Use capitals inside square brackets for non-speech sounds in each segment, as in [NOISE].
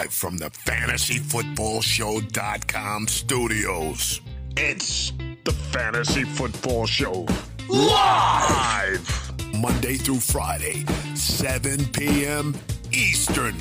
Live from the FantasyFootballShow.com studios. It's the Fantasy Football Show. Live! Monday through Friday, 7 p.m. Eastern.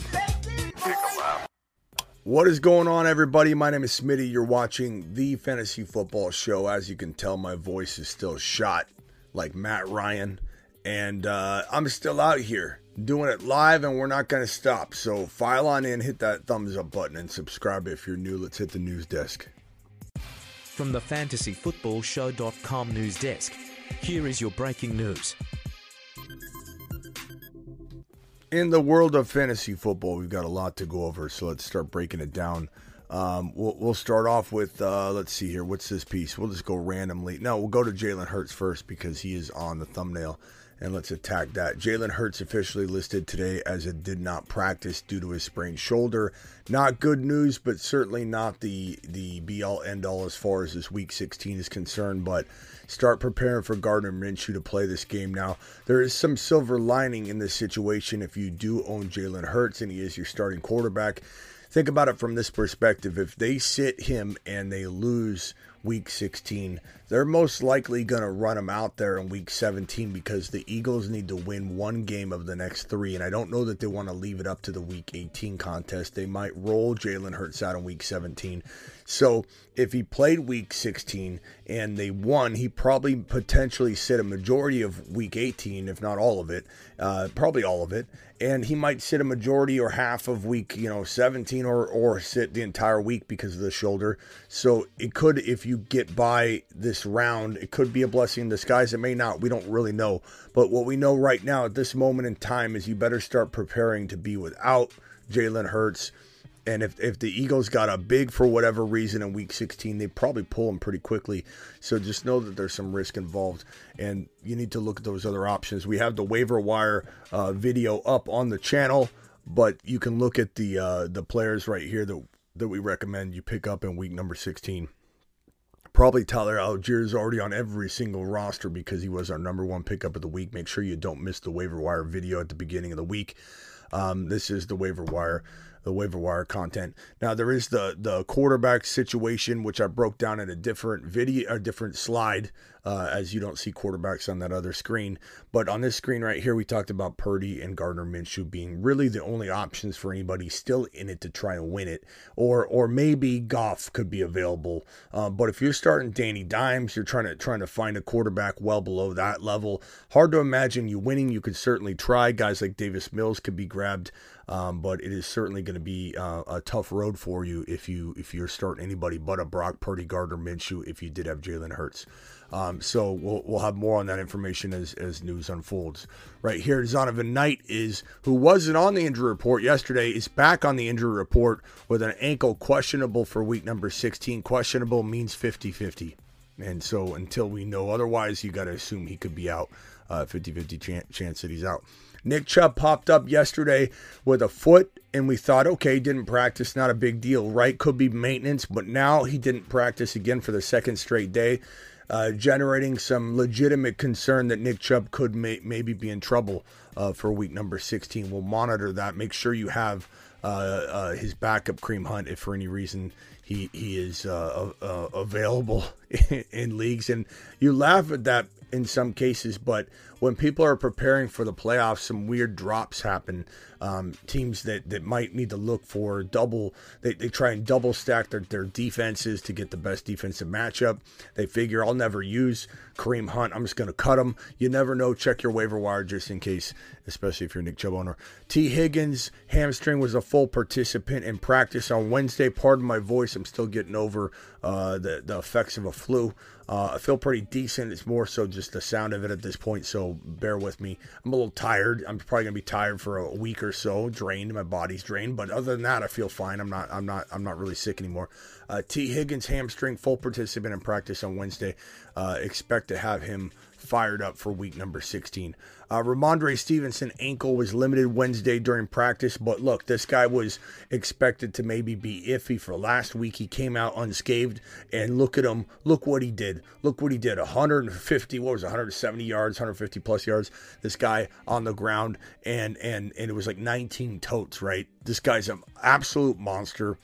What is going on, everybody? My name is Smitty. You're watching the Fantasy Football Show. As you can tell, my voice is still shot like Matt Ryan, and uh, I'm still out here doing it live, and we're not going to stop. So file on in, hit that thumbs up button, and subscribe if you're new. Let's hit the news desk. From the fantasyfootballshow.com news desk, here is your breaking news. in the world of fantasy football, we've got a lot to go over, so let's start breaking it down. Um, we'll, we'll start off with uh, let's see here. What's this piece? We'll just go randomly. No, we'll go to Jalen Hurts first because he is on the thumbnail, and let's attack that. Jalen Hurts officially listed today as it did not practice due to his sprained shoulder. Not good news, but certainly not the the be all end all as far as this Week 16 is concerned. But start preparing for Gardner Minshew to play this game now. There is some silver lining in this situation if you do own Jalen Hurts and he is your starting quarterback. Think about it from this perspective. If they sit him and they lose week 16, they're most likely going to run him out there in week 17 because the Eagles need to win one game of the next three. And I don't know that they want to leave it up to the week 18 contest. They might roll Jalen Hurts out in week 17. So if he played week 16 and they won, he probably potentially sit a majority of week 18, if not all of it, uh, probably all of it. And he might sit a majority or half of week, you know, 17 or, or sit the entire week because of the shoulder. So it could, if you get by this round, it could be a blessing in disguise. It may not. We don't really know. But what we know right now at this moment in time is you better start preparing to be without Jalen Hurts and if, if the Eagles got a big for whatever reason in week 16, they probably pull them pretty quickly. So just know that there's some risk involved. And you need to look at those other options. We have the waiver wire uh, video up on the channel, but you can look at the uh, the players right here that, that we recommend you pick up in week number 16. Probably Tyler Allgeier is already on every single roster because he was our number one pickup of the week. Make sure you don't miss the waiver wire video at the beginning of the week. Um, this is the waiver wire the waiver wire content. Now there is the the quarterback situation, which I broke down in a different video, a different slide, uh, as you don't see quarterbacks on that other screen. But on this screen right here, we talked about Purdy and Gardner Minshew being really the only options for anybody still in it to try and win it, or or maybe Goff could be available. Uh, but if you're starting Danny Dimes, you're trying to trying to find a quarterback well below that level. Hard to imagine you winning. You could certainly try. Guys like Davis Mills could be grabbed. Um, but it is certainly going to be uh, a tough road for you if you if you're starting anybody but a Brock Purdy, Gardner Minshew. If you did have Jalen Hurts, um, so we'll we'll have more on that information as as news unfolds. Right here, Zonovan Knight is who wasn't on the injury report yesterday is back on the injury report with an ankle questionable for week number 16. Questionable means 50-50. And so until we know otherwise, you got to assume he could be out. Uh, 50-50 chance that he's out. Nick Chubb popped up yesterday with a foot, and we thought, okay, didn't practice, not a big deal, right? Could be maintenance, but now he didn't practice again for the second straight day, uh, generating some legitimate concern that Nick Chubb could may- maybe be in trouble uh, for week number 16. We'll monitor that. Make sure you have uh, uh his backup Kareem Hunt if for any reason he he is uh, available in, [LAUGHS] in leagues. And you laugh at that in some cases, but when people are preparing for the playoffs, some weird drops happen. Um, teams that, that might need to look for double, they, they try and double stack their, their defenses to get the best defensive matchup. They figure I'll never use Kareem Hunt. I'm just going to cut him. You never know. Check your waiver wire just in case, especially if you're Nick Chubb owner. T. Higgins hamstring was a full participant in practice on Wednesday. Pardon my voice. I'm still getting over uh, the, the effects of a flu. Uh, I feel pretty decent. It's more so just the sound of it at this point. So bear with me. I'm a little tired. I'm probably gonna be tired for a week or so, drained. My body's drained, but other than that, I feel fine. I'm not. I'm not. I'm not really sick anymore. Uh, T. Higgins hamstring, full participant in practice on Wednesday. Uh, expect to have him fired up for week number 16. Uh, Rhamondre Stevenson ankle was limited Wednesday during practice, but look, this guy was expected to maybe be iffy for last week. He came out unscathed, and look at him. Look what he did. Look what he did. 150, what was it, 170 yards, 150 plus yards. This guy on the ground, and and and it was like 19 totes. Right, this guy's an absolute monster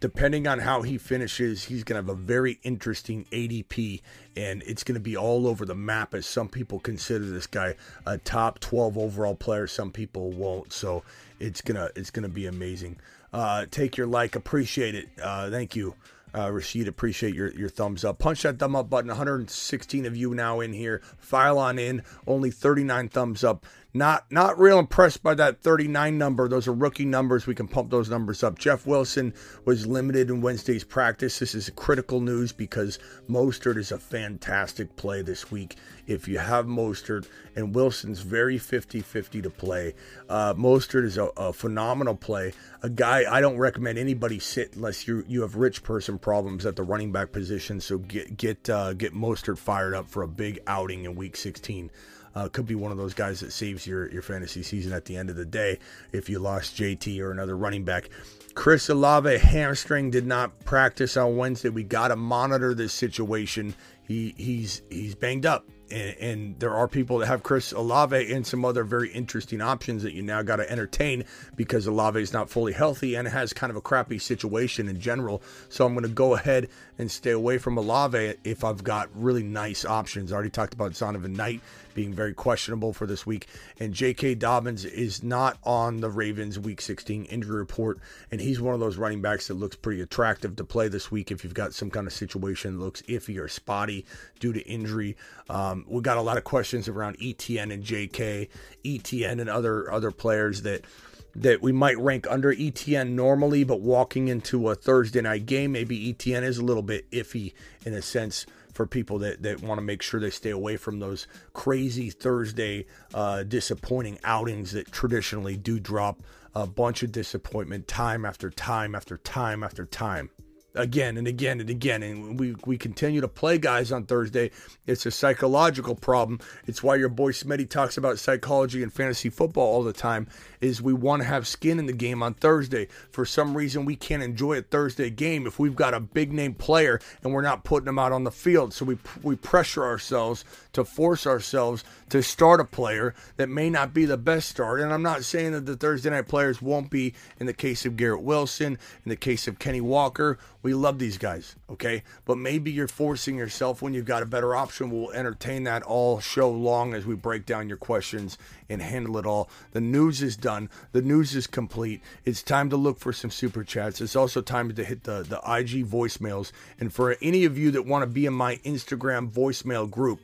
depending on how he finishes, he's going to have a very interesting ADP, and it's going to be all over the map as some people consider this guy a top 12 overall player. Some people won't. So it's gonna it's gonna be amazing. Uh, take your like, appreciate it. Uh, thank you. Uh, Rashid, appreciate your, your thumbs up. Punch that thumb up button. 116 of you now in here. File on in. Only 39 thumbs up. Not not real impressed by that 39 number. Those are rookie numbers. We can pump those numbers up. Jeff Wilson was limited in Wednesday's practice. This is critical news because Mostert is a fantastic play this week. If you have Mostert and Wilson's very 50-50 to play, uh, Mostert is a, a phenomenal play. A guy I don't recommend anybody sit unless you you have rich person problems at the running back position. So get get uh, get Mostert fired up for a big outing in Week 16. Uh, could be one of those guys that saves your, your fantasy season at the end of the day if you lost JT or another running back. Chris Olave hamstring did not practice on Wednesday. We got to monitor this situation. He he's he's banged up. And, and, there are people that have Chris Olave and some other very interesting options that you now got to entertain because Olave is not fully healthy and has kind of a crappy situation in general. So I'm going to go ahead and stay away from Olave if I've got really nice options. I already talked about Zonovan Knight being very questionable for this week. And J.K. Dobbins is not on the Ravens Week 16 injury report, and he's one of those running backs that looks pretty attractive to play this week if you've got some kind of situation that looks iffy or spotty due to injury. Um, we got a lot of questions around ETN and J.K., ETN and other other players that that we might rank under ETN normally, but walking into a Thursday night game, maybe ETN is a little bit iffy in a sense for people that, that want to make sure they stay away from those crazy Thursday uh, disappointing outings that traditionally do drop a bunch of disappointment time after time after time after time. Again and again and again and we we continue to play guys on Thursday. It's a psychological problem. It's why your boy Smitty talks about psychology and fantasy football all the time is we want to have skin in the game on Thursday for some reason we can't enjoy a Thursday game if we've got a big name player and we're not putting them out on the field so we we pressure ourselves to force ourselves to start a player that may not be the best start and I'm not saying that the Thursday night players won't be in the case of Garrett Wilson in the case of Kenny Walker we love these guys, okay? But maybe you're forcing yourself when you've got a better option. We'll entertain that all show long as we break down your questions and handle it all. The news is done. The news is complete. It's time to look for some super chats. It's also time to hit the, the IG voicemails. And for any of you that want to be in my Instagram voicemail group,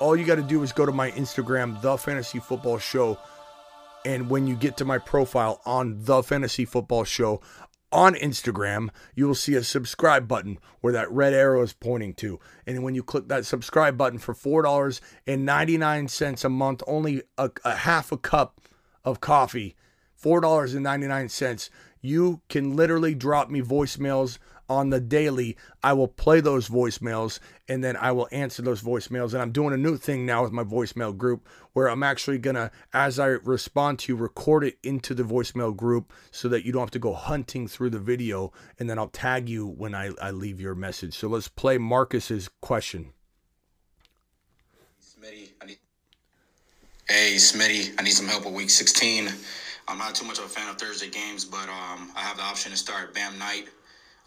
all you got to do is go to my Instagram, The Fantasy Football Show. And when you get to my profile on The Fantasy Football Show, on Instagram, you will see a subscribe button where that red arrow is pointing to. And when you click that subscribe button for $4.99 a month, only a, a half a cup of coffee, $4.99, you can literally drop me voicemails on the daily. I will play those voicemails and then I will answer those voicemails. And I'm doing a new thing now with my voicemail group where I'm actually going to, as I respond to you, record it into the voicemail group so that you don't have to go hunting through the video. And then I'll tag you when I, I leave your message. So let's play Marcus's question. Hey, Smitty, I need some help with week 16. I'm not too much of a fan of Thursday games, but um, I have the option to start Bam Knight,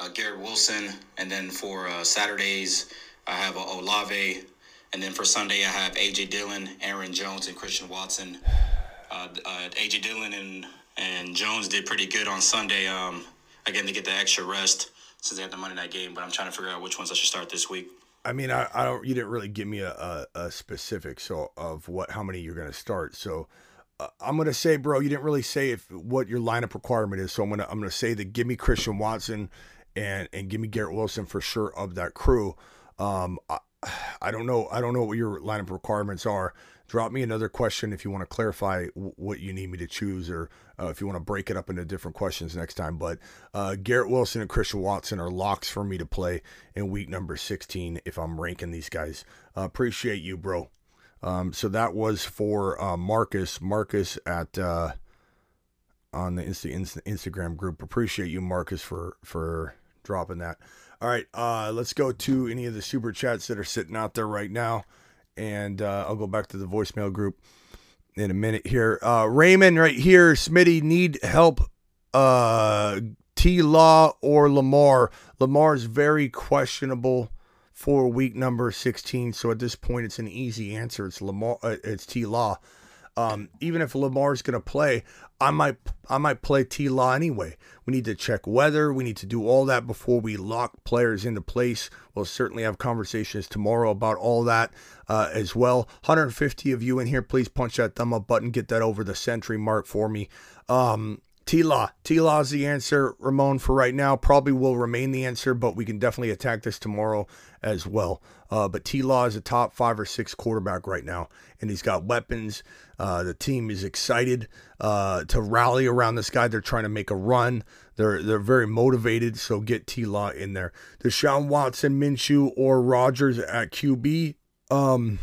Garrett Wilson, and then for uh, Saturdays, I have uh, Olave, and then for Sunday, I have AJ Dillon, Aaron Jones, and Christian Watson. Uh, uh, AJ Dillon and and Jones did pretty good on Sunday. Um, again, to get the extra rest since they had the Monday night game, but I'm trying to figure out which ones I should start this week. I mean, I, I don't. You didn't really give me a, a, a specific so of what how many you're going to start. So uh, I'm going to say, bro, you didn't really say if what your lineup requirement is. So I'm going to I'm going to say that give me Christian Watson and and give me Garrett Wilson for sure of that crew. Um, I, I don't know. I don't know what your lineup requirements are. Drop me another question if you want to clarify w- what you need me to choose, or uh, if you want to break it up into different questions next time. But uh, Garrett Wilson and Christian Watson are locks for me to play in week number 16 if I'm ranking these guys. Uh, appreciate you, bro. Um, so that was for uh, Marcus. Marcus at uh, on the Insta, Insta, Instagram group. Appreciate you, Marcus, for for dropping that. All right, uh, let's go to any of the super chats that are sitting out there right now, and uh, I'll go back to the voicemail group in a minute here. Uh, Raymond, right here, Smitty, need help. Uh, T Law or Lamar. Lamar is very questionable for week number 16. So at this point, it's an easy answer. It's Lamar. Uh, it's T Law. Um, even if Lamar's going to play, I might I might play T Law anyway. We need to check weather. We need to do all that before we lock players into place. We'll certainly have conversations tomorrow about all that uh, as well. 150 of you in here, please punch that thumb up button. Get that over the century mark for me. Um, T Law. T Law is the answer, Ramon, for right now. Probably will remain the answer, but we can definitely attack this tomorrow as well. Uh, but T Law is a top five or six quarterback right now, and he's got weapons. Uh, the team is excited uh, to rally around this guy. They're trying to make a run. They're they're very motivated. So get T Law in there. Deshaun Watson, Minshew, or Rodgers at QB. Um,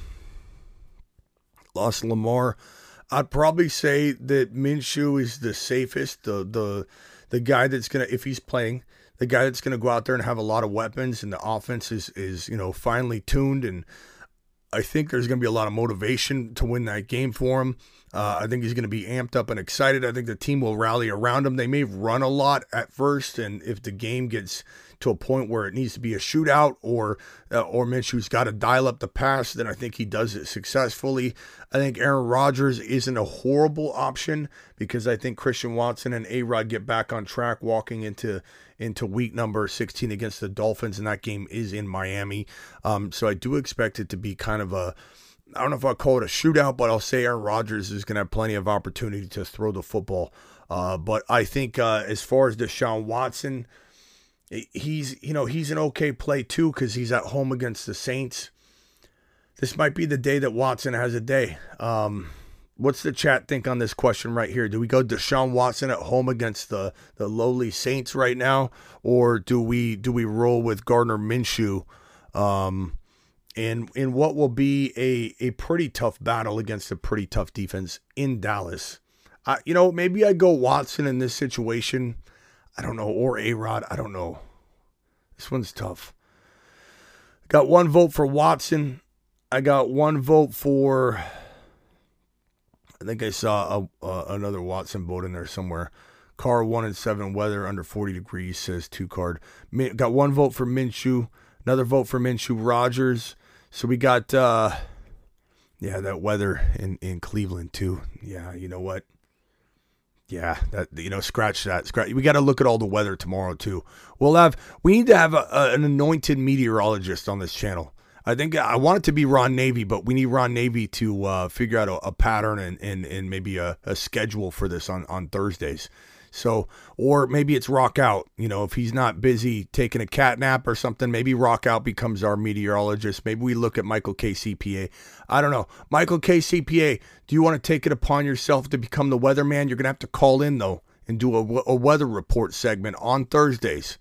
lost Lamar. I'd probably say that Minshew is the safest, the the the guy that's gonna if he's playing, the guy that's gonna go out there and have a lot of weapons, and the offense is is you know finely tuned, and I think there's gonna be a lot of motivation to win that game for him. Uh, I think he's gonna be amped up and excited. I think the team will rally around him. They may run a lot at first, and if the game gets to a point where it needs to be a shootout or uh, or Minshew's got to dial up the pass, then I think he does it successfully. I think Aaron Rodgers isn't a horrible option because I think Christian Watson and A Rod get back on track walking into into week number 16 against the Dolphins, and that game is in Miami. Um, so I do expect it to be kind of a I don't know if I'll call it a shootout, but I'll say Aaron Rodgers is going to have plenty of opportunity to throw the football. Uh, but I think uh, as far as Deshaun Watson, he's you know he's an okay play too because he's at home against the Saints. This might be the day that Watson has a day. Um, what's the chat think on this question right here? Do we go Deshaun Watson at home against the the lowly Saints right now, or do we do we roll with Gardner Minshew? Um, and in what will be a a pretty tough battle against a pretty tough defense in Dallas. Uh, you know, maybe I go Watson in this situation I don't know, or A Rod. I don't know. This one's tough. Got one vote for Watson. I got one vote for. I think I saw a, uh, another Watson vote in there somewhere. Car one and seven weather under 40 degrees says two card. Got one vote for Minshew, another vote for Minshew Rodgers. So we got, uh, yeah, that weather in, in Cleveland too. Yeah, you know what? Yeah, that you know, scratch that. Scratch. We got to look at all the weather tomorrow too. We'll have. We need to have a, a, an anointed meteorologist on this channel. I think I want it to be Ron Navy, but we need Ron Navy to uh, figure out a, a pattern and, and, and maybe a, a schedule for this on, on Thursdays. So, or maybe it's rock out. You know, if he's not busy taking a cat nap or something, maybe rock out becomes our meteorologist. Maybe we look at Michael KCPA. I don't know. Michael KCPA, do you want to take it upon yourself to become the weatherman? You're going to have to call in, though, and do a, a weather report segment on Thursdays.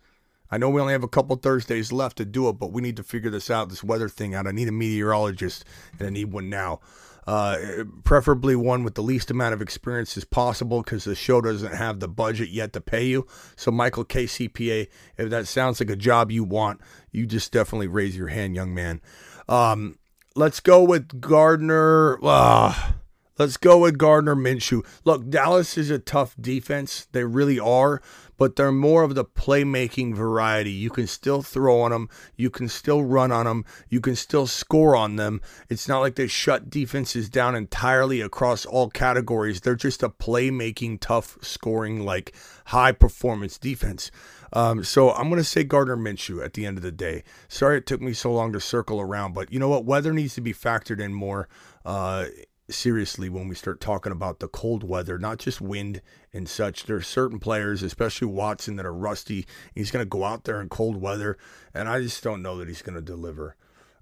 I know we only have a couple Thursdays left to do it, but we need to figure this out, this weather thing out. I need a meteorologist, and I need one now. Uh, preferably one with the least amount of experience as possible because the show doesn't have the budget yet to pay you. So, Michael KCPA, if that sounds like a job you want, you just definitely raise your hand, young man. Um, let's go with Gardner. Uh, let's go with Gardner Minshew. Look, Dallas is a tough defense. They really are but they're more of the playmaking variety. You can still throw on them, you can still run on them, you can still score on them. It's not like they shut defenses down entirely across all categories. They're just a playmaking, tough scoring, like high performance defense. Um, so I'm going to say Gardner Minshew at the end of the day. Sorry it took me so long to circle around, but you know what? Weather needs to be factored in more. Uh, seriously when we start talking about the cold weather, not just wind and such. There are certain players, especially Watson, that are rusty. He's going to go out there in cold weather, and I just don't know that he's going to deliver.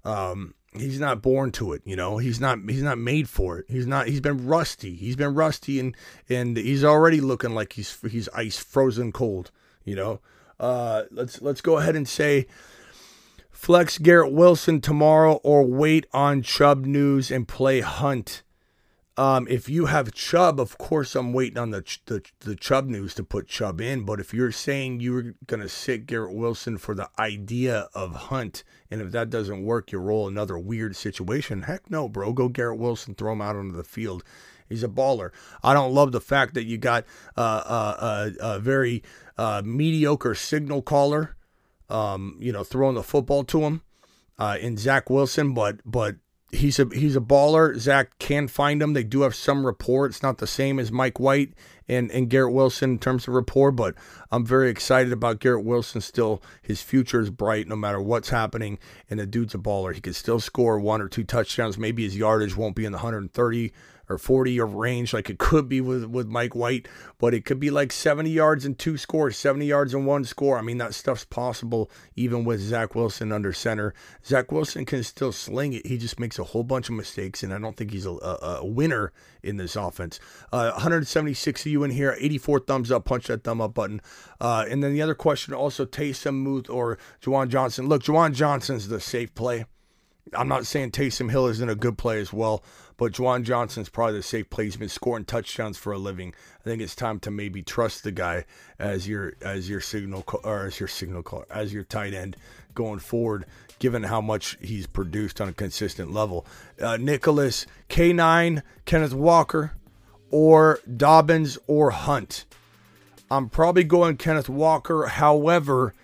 Um, he's not born to it, you know. He's not he's not made for it. He's not he's been rusty. He's been rusty and and he's already looking like he's he's ice frozen cold, you know. Uh let's let's go ahead and say Flex Garrett Wilson tomorrow or wait on Chubb news and play Hunt. Um, if you have Chubb, of course, I'm waiting on the, the the Chubb news to put Chubb in. But if you're saying you're gonna sit Garrett Wilson for the idea of Hunt, and if that doesn't work, you roll another weird situation. Heck no, bro. Go Garrett Wilson, throw him out onto the field. He's a baller. I don't love the fact that you got uh, uh, uh, a very uh, mediocre signal caller, um, you know, throwing the football to him uh, in Zach Wilson, but but he's a he's a baller. Zach can find him. They do have some rapport. It's not the same as Mike White and, and Garrett Wilson in terms of rapport, but I'm very excited about Garrett Wilson still. His future is bright no matter what's happening. And the dude's a baller. He could still score one or two touchdowns. Maybe his yardage won't be in the 130 or 40 yard range like it could be with, with Mike White, but it could be like 70 yards and two scores, 70 yards and one score. I mean, that stuff's possible even with Zach Wilson under center. Zach Wilson can still sling it. He just makes a whole bunch of mistakes, and I don't think he's a, a, a winner in this offense. Uh, 176 of you in here, 84 thumbs up. Punch that thumb up button. Uh, and then the other question also Taysom Muth or Juwan Johnson. Look, Juwan Johnson's the safe play. I'm not saying Taysom Hill isn't a good play as well, but Juwan Johnson's probably the safe play. He's been scoring touchdowns for a living. I think it's time to maybe trust the guy as your as your signal or as your signal caller as your tight end going forward, given how much he's produced on a consistent level. Uh, Nicholas K9, Kenneth Walker, or Dobbins or Hunt. I'm probably going Kenneth Walker. However,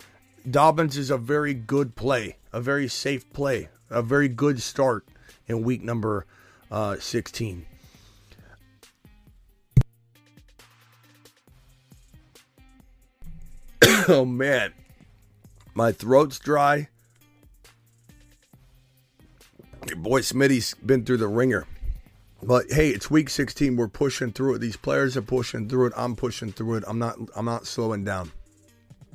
Dobbins is a very good play, a very safe play, a very good start in week number uh, 16. [COUGHS] oh man, my throat's dry. Your boy Smitty's been through the ringer. But hey, it's week 16. We're pushing through it. These players are pushing through it. I'm pushing through it. I'm not I'm not slowing down.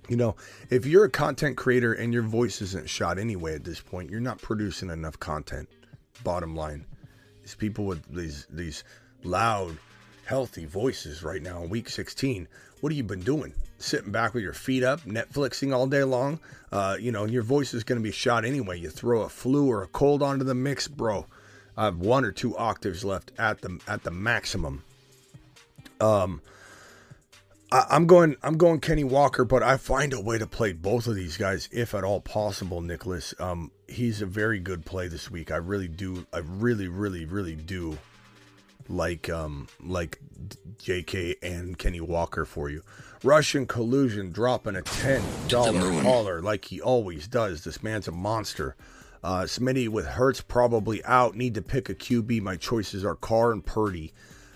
You know, if you're a content creator and your voice isn't shot anyway at this point, you're not producing enough content. Bottom line. These people with these these loud, healthy voices right now in week 16. What have you been doing? Sitting back with your feet up, Netflixing all day long? Uh, you know, your voice is going to be shot anyway. You throw a flu or a cold onto the mix, bro. I have one or two octaves left at the at the maximum. Um, I, I'm going I'm going Kenny Walker, but I find a way to play both of these guys if at all possible. Nicholas, um, he's a very good play this week. I really do. I really, really, really do like um like J.K. and Kenny Walker for you. Russian collusion dropping a ten dollar caller like he always does. This man's a monster. Uh, Smitty with Hurts probably out. Need to pick a QB. My choices are Carr and Purdy.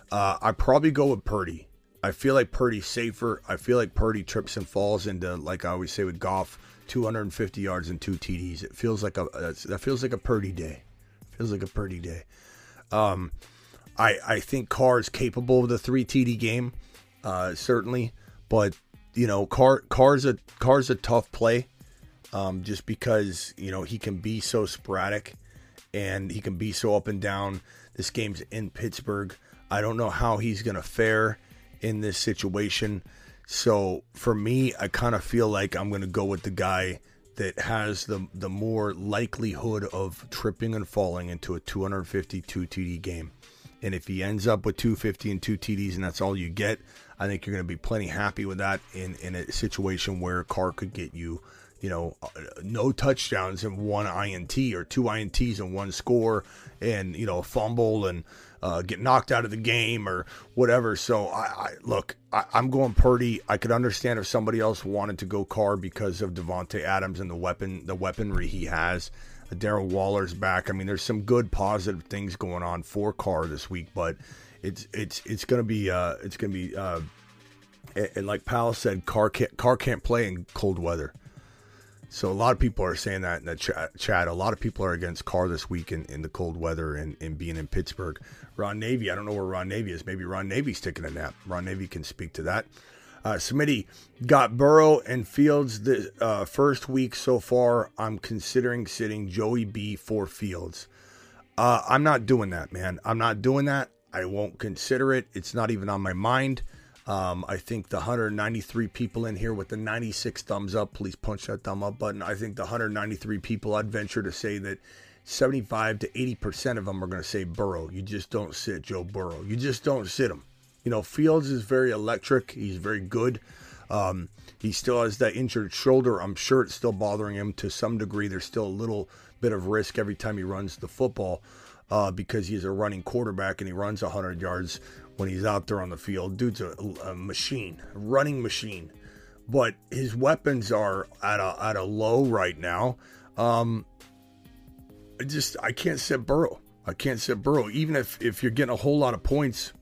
Uh, I probably go with Purdy. I feel like Purdy's safer. I feel like Purdy trips and falls into, like I always say with golf, 250 yards and two TDs. It feels like a that feels like a Purdy day. Feels like a Purdy day. Um, I I think Carr is capable of the three TD game, uh, certainly, but you know Carr Carr's a Carr's a tough play, um, just because you know he can be so sporadic, and he can be so up and down. This game's in Pittsburgh. I don't know how he's gonna fare in this situation. So for me, I kind of feel like I'm going to go with the guy that has the the more likelihood of tripping and falling into a 252 TD game. And if he ends up with 250 and two TDs and that's all you get, I think you're going to be plenty happy with that in in a situation where Carr could get you, you know, uh, no touchdowns and one INT or two INTs and one score and you know a fumble and uh, get knocked out of the game or whatever. So I, I look, I, am going Purdy. I could understand if somebody else wanted to go Carr because of Davante Adams and the weapon, the weaponry he has. Darren Waller's back. I mean, there's some good positive things going on for Carr this week, but it's it's it's gonna be uh, it's gonna be uh, and like Powell said, Carr can't Carr can't play in cold weather. So a lot of people are saying that in the chat. chat. A lot of people are against Carr this week in, in the cold weather and, and being in Pittsburgh. Ron Navy, I don't know where Ron Navy is. Maybe Ron Navy's taking a nap. Ron Navy can speak to that. Uh, Smitty got Burrow and Fields the uh, first week so far. I'm considering sitting Joey B for Fields. Uh, I'm not doing that, man. I'm not doing that. I won't consider it. It's not even on my mind. Um, I think the 193 people in here with the 96 thumbs up, please punch that thumb up button. I think the 193 people, I'd venture to say that 75 to 80% of them are going to say Burrow. You just don't sit Joe Burrow. You just don't sit him. You know, Fields is very electric. He's very good. Um, he still has that injured shoulder. I'm sure it's still bothering him to some degree. There's still a little bit of risk every time he runs the football uh, because he's a running quarterback and he runs 100 yards when he's out there on the field. Dude's a, a machine, a running machine. But his weapons are at a at a low right now. Um, I just I can't sit Burrow. I can't sit Burrow. Even if if you're getting a whole lot of points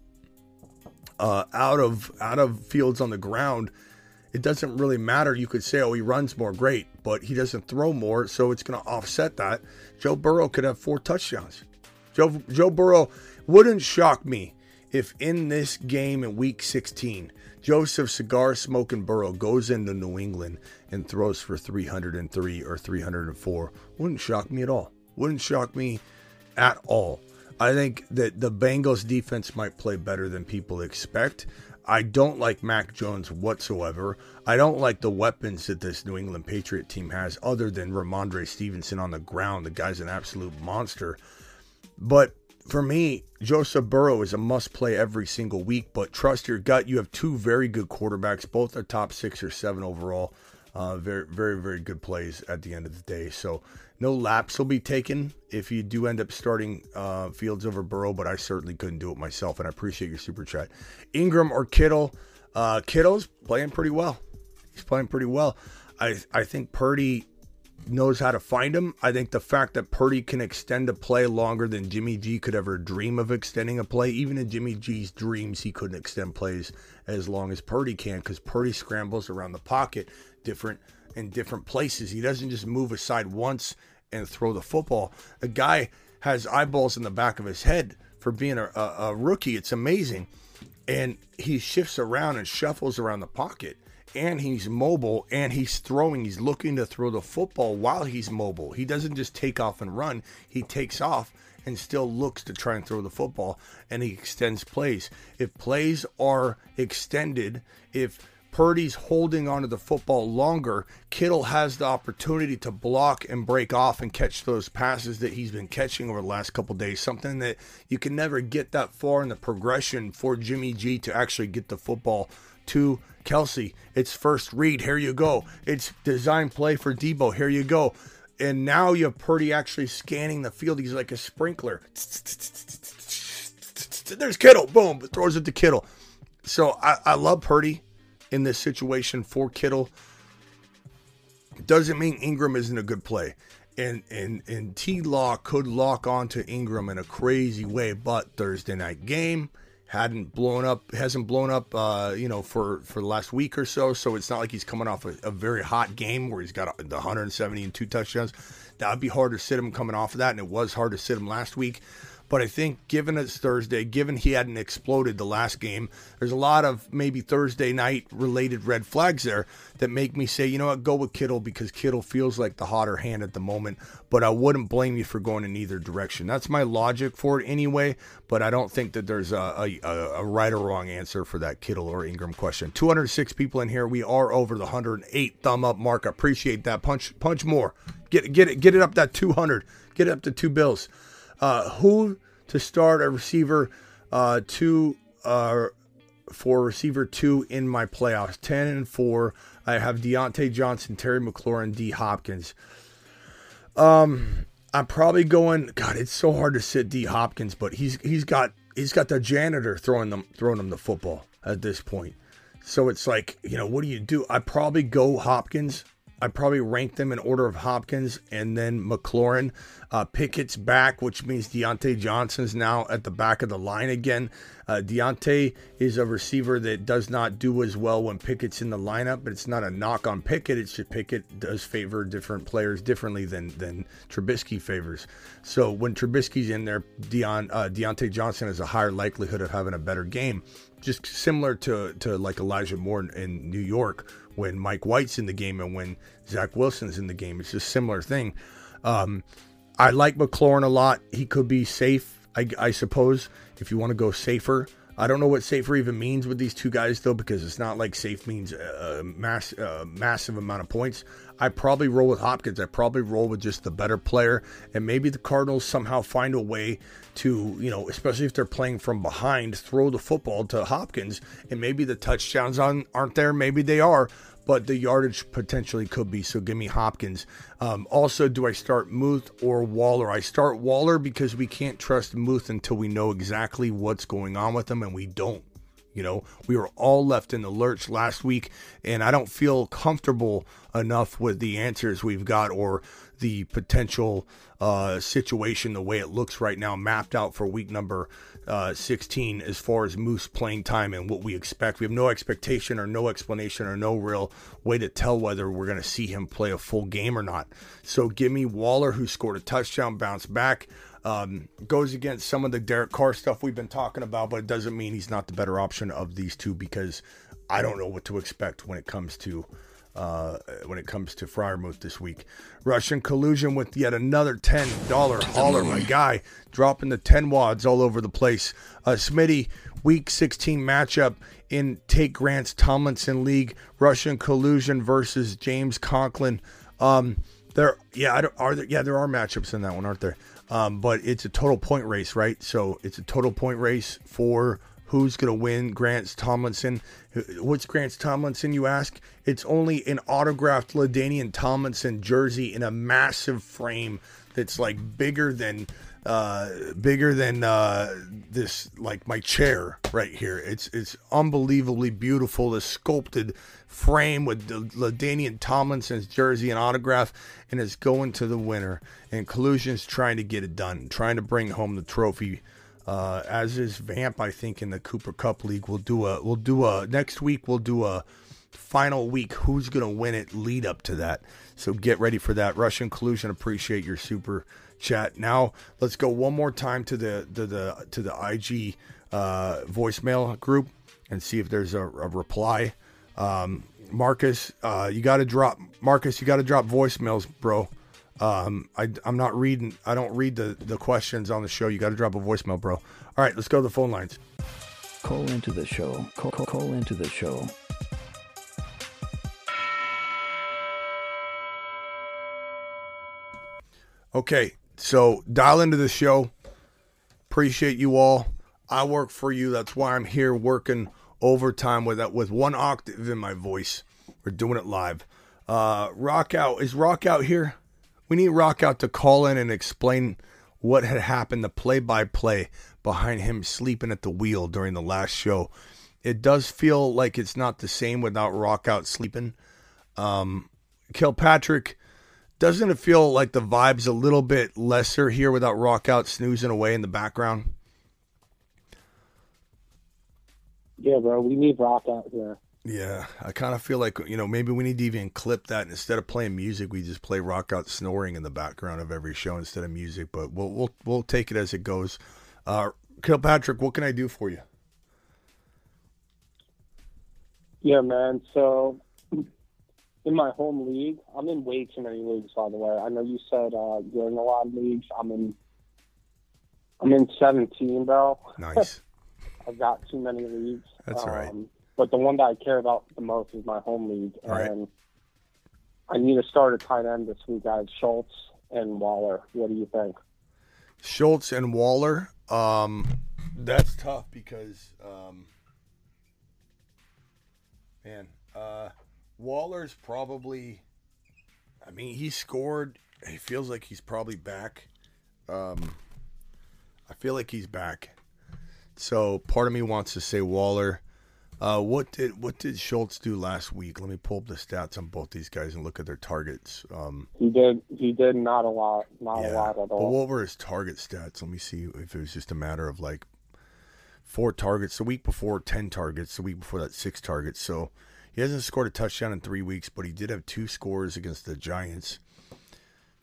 uh, out of out of fields on the ground, it doesn't really matter. You could say, oh, he runs more, great, but he doesn't throw more, so it's going to offset that. Joe Burrow could have four touchdowns. Joe Joe Burrow wouldn't shock me if in this game in Week 16, Joseph Cigar Smoking Burrow goes into New England and throws for 303 or 304. Wouldn't shock me at all. Wouldn't shock me at all. I think that the Bengals defense might play better than people expect. I don't like Mac Jones whatsoever. I don't like the weapons that this New England Patriot team has, other than Rhamondre Stevenson on the ground. The guy's an absolute monster. But for me, Joseph Burrow is a must play every single week. But trust your gut. You have two very good quarterbacks. Both are top six or seven overall. Uh, very, very, very good plays at the end of the day. So no laps will be taken if you do end up starting uh, Fields over Burrow, but I certainly couldn't do it myself. And I appreciate your super chat. Ingram or Kittle? Uh, Kittle's playing pretty well. He's playing pretty well. I I think Purdy knows how to find him. I think the fact that Purdy can extend a play longer than Jimmy G could ever dream of extending a play, even in Jimmy G's dreams, he couldn't extend plays as long as Purdy can because Purdy scrambles around the pocket different in different places. He doesn't just move aside once and throw the football. A guy has eyeballs in the back of his head for being a, a, a rookie. It's amazing. And he shifts around and shuffles around the pocket. And he's mobile and he's throwing. He's looking to throw the football while he's mobile. He doesn't just take off and run, he takes off and still looks to try and throw the football and he extends plays. If plays are extended, if Purdy's holding onto the football longer, Kittle has the opportunity to block and break off and catch those passes that he's been catching over the last couple days. Something that you can never get that far in the progression for Jimmy G to actually get the football to Kelce. It's first read. Here you go. It's design play for Deebo. Here you go. And now you have Purdy actually scanning the field. He's like a sprinkler. There's Kittle. Boom. Throws it to Kittle. So I, I love Purdy in this situation for Kittle. Doesn't mean Ingram isn't a good play. And and and T Law could lock onto Ingram in a crazy way, but Thursday night game hadn't blown up hasn't blown up uh, you know for for the last week or so. So it's not like he's coming off a, a, very hot game where he's got the 170 and two touchdowns. That would be hard to sit him coming off of that. And it was hard to sit him last week but I think, given it's Thursday, given he hadn't exploded the last game, there's a lot of maybe Thursday night related red flags there that make me say, you know what, go with Kittle because Kittle feels like the hotter hand at the moment. But I wouldn't blame you for going in either direction. That's my logic for it anyway. But I don't think that there's a, a, a right or wrong answer for that Kittle or Ingram question. 206 people in here. We are over the 108 thumb up mark. Appreciate that. Punch, punch more. Get get it, get it up that 200. Get it up to two bills. Uh, who to start a receiver uh, two uh, for receiver two in my playoffs? Ten and four. I have Diontae Johnson, Terry McLaurin, D Hopkins. Um, I'm probably going. God, it's so hard to sit D Hopkins, but he's he's got he's got the janitor throwing them throwing them the football at this point. So it's like you know what do you do? I probably go Hopkins I probably rank them in order of Hopkins and then McLaurin. Uh, Pickett's back, which means Diontae Johnson's now at the back of the line again. Uh, Diontae is a receiver that does not do as well when Pickett's in the lineup, but it's not a knock on Pickett. It's just Pickett does favor different players differently than than Trubisky favors. So when Trubisky's in there, Deon, uh, Diontae Johnson has a higher likelihood of having a better game. Just similar to, to like Elijah Moore in, in New York, when Mike White's in the game and when Zach Wilson's in the game. It's a similar thing. Um, I like McLaurin a lot. He could be safe, I, I suppose, if you want to go safer. I don't know what safer even means with these two guys though, because it's not like safe means a mass, uh, massive amount of points. I probably roll with Hopkins. I probably roll with just the better player, and maybe the Cardinals somehow find a way to, you know, especially if they're playing from behind, throw the football to Hopkins, and maybe the touchdowns on, aren't there. Maybe they are, but the yardage potentially could be. So give me Hopkins. Um, also, do I start Muth or Waller? I start Waller because we can't trust Muth until we know exactly what's going on with him, and we don't. You know, we were all left in the lurch last week, and I don't feel comfortable enough with the answers we've got or the potential uh, situation the way it looks right now, mapped out for week number uh, 16 as far as Moose playing time and what we expect. We have no expectation or no explanation or no real way to tell whether we're going to see him play a full game or not. So give me Waller, who scored a touchdown, bounce back. Um, goes against some of the Derek Carr stuff we've been talking about, but it doesn't mean he's not the better option of these two because I don't know what to expect when it comes to uh, when it comes to Freiermuth this week. Russian collusion with yet another ten dollar hauler. My guy dropping the ten wads all over the place. Uh, Smitty, week sixteen matchup in Take Grant's Tomlinson League. Russian collusion versus James Conklin. Um, there, yeah, I don't, are there? Yeah, there are matchups in that one, aren't there? Um, but it's a total point race, right? So it's a total point race for who's going to win Grant's Tomlinson. What's Grant's Tomlinson, you ask? It's only an autographed LaDainian Tomlinson jersey in a massive frame that's like bigger than uh, bigger than uh, this like my chair right here. It's it's unbelievably beautiful. The sculpted frame with the LaDainian Tomlinson's jersey and autograph, and it's going to the winner. And Collusion's trying to get it done, trying to bring home the trophy. Uh, as is Vamp, I think in the Cooper Cup League, we'll do a we'll do a next week. We'll do a final week. Who's gonna win it? Lead up to that. So get ready for that. Russian Collusion, appreciate your super chat. Now let's go one more time to the to the to the IG uh, voicemail group and see if there's a, a reply. Um, Marcus, uh, you got to drop Marcus. You got to drop voicemails, bro. Um, I, I'm not reading. I don't read the the questions on the show. You got to drop a voicemail, bro. All right, let's go to the phone lines. Call into the show. Call, call, call into the show. Okay, so dial into the show. Appreciate you all. I work for you. That's why I'm here working overtime with that with one octave in my voice. We're doing it live. Uh, rock out is rock out here. We need rock out to call in and explain what had happened, the play by play behind him sleeping at the wheel during the last show. It does feel like it's not the same without rock out sleeping. Um, Kilpatrick, doesn't it feel like the vibe's a little bit lesser here without rock out snoozing away in the background? Yeah, bro, we need rock out here. Yeah, I kind of feel like you know maybe we need to even clip that instead of playing music, we just play rock out snoring in the background of every show instead of music. But we'll we'll we'll take it as it goes. Uh, Kilpatrick, what can I do for you? Yeah, man. So in my home league, I'm in way too many leagues. By the way, I know you said uh, you're in a lot of leagues. I'm in. I'm in 17, bro. Nice. [LAUGHS] I've got too many leagues. That's all right. Um, but the one that I care about the most is my home league, All right. and I need to start a tight end this week. I have Schultz and Waller. What do you think? Schultz and Waller. Um, that's tough because, um, man, uh, Waller's probably. I mean, he scored. He feels like he's probably back. Um, I feel like he's back. So part of me wants to say Waller. Uh, what did what did Schultz do last week? Let me pull up the stats on both these guys and look at their targets. Um, He did. He did not a lot. Not a lot at all. but what were his target stats? Let me see if it was just a matter of like four targets the week before, ten targets the week before that, six targets. So he hasn't scored a touchdown in three weeks, but he did have two scores against the Giants.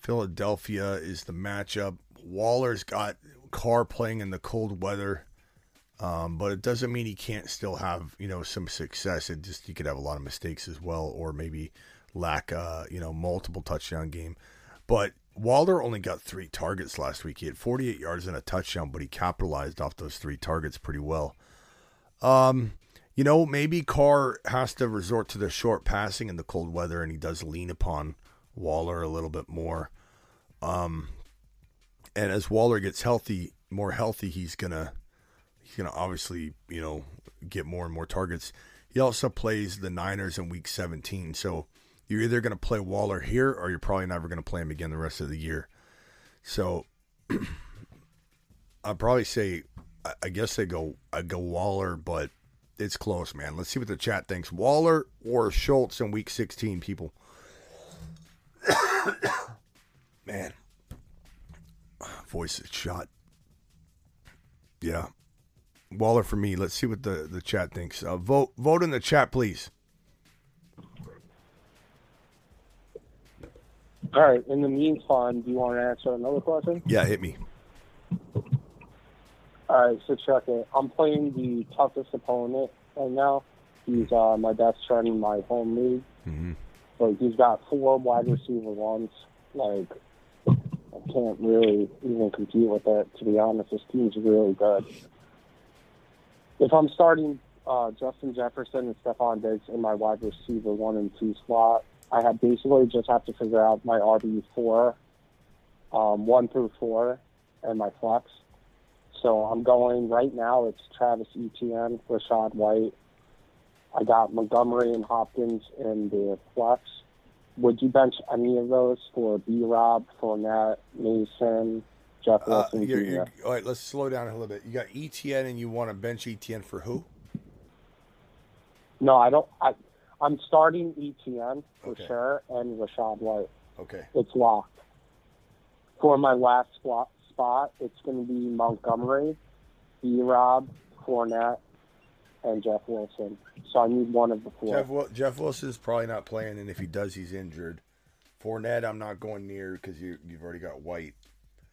Philadelphia is the matchup. Waller's got Carr playing in the cold weather. Um, but it doesn't mean he can't still have you know some success. It just he could have a lot of mistakes as well, or maybe lack uh, you know multiple touchdown game. But Waller only got three targets last week. He had 48 yards and a touchdown, but he capitalized off those three targets pretty well. Um, you know, maybe Carr has to resort to the short passing in the cold weather, and he does lean upon Waller a little bit more. Um, and as Waller gets healthy, more healthy, he's gonna he's gonna obviously you know get more and more targets. He also plays the Niners in Week 17, so you're either gonna play Waller here, or you're probably never gonna play him again the rest of the year. So [CLEARS THROAT] I'd probably say, I- I guess they go I go Waller, but it's close, man. Let's see what the chat thinks. Waller or Schultz in Week 16, people. [COUGHS] man, voice is shot. Yeah, Waller for me. Let's see what the the chat thinks. Uh, vote vote in the chat, please. All right. In the meantime, do you want to answer another question? Yeah, hit me. All right. So check it. I'm playing the toughest opponent right now. He's uh, my best friend in my home league. Mm-hmm. But he's got four wide receiver ones. Like, I can't really even compete with it. To be honest, his team's really good. If I'm starting uh, Justin Jefferson and Stefon Diggs in my wide receiver one and two slot, I have basically just have to figure out my RB four, um, one through four, and my flex. So I'm going right now. It's Travis Etienne, Rachaad White. I got Montgomery and Hopkins in the flex. Would you bench any of those for B. Rob, Fournette, Mason, Jeff Uh, you're, you're, all right, let's slow down a little bit. You got ETN, and you want to bench ETN for who? No, I don't. I, I'm starting ETN for Okay. sure and Rachaad White. Okay. It's locked. For my last spot, spot it's going to be Montgomery, B. Rob, Fournette, and Jeff Wilson. So I need one of the four. Jeff, Jeff Wilson's probably not playing, and if he does, he's injured. Fournette, I'm not going near because you, you've already got White.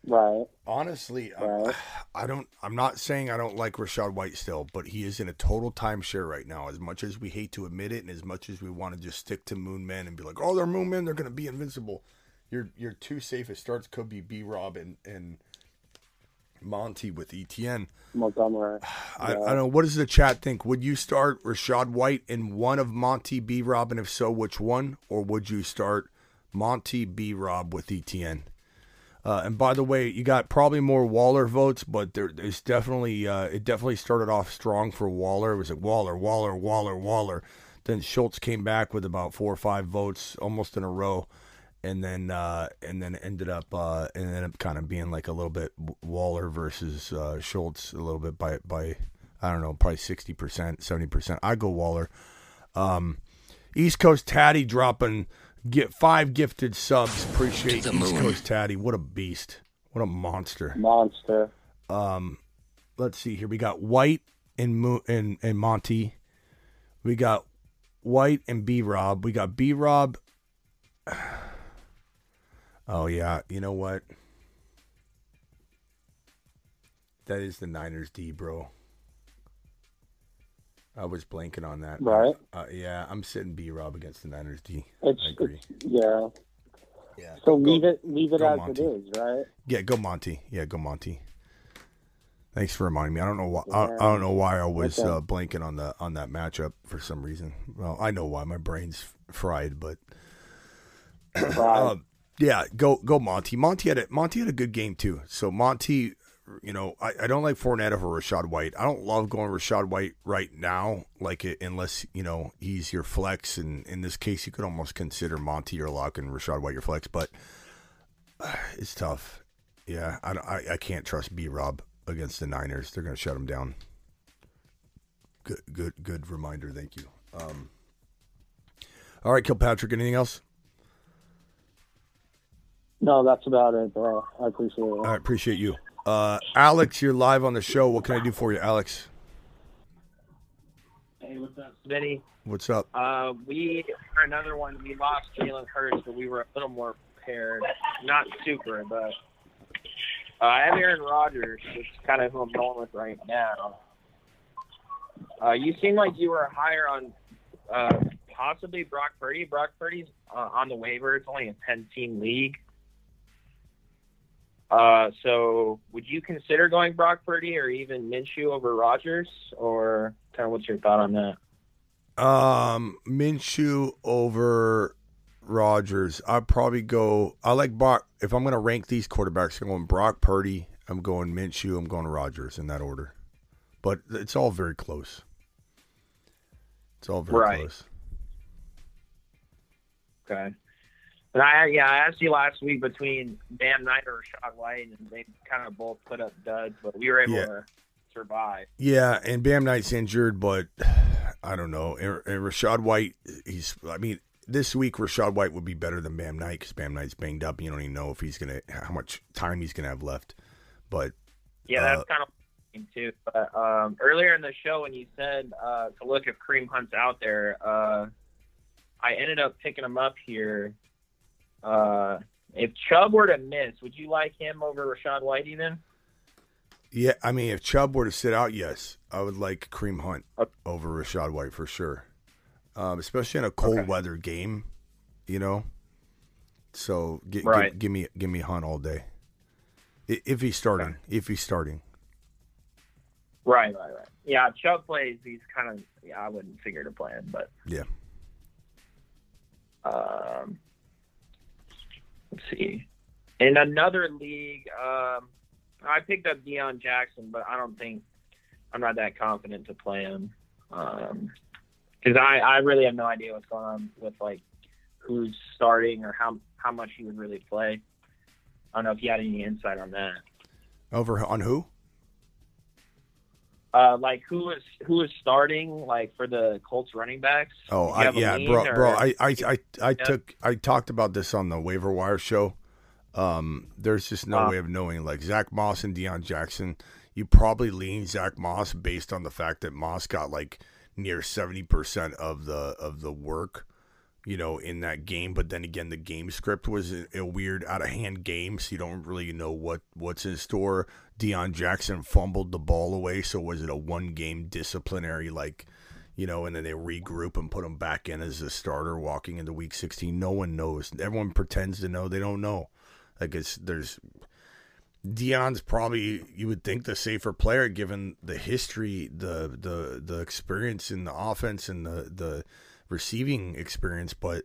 Right. Honestly, I- Right. [SIGHS] I don't. I'm not saying I don't like Rachaad White still, but he is in a total timeshare right now. As much as we hate to admit it, and as much as we want to just stick to Moon Men and be like, "Oh, they're Moon Men, they're going to be invincible," your your two safest starts could be B. Rob and and Monty with ETN. Montgomery. [SIGHS] I, Yeah. I don't know. What does the chat think? Would you start Rachaad White in one of Monty B Rob, and if so, which one? Or would you start Monty B Rob with ETN? Uh, and by the way, you got probably more Waller votes, but there, there's definitely uh, it definitely started off strong for Waller. It was like Waller, Waller, Waller, Waller. Then Schultz came back with about four or five votes almost in a row, and then uh, and then ended up uh, and ended up kind of being like a little bit Waller versus uh, Schultz a little bit by by I don't know probably sixty percent seventy percent. I go Waller. Um, East Coast Tatty dropping get five gifted subs. Appreciate East Coast Tatty. What a beast! What a monster! Monster. Um, let's see here. We got White and Mo- and and Monty. We got White and B Rob. We got B Rob. [SIGHS] Oh yeah, you know what? That is the Niners D, bro. I was blanking on that. Right. Uh, yeah, I'm sitting B Rob against the Niners D. It's, I agree. yeah. Yeah. So Go- leave it leave it as Monty. it is, right? Yeah, go Monty. Yeah, go Monty. Thanks for reminding me. I don't know why. I, I don't know why I was Okay. uh, blanking on the on that matchup for some reason. Well, I know why. My brain's fried, but [CLEARS THROAT] um, yeah, go go Monty. Monty had a Monty had a good game too. So Monty, you know, I, I don't like Fournette over Rachaad White. I don't love going Rachaad White right now, like it, unless you know he's your flex. And in this case, you could almost consider Monty your lock and Rachaad White your flex, but uh, it's tough. Yeah, I, I, I can't trust B Rob against the Niners. They're going to shut him down. Good, good, good reminder. Thank you. Um, all right, Kilpatrick. Anything else? no, that's about it, bro. I appreciate it. Right, appreciate you. Uh, Alex, you're live on the show. What can I do for you, Alex? Hey, what's up, Smitty? What's up? Uh, we for another one. We lost Jalen Hurts, but we were a little more prepared. Not super, but uh, I have Aaron Rodgers. It's kind of who I'm going with right now. Uh, you seem like you were higher on uh, possibly Brock Purdy. Brock Purdy's uh, on the waiver. It's only a 10-team league. Uh, so would you consider going Brock Purdy or even Minshew over Rodgers, or kind of what's your thought on that? Um, Minshew over Rodgers. I'd probably go. I like Brock. If I'm going to rank these quarterbacks, I'm going Brock Purdy. I'm going Minshew. I'm going Rodgers in that order. But it's all very close. It's all very Right. close. Okay. And I yeah, I asked you last week between Bam Knight or Rachaad White, and they kind of both put up duds, but we were able Yeah. to survive. Yeah, and Bam Knight's injured, but [SIGHS] I don't know. And, and Rachaad White, he's. I mean, this week Rachaad White would be better than Bam Knight because Bam Knight's banged up. You don't even know if he's gonna how much time he's gonna have left. But Yeah, that's Uh, kind of too. But um, earlier in the show, when you said uh, to look if Kareem Hunt's out there, uh, I ended up picking him up here. Uh, if Chubb were to miss, would you like him over Rachaad White even? yeah, I mean, if Chubb were to sit out, yes, I would like Kareem Hunt Okay. over Rachaad White for sure. Um, especially in a cold Okay. weather game, you know. So gi- Right. give me give me Hunt all day. If he's starting, if he's starting, Right, right, right. Yeah, Chubb plays. He's kind of. Yeah, I wouldn't figure to play him, but yeah. Um, let's see. In another league, um, I picked up Deon Jackson, but I don't think I'm not that confident to play him because I, I really have no idea what's going on with like who's starting or how how much he would really play. I don't know if you had any insight on that. Over on who? Uh, like who is who is starting like for the Colts running backs? Oh, I, yeah, bro, or- bro. I, I, I, I took, I talked about this on the waiver wire show. Um, there's just no Uh. way of knowing. Like Zach Moss and Deon Jackson, you probably lean Zach Moss based on the fact that Moss got like near seventy percent of the of the work, you know, in that game. But then again, the game script was a, weird, out of hand game, so you don't really know what what's in store. Deon Jackson fumbled the ball away, so was it a one game disciplinary like? you know, and then they regroup and put him back in as a starter walking into week 16. No one knows. Everyone pretends to know. They don't know. Like it's there's Deon's probably you would think the safer player given the history, the the the experience in the offense and the the receiving experience, but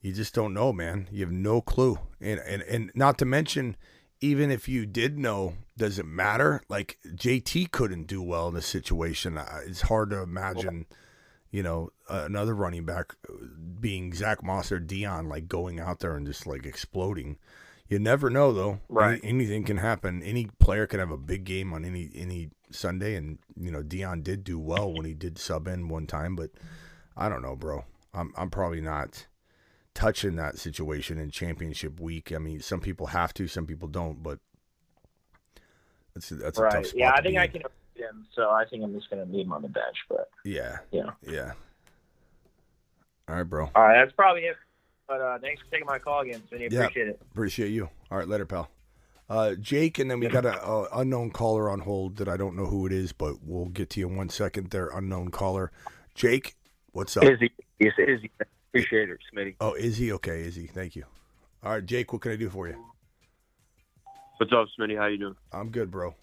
you just don't know, man. You have no clue. And and and not to mention even if you did know, does it matter? Like JT couldn't do well in this situation. Uh, It's hard to imagine, you know, uh, another running back being Zach Moss or Deon, like going out there and just like exploding. You never know, though. Right. Any- anything can happen. Any player can have a big game on any any Sunday, and you know Deon did do well when he did sub in one time, but I don't know, bro. I'm I'm probably not touching that situation in championship week. I mean, some people have to, some people don't, but that's that's a tough right. spot. Yeah, I think I in. can avoid him, so I think I'm just gonna leave him on the bench. But Yeah, yeah. yeah. All right, bro. All right, that's probably it. But uh, thanks for taking my call again, Smitty. Yeah. Appreciate it. Appreciate you. All right, later, pal. Uh, Jake, and then we got a, a unknown caller on hold that I don't know who it is, but we'll get to you in one second. There, unknown caller. Jake, what's up? Izzy. Yes, Izzy. Appreciate it, Smitty. Oh, Izzy. Okay, Izzy. Thank you. All right, Jake, what can I do for you? What's up, Smitty? How you doing? I'm good, bro.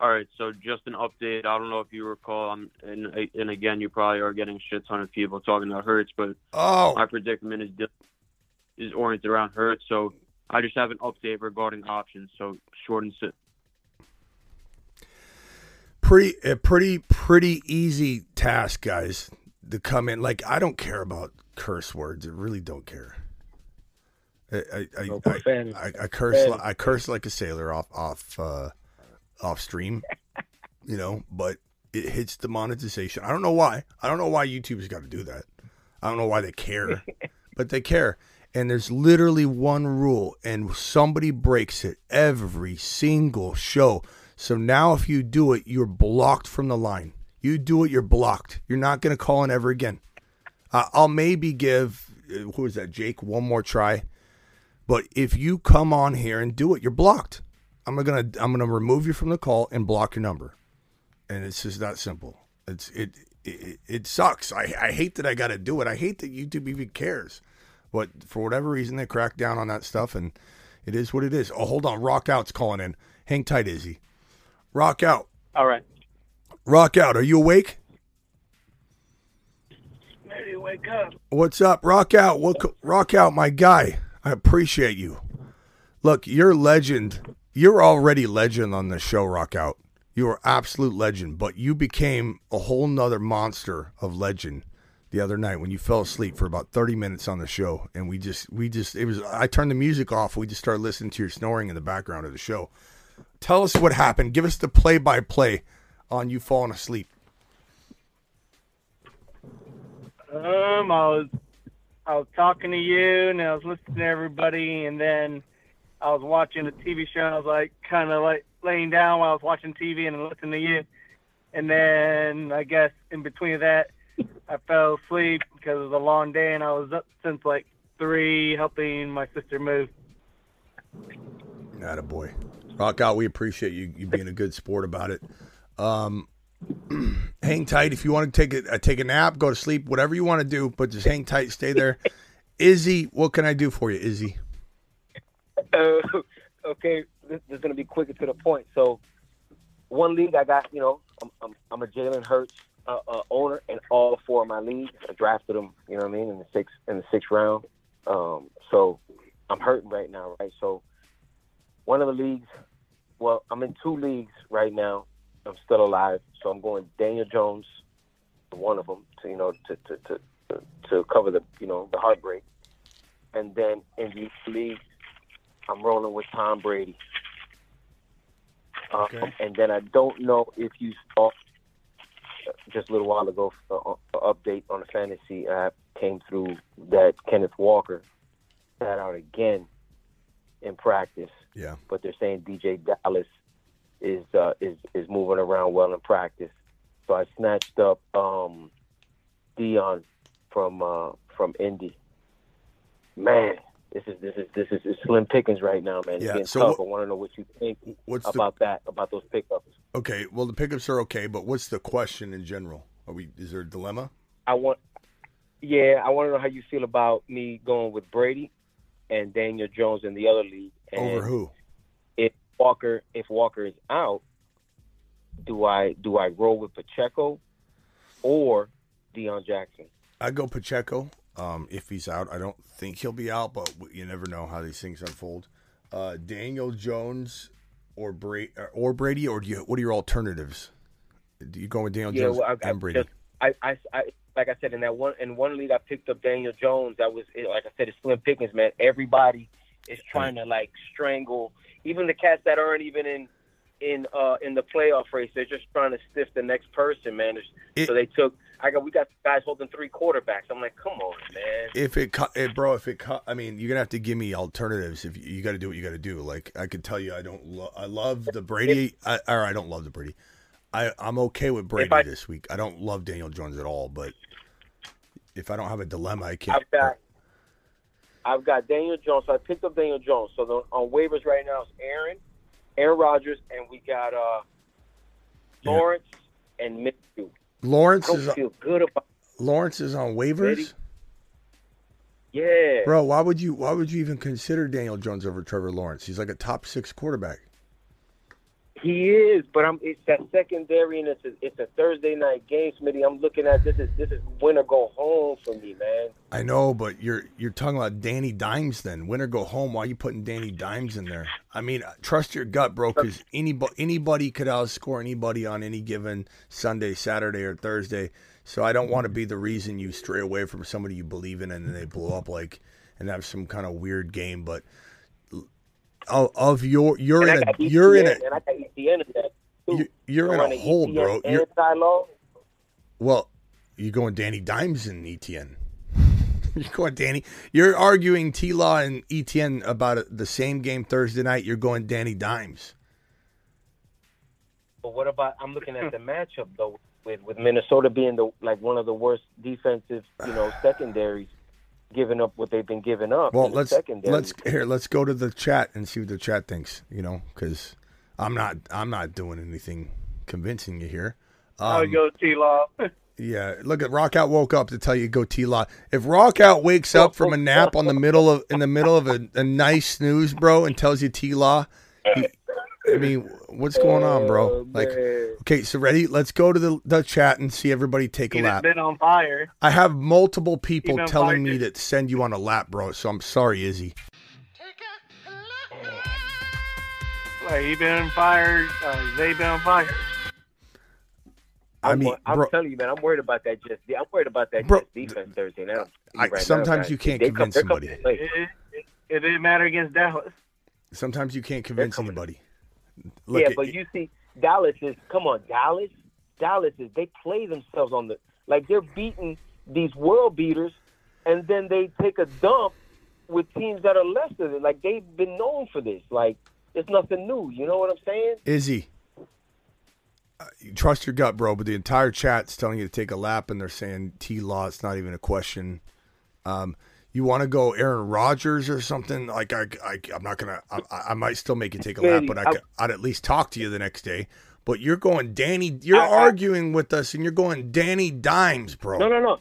All right, so just an update. I don't know if you recall, I'm, and and again, you probably are getting a shit ton of people talking about Hurts, but Oh, my predicament is is oriented around Hurts. So I just have an update regarding options. So short and si- pretty a pretty pretty easy task, guys, to come in. Like I don't care about curse words. I really don't care. I I No I. I, I curse li- I curse like a sailor off off uh, off stream, you know. But it hits the monetization. I don't know why. I don't know why YouTube's got to do that. I don't know why they care, [LAUGHS] but they care. And there's literally one rule, and somebody breaks it every single show. So now, if you do it, you're blocked from the line. You do it, you're blocked. You're not going to call in ever again. Uh, I'll maybe give uh, who is that, Jake, one more try. But if you come on here and do it, you're blocked. I'm gonna I'm gonna remove you from the call and block your number, and it's just that simple. It's it it, it sucks. I I hate that I got to do it. I hate that YouTube even cares, but for whatever reason they crack down on that stuff, and it is what it is. Oh, hold on, Rock Out's calling in. Hang tight, Izzy. Rock Out. All right. Rock out. Are you awake? Maybe wake up. What's up? Rock out. What? Rock out, my guy. I appreciate you. Look, you're legend. You're already legend on the show. Rock out. You are absolute legend, but you became a whole nother monster of legend the other night when you fell asleep for about 30 minutes on the show and we just we just it was I turned the music off we just started listening to your snoring in the background of the show tell us what happened give us the play by play on you falling asleep Um, I was I was talking to you and I was listening to everybody and then I was watching a TV show and I was like kind of like laying down while I was watching TV and listening to you. And then I guess in between that I fell asleep because it was a long day and I was up since like three helping my sister move. Not a boy. Rock out. We appreciate you you being a good sport about it. Um, [CLEARS THROAT] hang tight if you want to take a uh, take a nap, go to sleep, whatever you want to do, but just hang tight, stay there. [LAUGHS] Izzy, what can I do for you, Izzy? Uh, [LAUGHS] okay, this, this is going to be quick and to the point. So, one league I got, you know, I'm, I'm, I'm a Jalen Hurts uh, uh, owner in all four of my leagues. I drafted him, you know what I mean, in the sixth in the sixth round. Um, so I'm hurting right now, right? So one of the leagues, well, I'm in two leagues right now. I'm still alive, so I'm going Daniel Jones, one of them, to you know, to to to, to, cover the you know the heartbreak, and then in the league, I'm rolling with Tom Brady. Um, Okay. And then I don't know if you saw uh, just a little while ago, uh, uh, update on the fantasy app came through that Kenneth Walker sat out again in practice. Yeah. But they're saying DeeJay Dallas is uh, is is moving around well in practice. So I snatched up um, Deon from uh, from Indy. Man, this is this is this is it's slim pickings right now, man. It's Yeah, so tough. what- I want to know what you think What's the- about that, about those pickups. Okay, well the pickups are okay, but what's the question in general? Are we is there a dilemma? I want, yeah, I want to know how you feel about me going with Brady and Daniel Jones in the other league. And Over who? If Walker, if Walker is out, do I do I roll with Pacheco or Deon Jackson? I go Pacheco. Um, if he's out, I don't think he'll be out, but you never know how these things unfold. Uh, Daniel Jones or Brady, or Brady, or do you? What are your alternatives? Do you go with Daniel Yeah, Jones well, I, I and Brady? just I, I, I like I said in that one in one league I picked up Daniel Jones. That was like I said, it's slim pickings, man. Everybody is trying to like strangle even the cats that aren't even in in uh in the playoff race. They're just trying to stiff the next person, man. It's- so they took. I got we got guys holding three quarterbacks. I'm like, come on, man. if it, eh, bro, if it, I mean, you're gonna have to give me alternatives. If you, you got to do what you got to do. Like I could tell you, I don't. Lo- I love the Brady. I, or I don't love the Brady. I I'm okay with Brady I- this week. I don't love Daniel Jones at all, but if I don't have a dilemma, I can't. I've got I've got Daniel Jones. So I picked up Daniel Jones. So the, on waivers right now is Aaron, Aaron Rodgers, and we got uh Lawrence and Minshew. Lawrence is feel good about Lawrence is on waivers. Yeah. Bro, why would you why would you even consider Daniel Jones over Trevor Lawrence? He's like a top six quarterback. He is, but I'm. It's that secondary, and it's a, it's a Thursday night game, Smitty. I'm looking at this is this is win or go home for me, man. I know, but you're you're talking about Danny Dimes then. Win or go home. Why are you putting Danny Dimes in there? I mean, uh, trust your gut, bro, because anybody anybody could outscore anybody on any given Sunday, Saturday, or Thursday. So I don't want to be the reason you stray away from somebody you believe in and then they blow up like and have some kind of weird game. But of, of your you're and in a ETN, you're in a and I got ETN in that too. you- you're in a hole, bro. You're- Tylo. Well, you're going Danny Dimes and ETN. [LAUGHS] you're going Danny. You're arguing T Law and ETN about the same game Thursday night. You're going Danny Dimes. But what about? I'm looking at the matchup though, with with Minnesota being the like one of the worst defensive, you know, [SIGHS] secondaries, giving up what they've been giving up. Well, in let's secondary. let's here. Let's go to the chat and see what the chat thinks. You know, because I'm not I'm not doing anything convincing you here. I would Um, go T Law. [LAUGHS] Yeah, look at Rockout woke up to tell you go T Law. If Rockout wakes up from a nap on the middle of in the middle of a, a nice snooze, bro, and tells you T Law, he, I mean, what's going on, bro? Oh, Like, man. okay, so ready? Let's go to the the chat and see everybody take a lap. been on fire. I have multiple people Even telling Barker. me to send you on a lap, bro. So I'm sorry, Izzy. Like he been on fire. Uh, they been on fire. I I'm, mean, I'm telling you, man, I'm worried about that. Just I'm worried about that Bro, just defense Thursday night. I- Right now, sometimes guys. you can't They convince they're somebody. to. It, it, it, it didn't matter against Dallas. sometimes you can't convince coming. anybody. Look, yeah, it- but you see, Dallas is come on, Dallas. Dallas is they play themselves on the like they're beating these world beaters, and then they take a dump with teams that are less than. Like they've been known for this. Like it's nothing new. You know what I'm saying? Izzy, uh, you trust your gut, bro. But the entire chat's telling you to take a lap, and they're saying T Law. It's not even a question. Um, you want to go Aaron Rodgers or something? Like I, I I'm not gonna. I, I might still make you take a lap, but I, I I'd at least talk to you the next day. But you're going Danny. You're I- I- arguing with us, and you're going Danny Dimes, bro. No, no, no.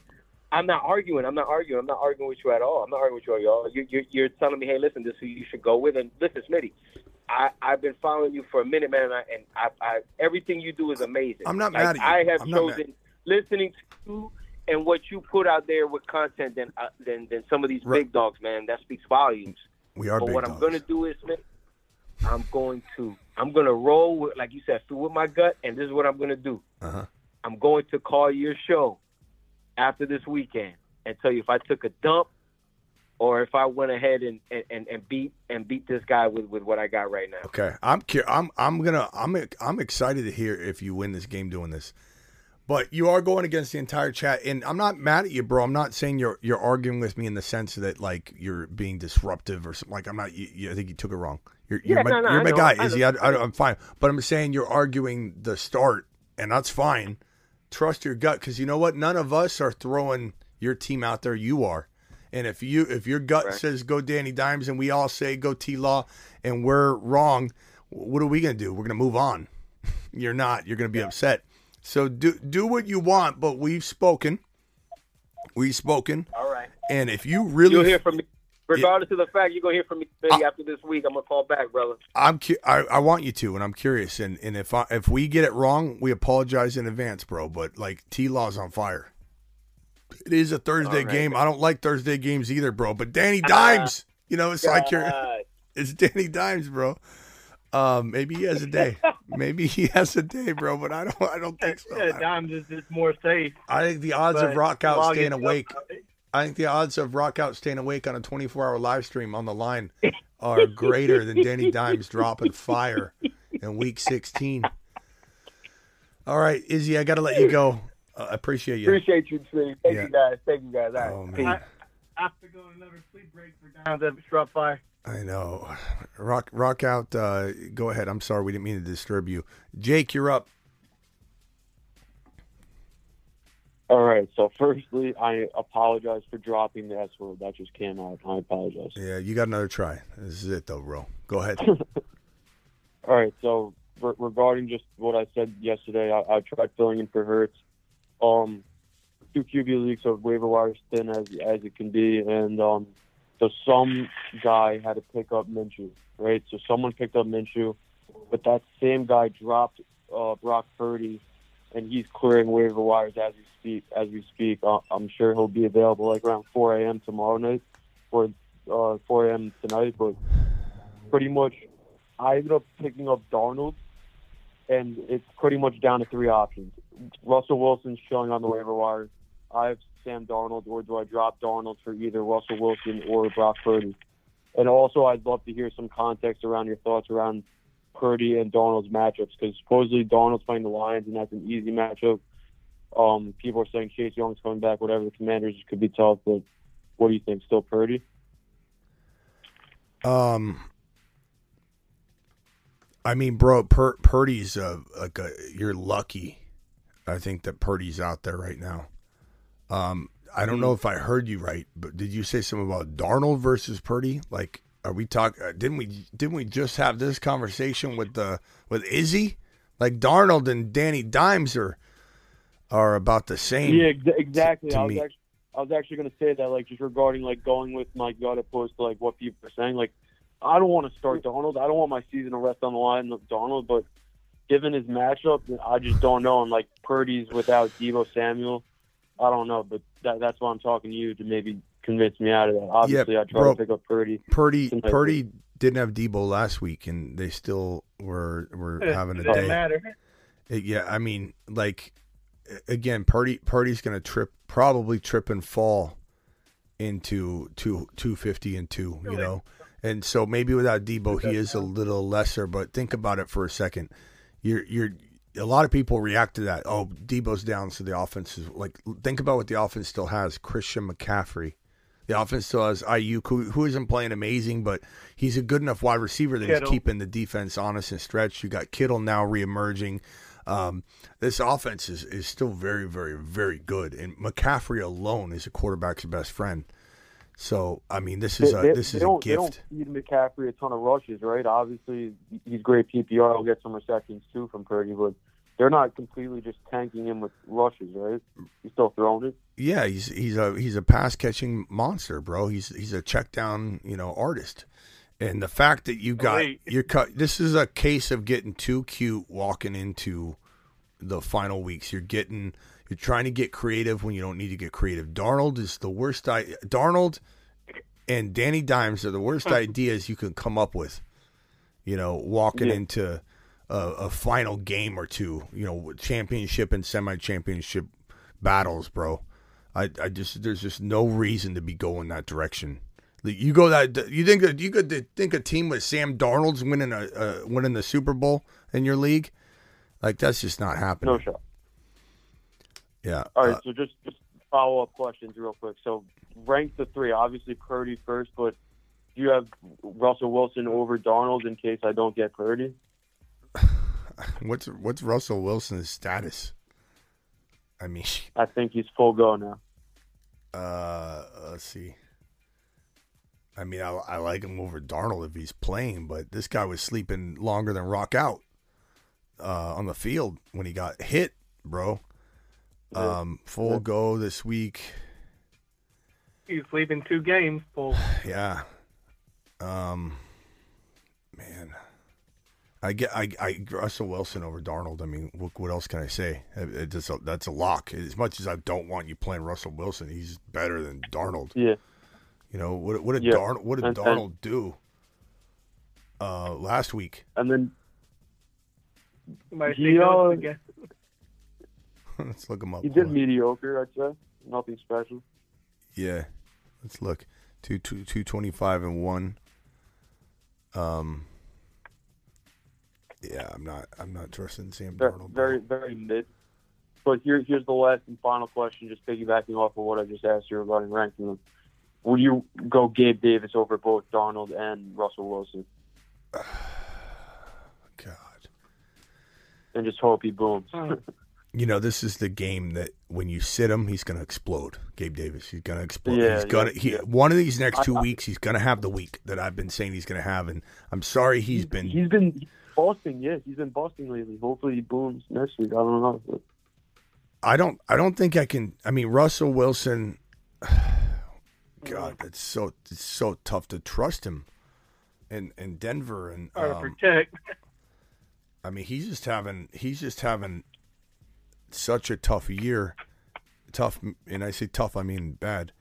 I'm not arguing. I'm not arguing. I'm not arguing with you at all. I'm not arguing with you at all. You're, you're, you're telling me, hey, listen, this is who you should go with. And listen, Smitty, I, I've been following you for a minute, man, and, I, and I, I, everything you do is amazing. I'm not Like, mad at you. I have I'm chosen listening to you and what you put out there with content than uh, than, than some of these Right. big dogs, man. That speaks volumes. We are But what dogs. I'm going to do is, Smith, I'm going to I'm going to roll with, like you said, through with my gut, and this is what I'm going to do. Uh-huh. I'm going to call your show after this weekend and tell you if I took a dump or if I went ahead and, and, and beat and beat this guy with, with what I got right now. Okay, I'm I'm I'm gonna I'm I'm excited to hear if you win this game doing this. But you are going against the entire chat, and I'm not mad at you, bro. I'm not saying you're you're arguing with me in the sense that like you're being disruptive or something. Like I'm not. You, you, I think you took it wrong. You're, you're Yeah, my, no, no, you're my know, guy, Izzy. I, I, I'm fine. But I'm saying you're arguing the start, and that's fine. Trust your gut, because you know what? None of us are throwing your team out there. You are. And if you if your gut Right. says go Danny Dimes and we all say go T Law and we're wrong, what are we gonna do? We're gonna move on. [LAUGHS] You're not. You're gonna be upset. So do do what you want, but we've spoken. We've spoken. All right. And if you really, You'll hear from me. Regardless of the fact you're going to hear from me Smitty, after this week, I'm going to call back, brother. I'm cu- I, I want you to, and I'm curious. And and if I, if we get it wrong, we apologize in advance, bro. But like T Law's on fire. It is a Thursday All right. game. I don't like Thursday games either, bro. But Danny Dimes, [LAUGHS] you know, it's like you're. It's Danny Dimes, bro. Um, maybe he has a day. [LAUGHS] maybe he has a day, bro. But I don't. I don't think so. Yeah, Dimes is just more safe. I think the odds of but Rock out staying is- awake. I think the odds of Rock out staying awake on a 24 hour live stream on the line [LAUGHS] are greater than Danny Dimes dropping fire in week 16. All right, Izzy, I got to let you go. Uh, I appreciate you. Appreciate you, Smitty. Thank Yeah. you, guys. Thank you, guys. All right. Oh, man. Peace. I have to go another sleep break for Dimes at Struck Fire. I know. Rock, rock out. Uh, go ahead. I'm sorry. We didn't mean to disturb you. Jake, you're up. All right. So, firstly, I apologize for dropping the S word. That just came out. I apologize. Yeah, you got another try. This is it, though, bro. Go ahead. [LAUGHS] All right. So, re- regarding just what I said yesterday, I, I tried filling in for Hurts. Um, two QB leagues of waiver wire thin as as it can be, and um, so some guy had to pick up Minshew, right? So someone picked up Minshew, but that same guy dropped uh, Brock Purdy, and he's clearing waiver wires as we speak. As we speak, uh, I'm sure he'll be available like around 4 a.m. tomorrow night, or uh, 4 a.m. tonight. But pretty much, I ended up picking up Darnold, and it's pretty much down to three options. Russell Wilson's showing on the waiver wire. I have Sam Darnold, or do I drop Darnold for either Russell Wilson or Brock Purdy? And also, I'd love to hear some context around your thoughts around Purdy and Darnold's matchups, because supposedly Darnold's playing the Lions, and that's an easy matchup. Um, people are saying Chase Young's coming back, whatever. The Commanders could be tough, but what do you think? Still Purdy? Um, I mean, bro, Pur- Purdy's uh, like a, you're lucky. I think that Purdy's out there right now. Um, I don't know if I heard you right, but did you say something about Darnold versus Purdy? Like, are we talking? Uh, didn't we? Didn't we just have this conversation with the with Izzy? Like Darnold and Danny Dimes are are about the same. Yeah, ex- exactly. to I was me. actually, I was actually going to say that, like, just regarding like going with my gut opposed to like what people are saying. Like, I don't want to start Darnold. I don't want my season to rest on the line of Darnold, but given his matchup, I just don't know. And like Purdy's without Deebo Samuel, I don't know. But that, that's why I'm talking to you to maybe convince me out of that. Obviously, I try bro. to pick up Purdy. Purdy Tonight. Purdy didn't have Deebo last week, and they still were were having a It day. matter. It- yeah, I mean, like again, Purdy Purdy's going to trip, probably trip and fall into two two fifty and two. You know, and so maybe without Deebo, he is a little lesser. But think about it for a second. You're you're a lot of people react to that. Oh, Deebo's down, so the offense is like. Think about what the offense still has: Christian McCaffrey. The offense still has Aiyuk, who, who isn't playing amazing, but he's a good enough wide receiver that Kittle. he's keeping the defense honest and stretched. You got Kittle now reemerging. Um, this offense is, is still very, very, very good, and McCaffrey alone is a quarterback's best friend. So, I mean, this is a They- this they is a don't, They don't feed McCaffrey a ton of rushes, right? Obviously, he's great PPR. He'll get some receptions too from Purdy, but they're not completely just tanking him with rushes, right? He's still throwing it. Yeah, he's he's a he's a pass catching monster, bro. He's he's a check down, you know, artist. And the fact that you got Elite. you're cut this is a case of getting too cute walking into the final weeks. You're getting you're trying to get creative when you don't need to get creative. Darnold is the worst I Darnold and Danny Dimes are the worst [LAUGHS] ideas you can come up with. You know, walking Yeah. into a, a final game or two, you know, championship and semi championship battles, bro. I, I just there's just no reason to be going that direction. You go that you think that you could think a team with Sam Darnold's winning a uh, winning the Super Bowl in your league, like that's just not happening. No shot. Yeah. All right, uh, so just just follow up questions real quick. So rank the three. Obviously Purdy first, but do you have Russell Wilson over Darnold in case I don't get Purdy? [SIGHS] what's what's Russell Wilson's status? I mean, [LAUGHS] I think he's full go now. uh, let's see. I mean, I, I like him over Darnold if he's playing, but this guy was sleeping longer than rock out uh, on the field when he got hit, bro. Um, full go this week. He's leaving two games full. [SIGHS] Yeah. Um, man, I get I I Russell Wilson over Darnold. I mean, what, what else can I say? It, it just that's a lock. As much as I don't want you playing Russell Wilson, he's better than Darnold. Yeah. You know what? What did Yeah. Darnold? What did And- and- Darnold do? Uh, last week. And then You might He, uh, again. [LAUGHS] Let's look him up. he did mediocre, I'd say. Nothing special. Yeah, let's look. Two two two twenty five and one. Um. Yeah, I'm not. I'm not trusting Sam Very, Darnold. very, very mid. But here, here's the last and final question, just piggybacking off of what I just asked you regarding ranking them. Would you go Gabe Davis over both Darnold and Russell Wilson [SIGHS] God. and just hope he booms? [LAUGHS] You know, this is the game that when you sit him, he's going to explode. Gabe Davis, he's going to explode. Yeah, he's gonna. yeah, he, yeah. One of these next two I- weeks, he's going to have the week that I've been saying he's going to have, and I'm sorry he's been. He's been busting, yeah. He's been busting lately. Hopefully he booms next week. I don't know. But I don't. I don't think I can. I mean, Russell Wilson. [SIGHS] God, that's so. It's so tough to trust him. In in Denver and Or um, protect. [LAUGHS] I mean, he's just having. He's just having such a tough year. Tough, and I say tough, I mean bad.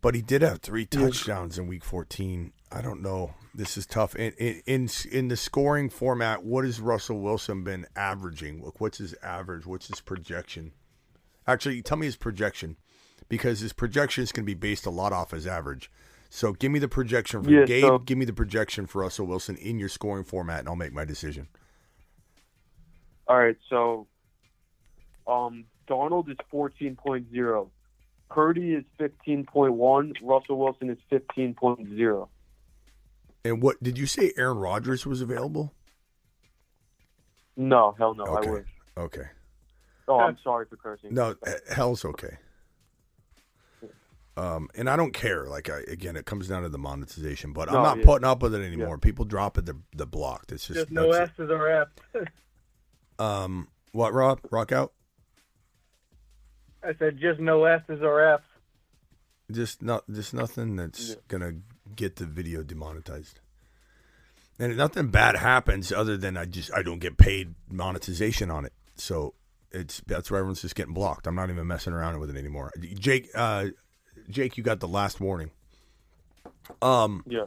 But he did have three touchdowns in Week 14. I don't know. This is tough. In in in, in the scoring format, what has Russell Wilson been averaging? Look, what's his average? What's his projection? Actually, tell me his projection, because his projection is going to be based a lot off his average. So give me the projection for Yeah, Gabe. so- give me the projection for Russell Wilson in your scoring format, and I'll make my decision. all right, so um, Darnold is fourteen point zero. Purdy is fifteen point one. Russell Wilson is fifteen point zero. And what did you say? Aaron Rodgers was available. No, hell no. Okay. I wish. Okay. Oh, I'm sorry for cursing. No, h- hell's okay. Um, and I don't care. Like I, again, it comes down to the monetization, but I'm not yeah. putting up with it anymore. People drop it, the the blocked. It's just, Just no that's S's or F's. it. [LAUGHS] Um, what Rob? Rock out? I said just no S's or F's. Just not, just nothing that's Yeah. gonna get the video demonetized. and nothing bad happens other than I just I don't get paid monetization on it. So it's that's why everyone's just getting blocked. I'm not even messing around with it anymore. Jake, uh, Jake, you got the last warning. Um, Yeah.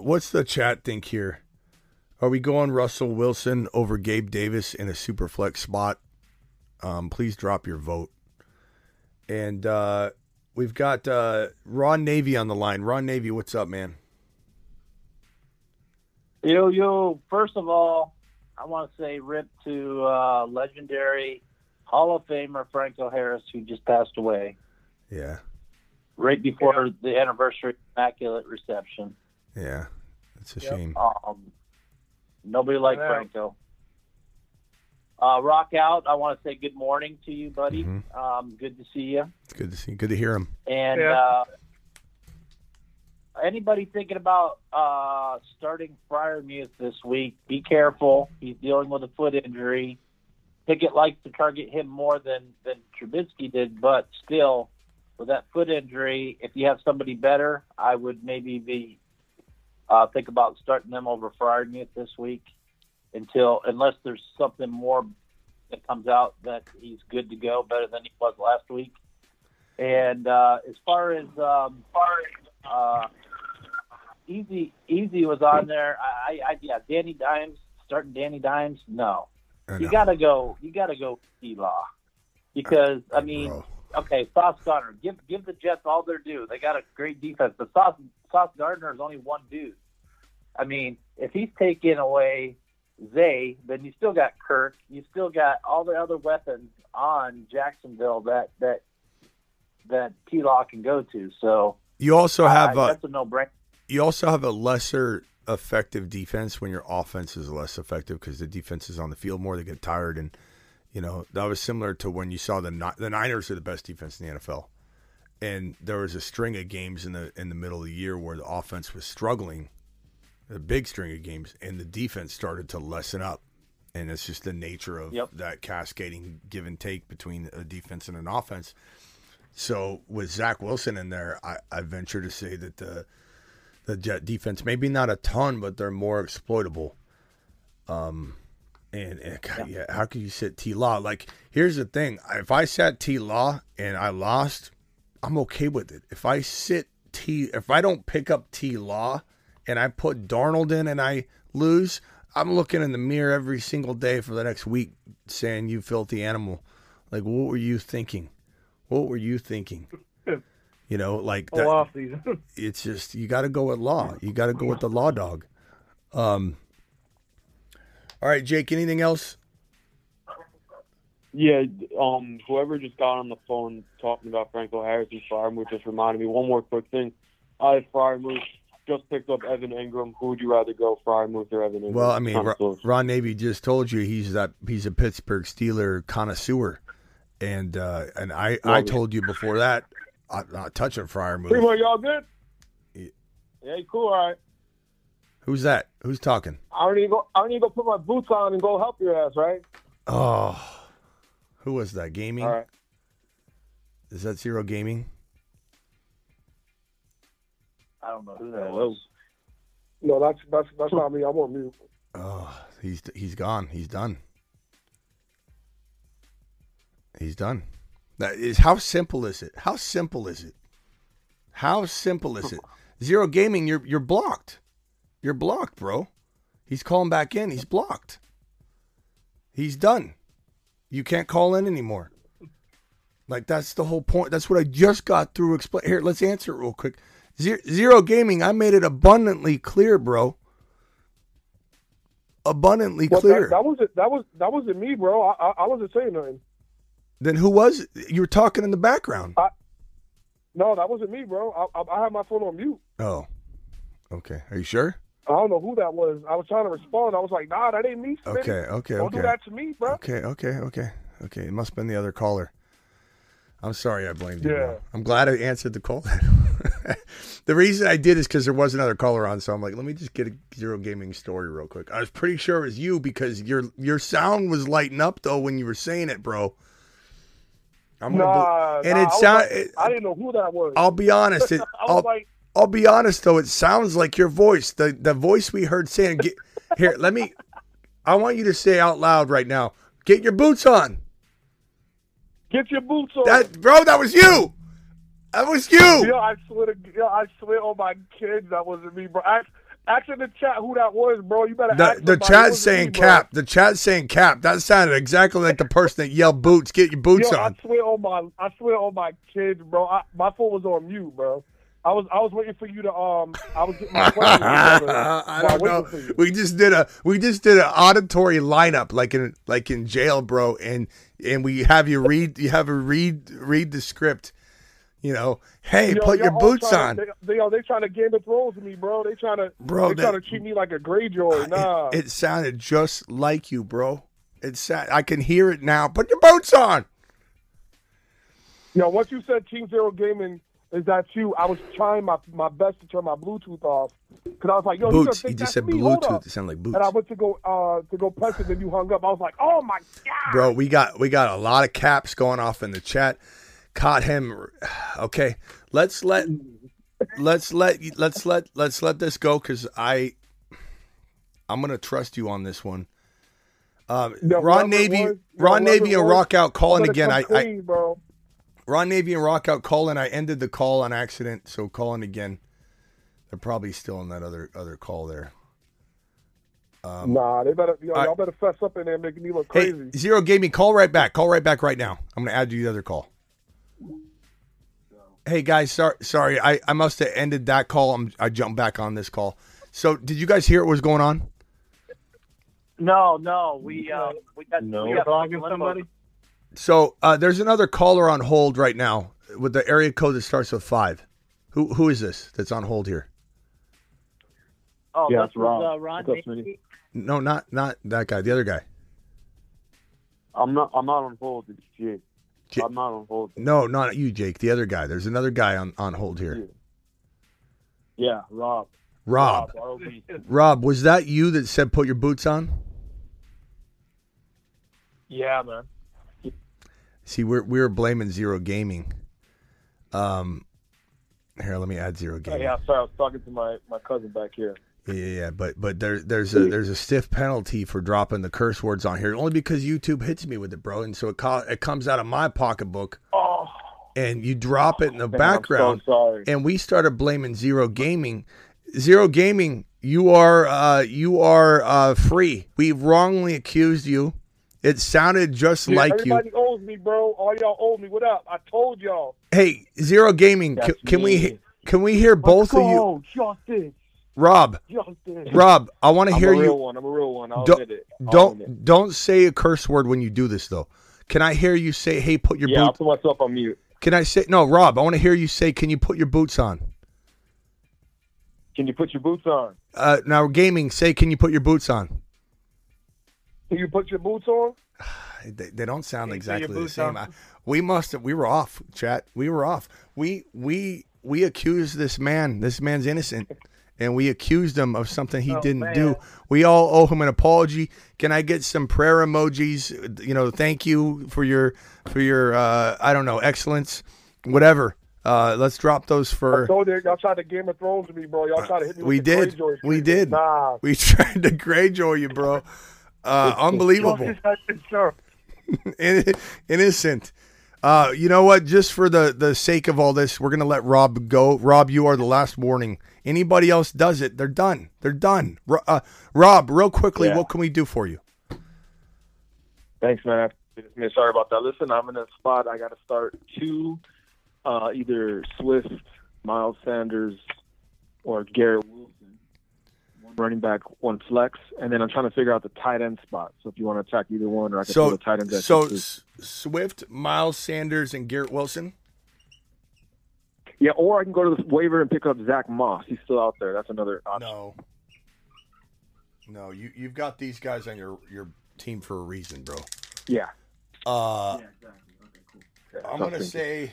what's the chat think here? Are we going Russell Wilson over Gabe Davis in a super flex spot? Um, please drop your vote. And uh, we've got uh, Ron Navy on the line. Ron Navy, what's up, man? Yo, yo, first of all, I want to say rip to uh, legendary Hall of Famer Franco Harris, who just passed away Yeah, right before the anniversary Immaculate Reception. yeah, it's a Yep. shame. Um, nobody like Yeah. Franco. Uh, rock out. I want to say good morning to you, buddy. Mhm. Um, good to see you. It's good to see. Good to hear him. And Yeah. uh, anybody thinking about uh, starting Freiermuth this week, be careful. He's dealing with a foot injury. Pickett likes to target him more than, than Trubisky did, but still, with that foot injury, if you have somebody better, I would maybe be uh, think about starting them over Freiermuth this week until unless there's something more that comes out that he's good to go, better than he was last week. And uh, as far as um, uh, Easy, Easy was on there. I, I, I yeah, Danny Dimes starting Danny Dimes. No, you gotta go. You gotta go E Law because I mean, Bro. okay, Sauce Gardner. Give give the Jets all their due. They got a great defense, but Sauce Sauce Gardner is only one dude. I mean, if he's taking away Zay, then you still got Kirk. You still got all the other weapons on Jacksonville that that that T Law can go to. So You also have uh, uh, that's a no brainer. you also have a lesser effective defense when your offense is less effective because the defense is on the field more. They get tired, and you know that was similar to when you saw the the Niners are the best defense in the NFL, and there was a string of games in the in the middle of the year where the offense was struggling, a big string of games, and the defense started to lessen up. And it's just the nature of Yep. that cascading give and take between a defense and an offense. So with Zach Wilson in there, I, I venture to say that the the Jet defense, maybe not a ton, but they're more exploitable. Um, and, and God, yeah. how can you sit T Law? Like, here's the thing: if I sat T Law and I lost, I'm okay with it. If I sit T, if I don't pick up T Law and I put Darnold in and I lose, I'm looking in the mirror every single day for the next week, saying, "You filthy animal!" Like, what were you thinking? What were you thinking? [LAUGHS] You know, like season. [LAUGHS] it's just you got to go with law. You got to go with the law dog. Um. All right, Jake. Anything else? Yeah, um, whoever just got on the phone talking about Franco Harris and Freiermuth just reminded me one more quick thing. I Freiermuth just picked up Evan Engram. Who would you rather go, Freiermuth or Evan Engram? Well, I mean, Ron. Ron Navy just told you he's that he's a Pittsburgh Steeler connoisseur, and uh, and I I it. told you before that I'm not touching Fryer Primo, move. y'all good? Yeah. Yeah, cool. All right. Who's that? Who's talking? I don't to go. I don't to go put my boots on and go help your ass, right? Oh, who was that? Gaming? All right. Is that Zero Gaming? I don't know who that was. No, that's that's that's not me. I'm on mute. Oh, he's he's gone. He's done. He's done. That is how simple is it? How simple is it? How simple is it? [LAUGHS] Zero Gaming, you're you're blocked. You're blocked, bro. He's calling back in. He's blocked. He's done. You can't call in anymore. Like that's the whole point. That's what I just got through. Explain here. Let's answer it real quick. Zero, Gaming. I made it abundantly clear, bro. Abundantly Well, clear. That, that wasn't that was that wasn't me, bro. I, I I wasn't saying nothing. Then who was it? You were talking in the background. No, that wasn't me, bro. I, I, I had my phone on mute. Oh, okay. Are you sure? I don't know who that was. I was trying to respond. I was like, Nah, that ain't me. Smitty. Okay, okay, Don't okay. do that to me, bro. Okay, okay, okay, okay. It must have been the other caller. I'm sorry I blamed you. Yeah. bro. I'm glad I answered the call. [LAUGHS] the reason I did is because there was another caller on, so I'm like, let me just get a zero gaming story real quick. I was pretty sure it was you because your your sound was lighting up though when you were saying it, bro. I'm gonna Nah, and nah, it I was sound. like- I didn't know who that was. I'll be honest. It, [LAUGHS] I was I'll, like, I'll be honest though, it sounds like your voice. The the voice we heard saying get, here, let me I want you to say out loud right now. Get your boots on. Get your boots on. That bro, that was you. That was you. Yeah, I swear to yeah, I swear on my kids that wasn't me, bro. Ask, ask in the chat who that was, bro. You better The, the chat's saying me, cap. The chat's saying cap. That sounded exactly like the person that yelled boots. Get your boots Yo, on. I swear on my I swear on my kids, bro. I, my phone was on mute, bro. I was I was waiting for you to um I was getting my [LAUGHS] questions. I don't know. We just did a we just did an auditory lineup like in like in jail, bro, and and we have you read you have a read read the script. You know, hey, Yo, put your boots on. to- They, they, yo, they trying to Game of Thrones with me, bro. They trying to Bro, They that- trying to treat me like a Greyjoy. Nah, It sounded just like you, bro. It sa- I can hear it now. Put your boots on. you know, once you said Team Zero Gaming is that you, I was trying my my best to turn my Bluetooth off because I was like, yo, you Boots. He just said me? Bluetooth. It sounded like boots. And I went to go uh to go press it, then you hung up. I was like, oh my god. Bro, we got we got a lot of caps going off in the chat. Caught him. [SIGHS] Okay, let's let let's let let's let let's let this go because I I'm gonna trust you on this one. Um, No, Ron Navy, was, Ron Navy, and Rock out calling again. I, I bro. Ron Navy and Rock out calling. I ended the call on accident, so calling again. They're probably still in that other other call there. Um, nah, they better yo, I- y'all better fess up in there, making me look Hey, crazy. Zero gave me call right back. Call right back right now. I'm gonna add you the other call. Hey guys, sorry, sorry, I, I must have ended that call. I'm, I jumped back on this call. So, did you guys hear what was going on? No, no, we uh, we got No. we got Talking limbo. somebody? So, uh, there's another caller on hold right now with the area code that starts with five. Who who is this that's on hold here? Oh, Yeah, this it's Ron. was, uh, Ron What's up, No, not not that guy. The other guy. I'm not. I'm not on hold. It's Jake. Jake. I'm not on hold. No, not you, Jake. The other guy. There's another guy on, on hold here. Yeah, Rob. Rob. ROB. Rob, was that you that said put your boots on? Yeah, man. See, we're we're blaming Zero Gaming. Um, here, let me add zero Gaming. yeah, sorry, I was talking to my, my cousin back here. Yeah, yeah, yeah. But but there there's a there's a stiff penalty for dropping the curse words on here, only because YouTube hits me with it, bro, and so it co- it comes out of my pocketbook, Oh, and you drop it in the man, background, so and we started blaming Zero Gaming. Zero Gaming, you are uh, you are uh, free. We wrongly accused you. It sounded just Yeah, like you. everybody owes me, bro. All y'all owe me. What up? I told y'all. Hey, Zero Gaming, can, can we can we hear both of you? Justice. Rob, Justice. Rob, I want to I'm hear a real you. one. I'm a real one. I'll don't admit it. I'll don't don't say a curse word when you do this though. Can I hear you say, "Hey, put your Yeah, I'll boots"? put myself on mute. Can I say no, Rob? I want to hear you say, "Can you put your boots on?" Can you put your boots on? Uh, now, gaming, say, "Can you put your boots on?" You put your boots on? [SIGHS] They, they don't sound Can you put exactly the same. I, we must have. We were off, chat. We were off. We we we accused this man. This man's innocent, and we accused him of something he Oh, didn't man. do. We all owe him an apology. Can I get some prayer emojis? You know, thank you for your for your uh, I don't know excellence, whatever. Uh, let's drop those I for. told you, y'all tried to Game of Thrones with me, bro. Y'all tried to hit me. We with did. We did. Nah. We [LAUGHS] tried to Greyjoy you, bro. Uh, unbelievable. [LAUGHS] Innocent. Uh, you know what? Just for the the sake of all this, we're gonna let Rob go. Rob, you are the last warning. Anybody else does it, they're done. They're done. Uh, Rob, real quickly, Yeah. what can we do for you? Thanks, man. Man, sorry about that. Listen, I'm in a spot. I got to start two, uh, either Swift, Miles Sanders, or Garrett Wilson. One running back, one flex, and then I'm trying to figure out the tight end spot. So if you want to attack either one, or I can So, throw the tight end. at so. S- Swift, Miles Sanders, and Garrett Wilson. yeah, or I can go to the waiver and pick up Zach Moss. He's still out there. That's another option. No, no, you you've got these guys on your your team for a reason, bro. Yeah. Uh, Yeah, I'm gonna thinking. say.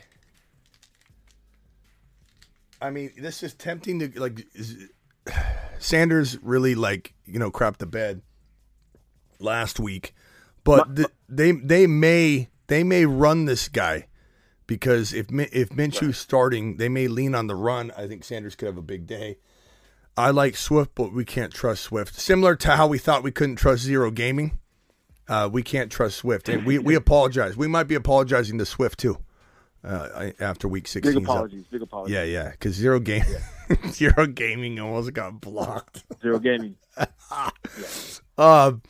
I mean, this is tempting to like. Sanders really like you know crap the bed last week, but th- they they may they may run this guy. because if if Minshew's starting, they may lean on the run. I think Sanders could have a big day. I like Swift, but we can't trust Swift. Similar to how we thought we couldn't trust Zero Gaming, uh, we can't trust Swift, and we we [LAUGHS] apologize. We might be apologizing to Swift too uh, after Week 16. Big apologies. Big apologies. Yeah, yeah, because Zero Game, [LAUGHS] Zero Gaming almost got blocked. Zero gaming. [LAUGHS] Um,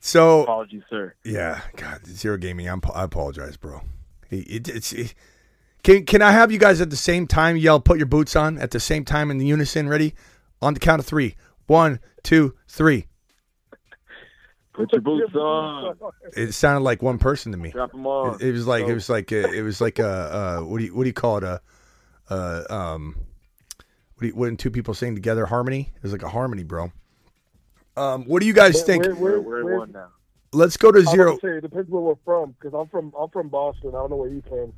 so Apologies, sir. yeah, God, Zero Gaming. I'm, I apologize, bro. It, it, it's it, can can I have you guys at the same time yell? Put your boots on at the same time in the unison. Ready? On the count of three. One, two, three. Put your boots on. It sounded like one person to me. Drop them on. It, it was like it was like a, it was like a uh, what do you what do you call it a uh, um what do you, when two people sing together harmony? It was like a harmony, bro. Um, what do you guys think? Where- where- We're where- one now. Let's go to zero. about say, it depends where we're from, because I'm from I'm from Boston. I don't know where you from.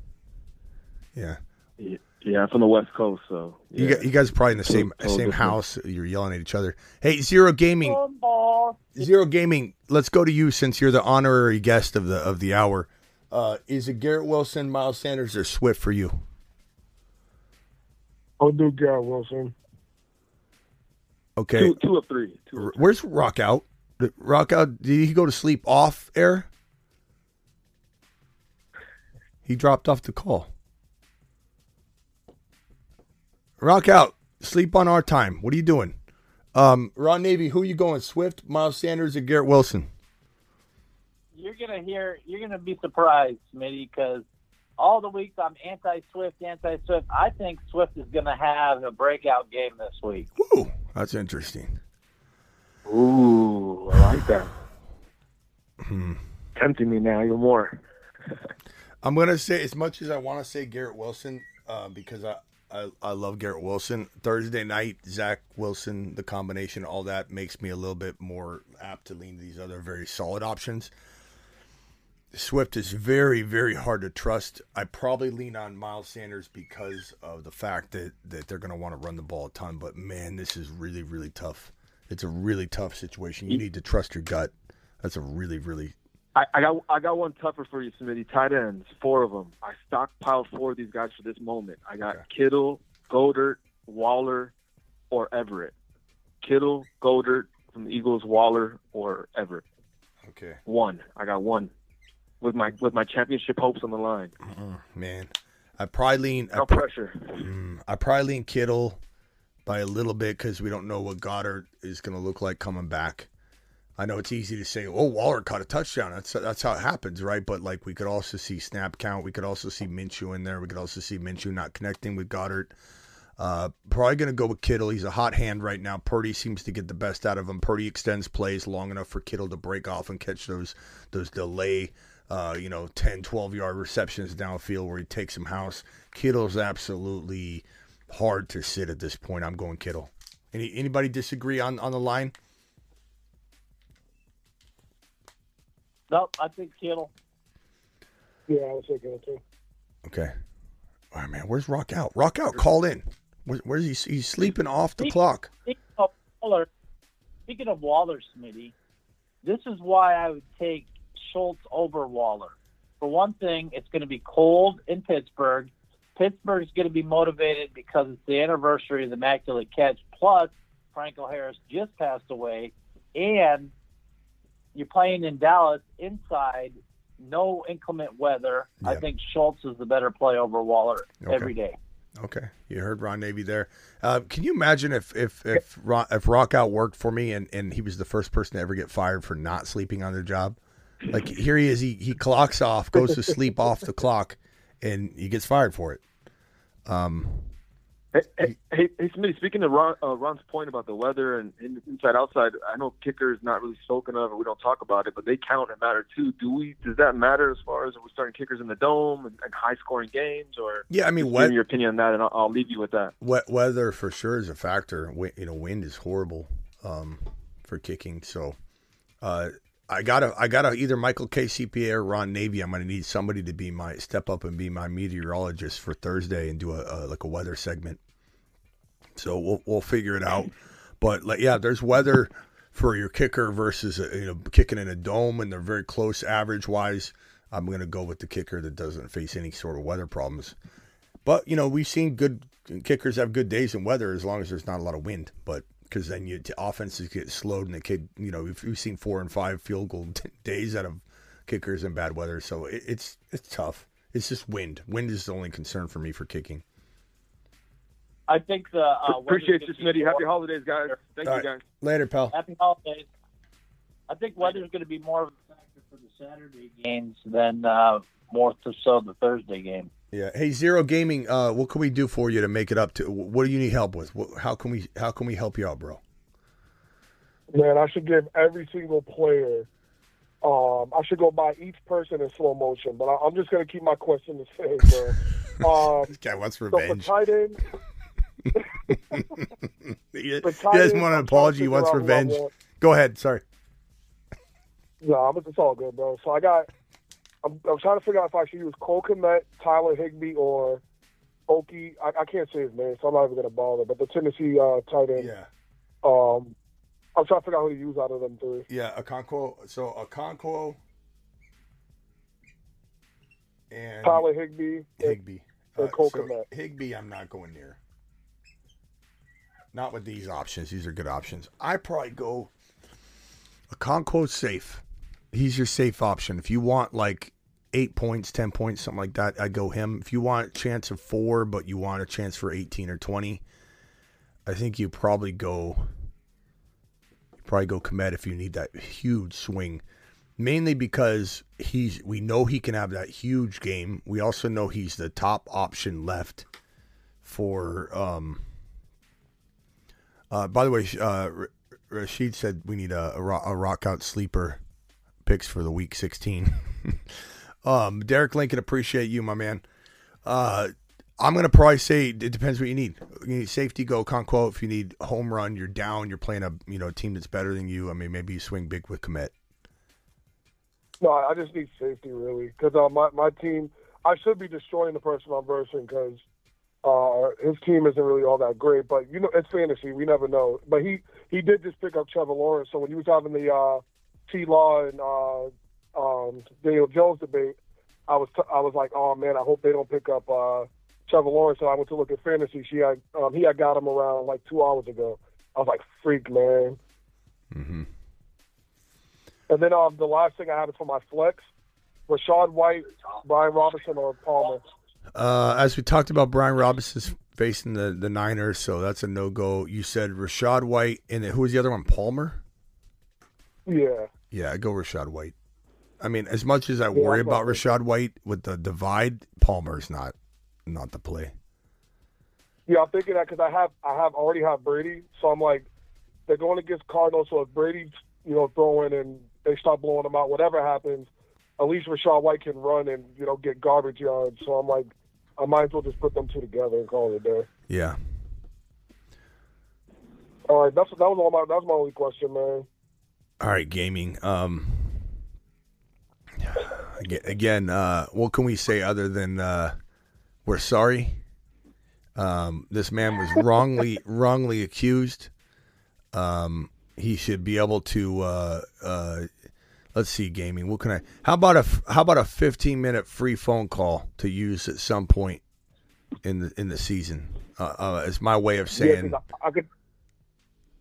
Yeah. Yeah, I'm from the West Coast, so You, gu- you guys are probably in the same Total same different. house. You're yelling at each other. Hey, Zero Gaming, Zero Gaming. Let's go to you since you're the honorary guest of the of the hour. Uh, is it Garrett Wilson, Miles Sanders, or Swift for you? I'll do Garrett Wilson. Okay. two, two of three. R- Where's Rock Out? Rock Out. Did he go to sleep off air? He dropped off the call. Rock Out. Sleep on our time. What are you doing? Um, Ron Navy. Who are you going? Swift, Miles Sanders, or Garrett Wilson? You're gonna hear. You're gonna be surprised, Smitty, because all the weeks I'm anti-Swift, anti-Swift. I think Swift is gonna have a breakout game this week. Ooh, that's interesting. Ooh, I like that. Hmm. Tempting me now even more. I'm gonna say as much as I want to say Garrett Wilson uh, because I, I I love Garrett Wilson. Thursday night, Zach Wilson, the combination, all that makes me a little bit more apt to lean to these other very solid options. Swift is very very hard to trust. I probably lean on Miles Sanders because of the fact that that they're gonna want to run the ball a ton. But man, this is really really tough. It's a really tough situation. You need to trust your gut. That's a really really I, I got I got one tougher for you, Smitty. Tight ends, four of them. I stockpiled four of these guys for this moment. I got Kittle, Goedert, Waller, or Everett. Kittle, Goedert from the Eagles, Waller, or Everett. okay. One. I got one. With my with my championship hopes on the line. Man, I probably lean. I No pressure. Mm, I probably lean Kittle by a little bit because we don't know what Goedert is going to look like coming back. I know it's easy to say, "Oh, Waller caught a touchdown." That's that's how it happens, right? But like, we could also see snap count. We could also see Minshew in there. We could also see Minshew not connecting with Goedert. Uh, probably going to go with Kittle. He's a hot hand right now. Purdy seems to get the best out of him. Purdy extends plays long enough for Kittle to break off and catch those those delay, uh, you know, 10, 12 yard receptions downfield where he takes some house. Kittle's absolutely hard to sit at this point. I'm going Kittle. Any anybody disagree on on the line? Nope, I think Kittle. Yeah, I was thinking it too. Okay. All right, man. Where's Rock out? Rock out. Call in. Where, where's he? He's sleeping off the clock. Speaking of Waller, speaking of Waller, Smitty, this is why I would take Schultz over Waller. For one thing, it's going to be cold in Pittsburgh. Pittsburgh's going to be motivated because it's the anniversary of the Immaculate Catch. Plus, Franco Harris just passed away, and you're playing in Dallas inside, no inclement weather. I think Schultz is the better play over Waller Okay. every day. Okay, you heard Ron Navy there. Uh, can you imagine if if if Ron, if Rock out worked for me and and he was the first person to ever get fired for not sleeping on their job? Like here he is, he he clocks off, goes to sleep off the clock, and he gets fired for it. Um, Hey, hey, hey, hey Smitty, speaking of Ron, uh, Ron's point about the weather and, and inside outside, I know kicker is not really spoken of, or we don't talk about it, but they count and matter too. Do we? Does that matter as far as we're starting kickers in the dome and, and high scoring games, or Yeah, I mean, what- your opinion on that, and I'll, I'll leave you with that. Wet weather for sure is a factor. Wi- You know, wind is horrible um, for kicking. So, uh, I gotta, I gotta either Michael KCPA or Ron Navy. I'm gonna need somebody to be my step up and be my meteorologist for Thursday and do a, a like a weather segment. So we'll we'll figure it out. But like, yeah, there's weather for your kicker versus uh, you know kicking in a dome, and they're very close average wise. I'm to go with the kicker that doesn't face any sort of weather problems. But you know, we've seen good kickers have good days in weather as long as there's not a lot of wind. But because then you offenses get slowed, and the kid, you know, we've, we've seen four and five field goal days out of kickers in bad weather. So it, it's it's tough. It's just wind. Wind is the only concern for me for kicking. I think the uh, Appreciate weather's you, Smitty. Happy holidays, guys. Thank All you, right. guys. Later, pal. Happy holidays. I think weather's going to be more of a factor for the Saturday games than uh, more so the Thursday game. Yeah. Hey, Zero Gaming. Uh, what can we do for you to make it up to? What do you need help with? What, how can we How can we help you out, bro? Man, I should give every single player. Um, I should go by each person in slow motion, but I, I'm just gonna keep my question the same, bro. [LAUGHS] Um, This guy wants so for revenge. tight end, [LAUGHS] he, he tight doesn't want an I'm trying to apology. He wants out who I revenge. want. Go ahead. Sorry. No, but it's all good, bro. So I got. I'm, I'm trying to figure out if I should use Cole Kmet, Tyler Higbee, or Oki. I, I can't say his name, so I'm not even gonna bother. But the Tennessee uh, tight end. Yeah. Um, I'm trying to figure out who to use out of them three. Yeah, Okonkwo. So Okonkwo and Tyler Higbee. Higbee. and Uh, Cole so Kmet. Higbee, I'm not going near. Not with these options. These are good options. I probably go a Conquo safe. He's your safe option. If you want like eight points, ten points, something like that, I go him. If you want a chance of four, but you want a chance for eighteen or twenty, I think you probably go. You probably go Kmet if you need that huge swing. Mainly because he's we know he can have that huge game. We also know he's the top option left for um uh by the way, uh Rashid said we need a, a, ro- a rock out sleeper picks for the week 16. [LAUGHS] um Derek Lincoln appreciate you, my man. Uh I'm gonna probably say it depends what you need. You need safety, go Okonkwo. If you need home run, you're down. You're playing a you know team that's better than you. I mean, maybe you swing big with Kmet. No, I just need safety really because uh, my my team. I should be destroying the person I'm versing because uh, his team isn't really all that great. But you know, it's fantasy. We never know. But he he did just pick up Trevor Lawrence. So when he was having the uh, T Law and uh, um, Daniel Jones debate, I was t- I was like, oh man, I hope they don't pick up uh, Trevor Lawrence. So I went to look at fantasy. She had um, he had got him around like two hours ago. I was like, freak man. Mm-hmm. And then um, the last thing I have is for my flex: Rachaad White, Brian Robinson, or Palmer. Uh, as we talked about, Brian Robinson's facing the, the Niners, so that's a no go. You said Rachaad White, and who was the other one? Palmer. Yeah. Yeah, I go Rachaad White. I mean, as much as I worry about Rachaad White with the divide, Palmer's not not the play. Yeah, I'm thinking that because I have I have already have Brady, so I'm like, they're going against Cardinals. So if Brady's you know throwing and they start blowing them out, whatever happens, at least Rachaad White can run and you know get garbage yards. So I'm like, I might as well just put them two together and call it a day. Yeah. All right, that's that was all my that was my only question, man. All right, gaming. Um, again, again uh, what can we say other than uh, we're sorry? Um, this man was wrongly [LAUGHS] wrongly accused. Um, he should be able to. Uh, uh, let's see, gaming. What can I? How about a how about a fifteen minute free phone call to use at some point in the in the season? Uh, uh, as my way of Yeah, saying, 'cause I, I could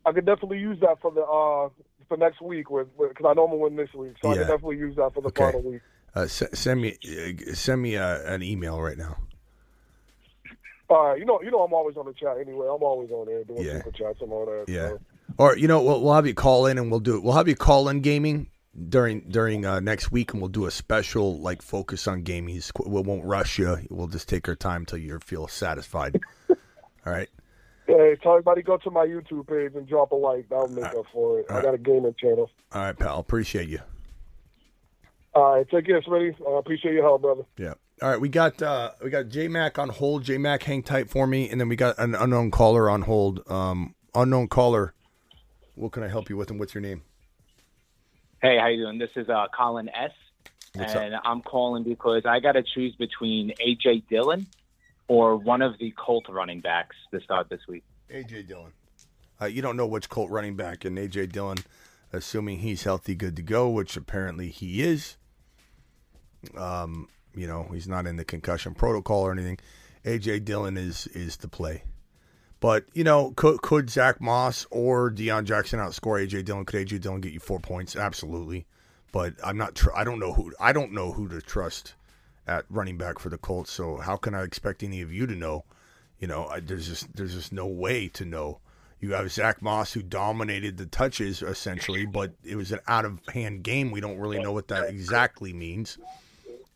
I could definitely use that for the uh for next week with because I know I'm gonna win this week, so I Yeah. could definitely use that for the Okay. final week. Uh, s- send me uh, send me uh, an email right now. All right, you know, you know, I'm always on the chat anyway. I'm always on there doing Yeah. super chats and all that. Yeah. so. Or you know, we'll, we'll have you call in and we'll do it. We'll have you call in gaming during during uh, next week, and we'll do a special like focus on gaming. We won't rush you. We'll just take our time till you feel satisfied. [LAUGHS] All right. Hey, tell everybody go to my YouTube page and drop a like. That'll make up for it. I got a gaming channel. All right, pal. Appreciate you. All right, take care, Smitty. I appreciate your help, brother. Yeah. All right, we got uh we got J Mac on hold. J Mac, hang tight for me, and then we got an unknown caller on hold. Um, unknown caller. What can I help you with, and what's your name? Hey, how you doing? This is uh, Colin S. What's and I'm calling because I got to choose between AJ Dillon or one of the Colt running backs to start this week. AJ Dillon. Uh, you don't know which Colt running back, and AJ Dillon, assuming he's healthy, good to go, which apparently he is. Um, you know, he's not in the concussion protocol or anything. AJ Dillon is is the play. But you know, could could Zach Moss or Deon Jackson outscore AJ Dillon? Could AJ Dillon get you four points? Absolutely. But I'm not. Tr- I don't know who. I don't know who to trust at running back for the Colts. So how can I expect any of you to know? You know, I, there's just there's just no way to know. You have Zach Moss who dominated the touches essentially, but it was an out of hand game. We don't really know what that exactly means.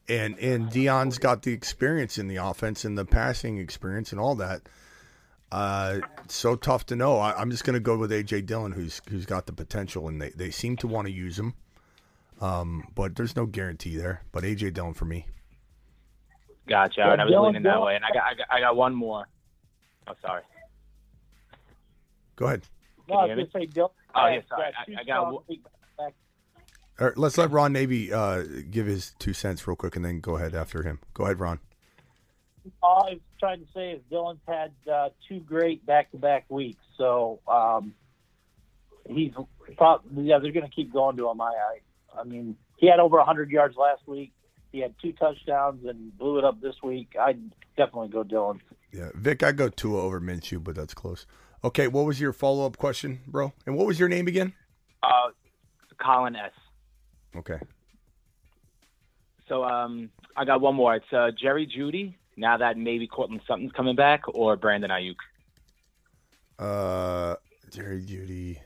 And and Deon's got the experience in the offense and the passing experience and all that. Uh, so tough to know. I, I'm just going to go with AJ Dillon, who's who's got the potential, and they, they seem to want to use him. Um, but there's no guarantee there. But AJ Dillon for me. Gotcha. Yeah, and I was Dillon- leaning that Dillon- way, and I got, I got I got one more. Oh, sorry. Go ahead. No, I was going to say Dillon. Oh, yeah, has sorry. I- I got strong weeks back. All right, let's let Ron Navy uh, give his two cents real quick, and then go ahead after him. Go ahead, Ron. All I was trying to say is Dillon's had uh, two great back-to-back weeks, so um, he's probably yeah they're going to keep going to him. I, I I mean he had over 100 yards last week. He had two touchdowns and blew it up this week. I'd definitely go Dillon. Yeah, Vic, I go Tua over Minshew, but that's close. Okay, what was your follow up question, bro? And what was your name again? Uh, Colin S. Okay. So um, I got one more. It's uh, Jerry Jeudy. Now that maybe Courtland Sutton's coming back, or Brandon Aiyuk. Uh, Jerry Jeudy.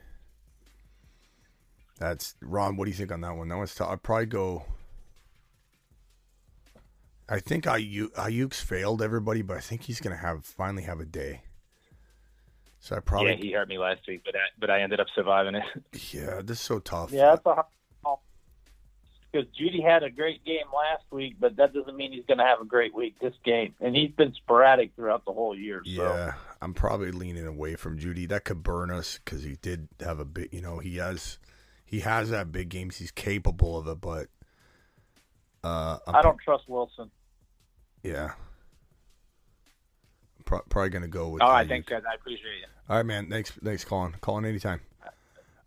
That's Ron. What do you think on that one? That one's tough. I'd probably go. I think Aiyuk, Aiyuk's failed everybody, but I think he's gonna have finally have a day. So I probably Yeah, he hurt me last week, but I, but I ended up surviving it. yeah, this is so tough. Yeah, that's a hard call. Because Jeudy had a great game last week, but that doesn't mean he's going to have a great week this game. And he's been sporadic throughout the whole year. So. Yeah, I'm probably leaning away from Jeudy. That could burn us because he did have a big. You know, he has he has that big games. He's capable of it, but uh, I'm I don't trust Wilson. Yeah. Pro- probably gonna go with. All right, thanks guys. I appreciate it. All right, man. Thanks, thanks, calling. Calling anytime.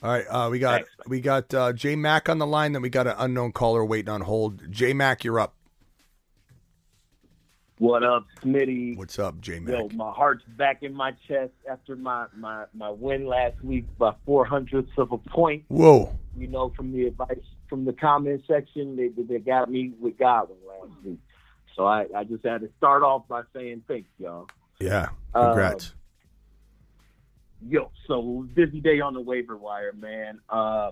All right, uh, we got we got uh, J Mac on the line. Then we got an unknown caller waiting on hold. J Mac, you're up. What up, Smitty? What's up, J Mac? Yo, my heart's back in my chest after my, my, my win last week by four hundredths of a point. Whoa. You know, from the advice from the comment section, they they got me with Godwin last week. So I, I just had to start off by saying thanks, y'all. Yeah. Uh, Congrats. Yo, so busy day on the waiver wire, man. Uh,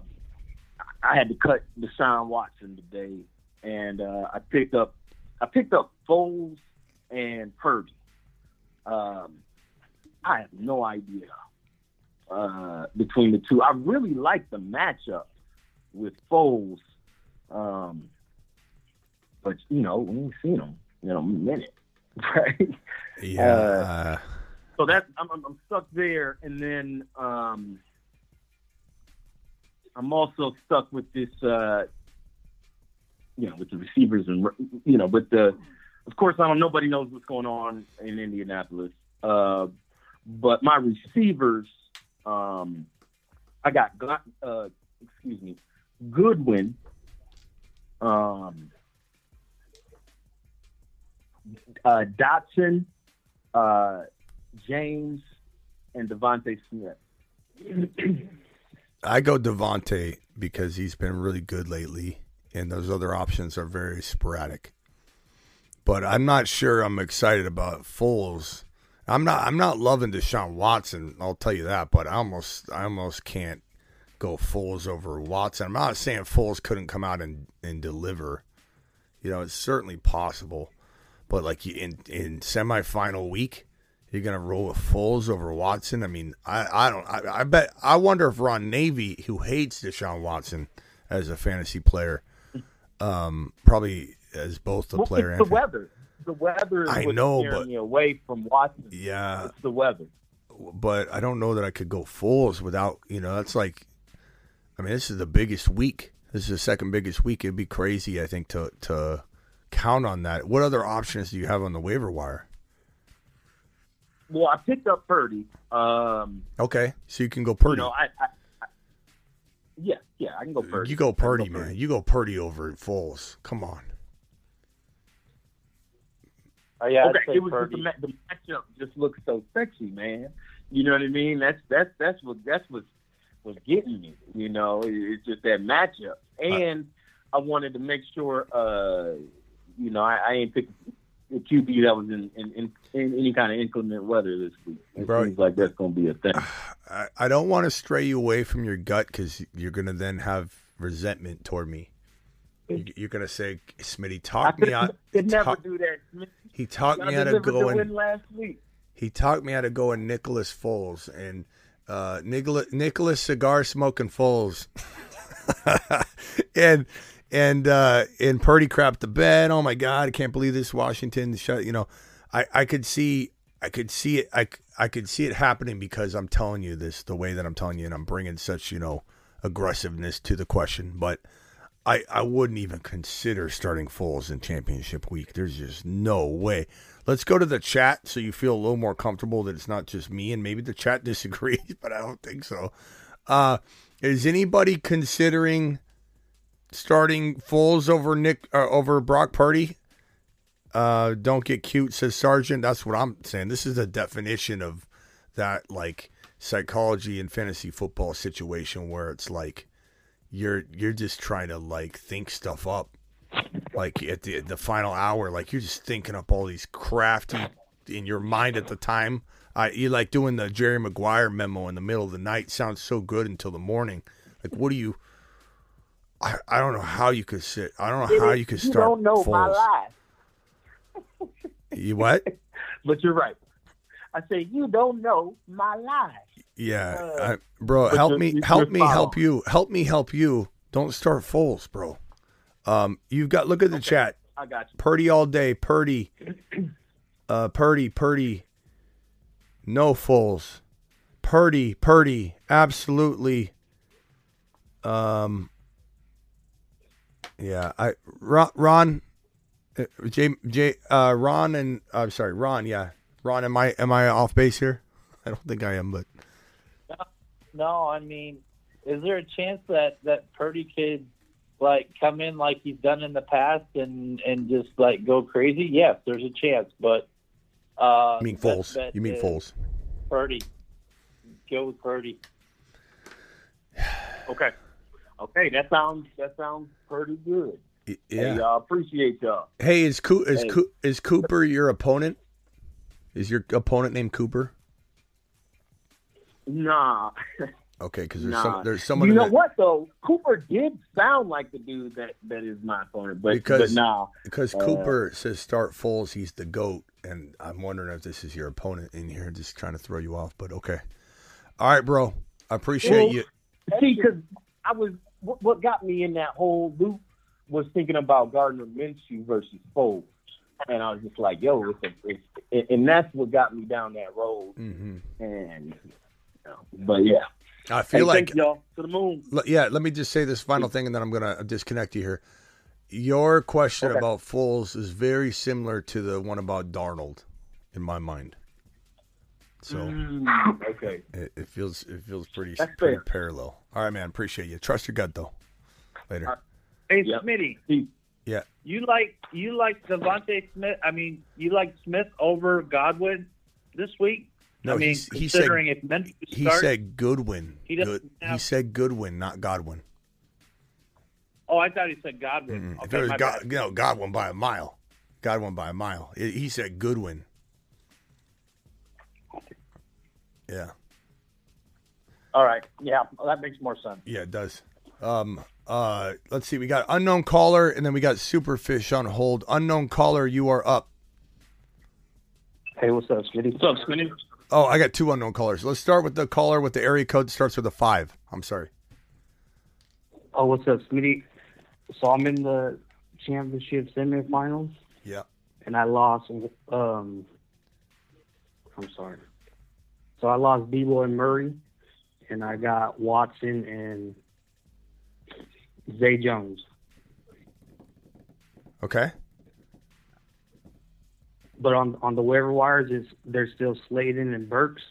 I had to cut Deshaun Watson today, and uh, I picked up I picked up Foles and Purdy. Um, I have no idea uh, between the two. I really like the matchup with Foles, um, but you know we ain't seen him in a minute, [LAUGHS] right? yeah. uh, so that's I'm, I'm, stuck there, and then um, I'm also stuck with this, uh, you know, with the receivers and you know, with the. Of course, I don't. Nobody knows what's going on in Indianapolis, uh, but my receivers, um, I got, Gla- uh, excuse me, Goodwin, um, uh, Dotson, uh, James, and DeVonta Smith. [CLEARS THROAT] I go DeVonta because he's been really good lately, and those other options are very sporadic. But I'm not sure I'm excited about Foles. I'm not. I'm not loving Deshaun Watson. I'll tell you that. But I almost, I almost can't go Foles over Watson. I'm not saying Foles couldn't come out and, and deliver. You know, it's certainly possible. But like in in semifinal week, you're gonna roll with Foles over Watson. I mean, I, I don't. I, I bet. I wonder if Ron Navy, who hates Deshaun Watson as a fantasy player, um, probably as both the Well, player it's the and weather. The weather is I know, but- me away from Watson. yeah. It's the weather. but I don't know that I could go Foles without. You know, that's like. I mean, this is the biggest week. This is the second biggest week. It'd be crazy, I think, to to count on that. What other options do you have on the waiver wire? Well, I picked up Purdy. Um, Okay, so you can go Purdy. You know, I, I, I yeah, yeah, I can go Purdy. You go I can Purdy, man. You go Purdy over Foles. Come on. Oh, yeah, I'd okay, say it was just Purdy. the, the matchup just looks so sexy, man. You know what I mean? That's that's that's what that's what was getting me. You know, it's just that matchup, and I wanted to make sure, uh, you know, I, I ain't picked a QB that was in in, in in any kind of inclement weather this week. It Bro. seems like that's going to be a thing. [SIGHS] I, I don't want to stray you away from your gut because you're going to then have resentment toward me. You- You're going to say, Smitty, talk me out. [LAUGHS] could never talk- do that. He talked me out of going. last week. He talked me out of going Nicholas Foles and uh, Nicholas Nicholas cigar smoking Foles, [LAUGHS] and and uh, and Purdy crapped the bed. Oh my God, I can't believe this Washington shut. You know, I I could see I could see it I, I could see it happening because I'm telling you this the way that I'm telling you, and I'm bringing such you know aggressiveness to the question, but. I, I wouldn't even consider starting Foles in championship week. There's just no way. Let's go to the chat so you feel a little more comfortable that it's not just me and maybe the chat [LAUGHS] disagrees, but I don't think so. Uh, is anybody considering starting Foles over Nick uh, over Brock Purdy? Uh, don't get cute, says Sergeant. That's what I'm saying. This is a definition of that like psychology and fantasy football situation where it's like you're you're just trying to like think stuff up like at the the final hour like you're just thinking up all these crafty in your mind at the time uh, you like doing the jerry maguire memo in the middle of the night sounds so good until the morning like what do you i, I don't know how you could sit i don't know how you could start. You don't know my life. you what [LAUGHS] But you're right. I say you don't know my life. yeah Uh, I, bro help you're- me you're help me spot help you help me help you don't start Foles, bro um you've got look at the chat I got you. Purdy all day. Purdy. [CLEARS THROAT] Uh, Purdy, Purdy. No Foles. Purdy, Purdy. Absolutely. Um. Yeah, I Ron, Ron uh, J J uh Ron and I'm sorry, Ron, yeah. Ron, am I am I off base here? I don't think I am, but No, no I mean, is there a chance that that Purdy could like come in like he's done in the past and and just like go crazy? Yes, there's a chance, but uh, you mean best Foles. bet You mean is Foles. Purdy. Go with Purdy. [SIGHS] Okay. Okay, that sounds that sounds pretty good. Y- Hey, Yeah. y'all appreciate y'all. Hey, is Coo- is Hey. Coo- is Cooper your opponent? Is your opponent named Cooper? Nah. Okay, because there's nah. some there's someone You know the- what though? Cooper did sound like the dude that that is my opponent, but because but nah. because Uh, Cooper says start Foles, he's the goat, and I'm wondering if this is your opponent in here, just trying to throw you off. But okay, all right, bro, I appreciate Well, you. See, because I was what, what got me in that whole loop was thinking about Gardner Minshew versus Foles, and I was just like, yo, it's, a, it's and that's what got me down that road. hmm And you know, but yeah, I feel Hey, like y'all to the moon. L- Yeah, let me just say this final thing, and then I'm gonna disconnect you here. Your question Okay. about Foles is very similar to the one about Darnold, in my mind. So Mm, okay. it, it feels it feels pretty That's pretty fair. parallel. All right, man. Appreciate you. Trust your gut, though. Later. Hey, Yep. Smitty, Yeah. you like you like DeVonta Smith? I mean, you like Smith over Godwin this week? No, I mean, he's- he said- considering it's He said Goodwin. He doesn't He said Goodwin, not Godwin. oh, I thought he said Godwin. if Okay, it was God, bad. you know, Godwin by a mile. Godwin by a mile. He he said Goodwin. Yeah. All right. Yeah, well, that makes more sense. Yeah, it does. Um, uh, let's see. We got unknown caller, and then we got Superfish on hold. Unknown caller, you are up. Hey, what's up, Smitty? What's up, Smitty? Oh, I got two unknown callers. Let's start with the caller with the area code starts with a five. I'm sorry. Oh, what's up, Smitty? So I'm in the championship semifinals, Yeah. and I lost. Um, I'm sorry. So I lost Deebo and Murray, and I got Watson and Zay Jones. Okay. But on on the waiver wires, is there's still Slayton and Burks,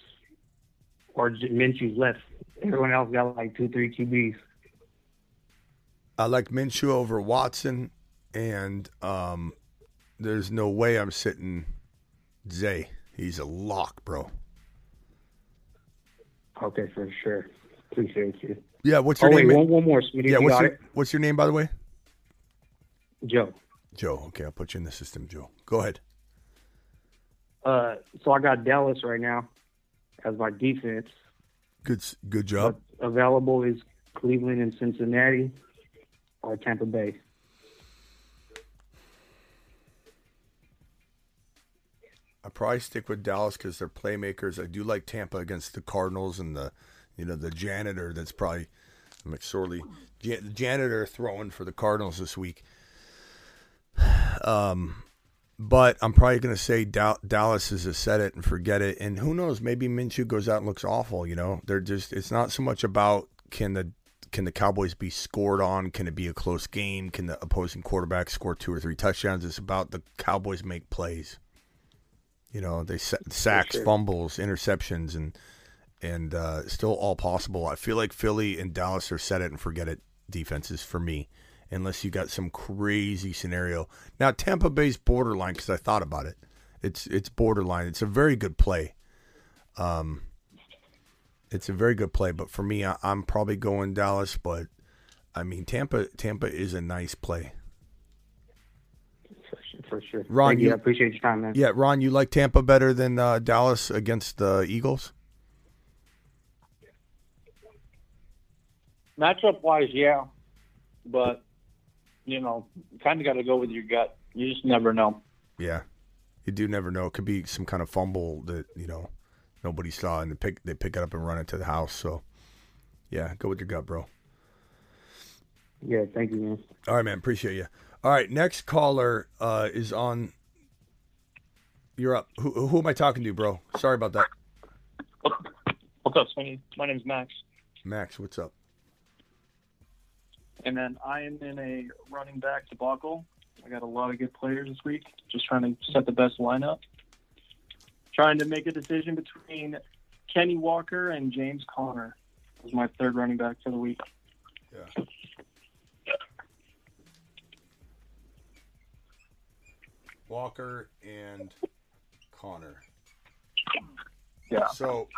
or Minshew's left. Everyone else got like two, three QBs. I like Minshew over Watson, and um, there's no way I'm sitting Zay. He's a lock, bro. Okay, for sure. Appreciate you. Yeah, what's your oh, wait, name? One, one more, Smitty. yeah, what's got your, it? what's your name, by the way? Joe. Joe. Okay, I'll put you in the system, Joe. Go ahead. Uh, so I got Dallas right now as my defense. Good, good job. Available is Cleveland and Cincinnati or Tampa Bay. I probably stick with Dallas because they're playmakers. I do like Tampa against the Cardinals and the, you know, the janitor. That's probably McSorley, Jan- the janitor throwing for the Cardinals this week. [SIGHS] Um, but I'm probably going to say Dal- Dallas is a set it and forget it. And who knows? Maybe Minshew goes out and looks awful. You know, they're just. It's not so much about can the can the Cowboys be scored on? Can it be a close game? Can the opposing quarterback score two or three touchdowns? It's about the Cowboys make plays. You know, they sacks, sure. fumbles, interceptions, and and uh, still all possible. I feel like Philly and Dallas are set it and forget it defenses for me, unless you got some crazy scenario. Now Tampa Bay's borderline because I thought about it. It's it's borderline. It's a very good play. Um, it's a very good play, but for me, I, I'm probably going Dallas. But I mean, Tampa Tampa is a nice play. For sure. Ron, Thank you. you- I appreciate your time, man. Yeah, Ron, you like Tampa better than uh, Dallas against the Eagles? Matchup wise, yeah, but you know, kind of got to go with your gut. You just never know. Yeah, you do never know. It could be some kind of fumble that you know nobody saw, and they pick they pick it up and run it to the house. So, yeah, go with your gut, bro. Yeah, thank you, man. All right, man. Appreciate you. All right, next caller uh, is on. You're up. Who, who am I talking to, bro? Sorry about that. What's up, Sweeney? My name's Max, Max, what's up? and then I am in a running back debacle. I got a lot of good players this week. Just trying to set the best lineup. Trying to make a decision between Kenny Walker and James Conner as my third running back for the week. Yeah. Walker and Conner. Yeah. So,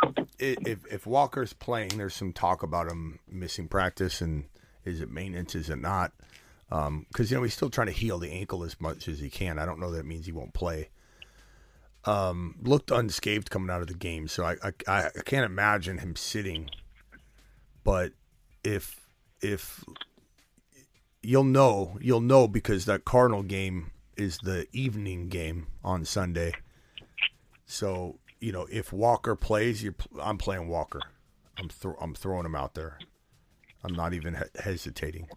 if if Walker's playing, there's some talk about him missing practice, and is it maintenance? Is it not? Because you know he's still trying to heal the ankle as much as he can. I don't know that it means he won't play. Um, looked unscathed coming out of the game, so I, I I can't imagine him sitting. But if if you'll know, you'll know because that Cardinal game is the evening game on Sunday. So you know, if Walker plays, you're, I'm playing Walker. I'm thro- I'm throwing him out there. I'm not even he- hesitating.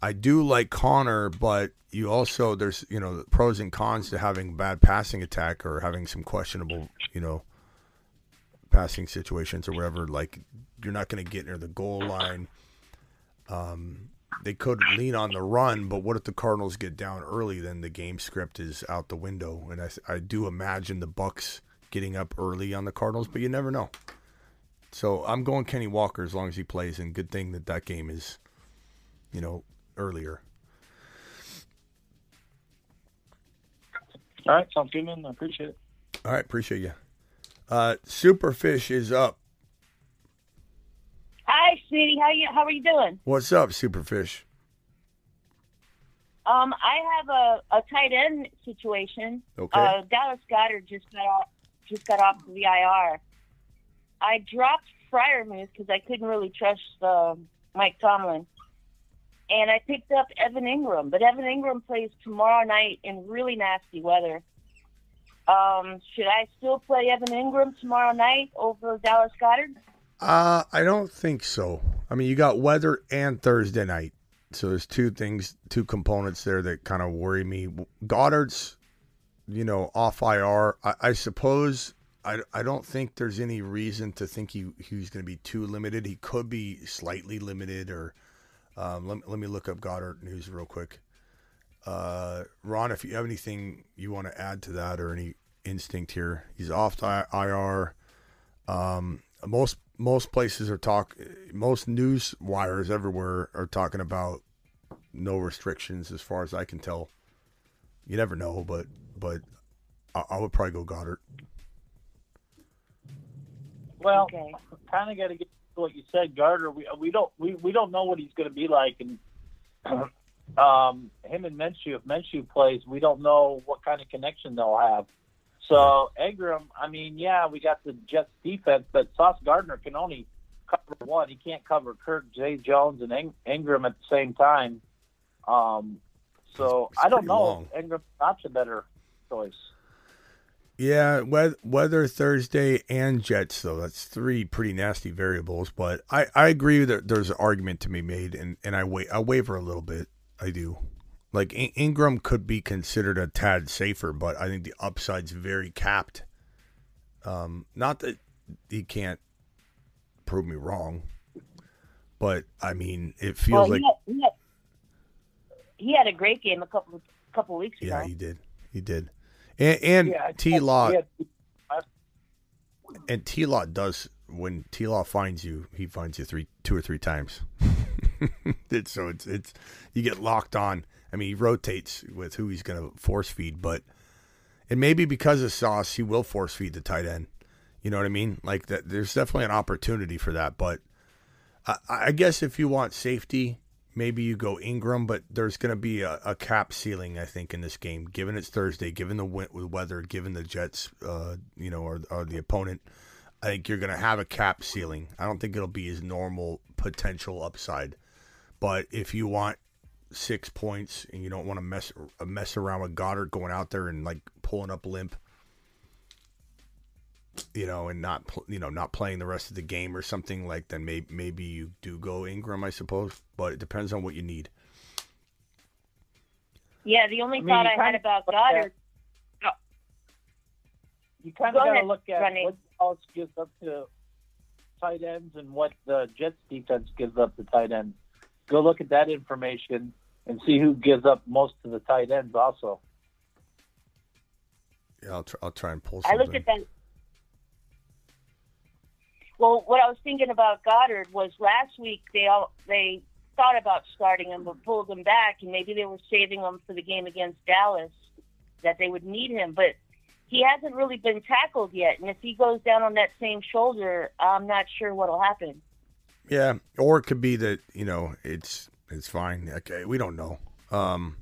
I do like Conner, but you also there's you know pros and cons to having bad passing attack or having some questionable you know passing situations or whatever. Like you're not going to get near the goal line. Um, they could lean on the run, but what if the Cardinals get down early? Then the game script is out the window, and I, I do imagine the Bucks getting up early on the Cardinals, but you never know. So I'm going Kenny Walker as long as he plays, and good thing that that game is, you know, earlier. All right, sounds good, man. I appreciate it. All right, appreciate you. Uh, Superfish is up. Hi, sweetie. How you? How are you doing? What's up, Superfish? Um, I have a, a tight end situation. Okay. Uh, Dallas Goedert just got off just got off the IR. I dropped Freiermuth because I couldn't really trust uh, Mike Tomlin, and I picked up Evan Engram. But Evan Engram plays tomorrow night in really nasty weather. Um, should I still play Evan Engram tomorrow night over Dallas Goedert? Uh, I don't think so. I mean, you got weather and Thursday night, so there's two things, two components there that kind of worry me. Goedert's, you know, off IR. I, I suppose I, I don't think there's any reason to think he he's going to be too limited. He could be slightly limited, or um, let, let me look up Goedert news real quick. Uh, Ron, if you have anything you want to add to that or any instinct here, he's off IR. Um, most most places are talk. Most news wires everywhere are talking about no restrictions, as far as I can tell. You never know, but but I, I would probably go Goedert. Well, kind of got to get to what you said, Gardner. We we don't we, we don't know what he's going to be like, and [CLEARS THROAT] um, him and Minshew. If Minshew plays, we don't know what kind of connection they'll have. So Engram, I mean, yeah, we got the Jets defense, but Sauce Gardner can only cover one. He can't cover Kirk, Zay Jones, and Ing- Engram at the same time. Um, so I don't know. long. Engram's not the better choice. Yeah, weather, weather Thursday and Jets though. That's three pretty nasty variables. But I, I agree that there's an argument to be made, and and I wait I waver a little bit. I do. Like In- Engram could be considered a tad safer, but I think the upside's very capped. Um, not that he can't prove me wrong, but I mean it feels well, like he, had, he, had, he had a great game a couple couple weeks ago. yeah he did he did, and, and Yeah, T Law. And T Law does when T Law finds you, he finds you three, two or three times. [LAUGHS] it's, so it's it's you get locked on. I mean, he rotates with who he's going to force feed, but and maybe because of Sauce, he will force feed the tight end. You know what I mean? Like that. There's definitely an opportunity for that, but I, I guess if you want safety, maybe you go Engram, but there's going to be a, a cap ceiling, I think, in this game, given it's Thursday, given the weather, given the Jets, uh, you know, or, or the opponent. I think you're going to have a cap ceiling. I don't think it'll be his normal potential upside, but if you want six points and you don't want to mess uh, mess around with Goedert going out there and like pulling up limp, you know, and not you know not playing the rest of the game or something like, then maybe maybe you do go Engram, I suppose. But it depends on what you need. Yeah, the only I mean, thought I had about look at- Goedert. you kind Go of got to look at Ronnie. what Dallas gives up to tight ends and what the Jets defense gives up to tight ends. Go look at that information and see who gives up most to the tight ends. Also, Yeah, I'll try, I'll try and pull I something. looked at that. Well, what I was thinking about Goedert was last week they all they thought about starting him but pulled him back, and maybe they were saving him for the game against Dallas that they would need him, but he hasn't really been tackled yet. And if he goes down on that same shoulder, I'm not sure what'll happen. Yeah, or it could be that you know it's it's fine. Okay, we don't know. Um,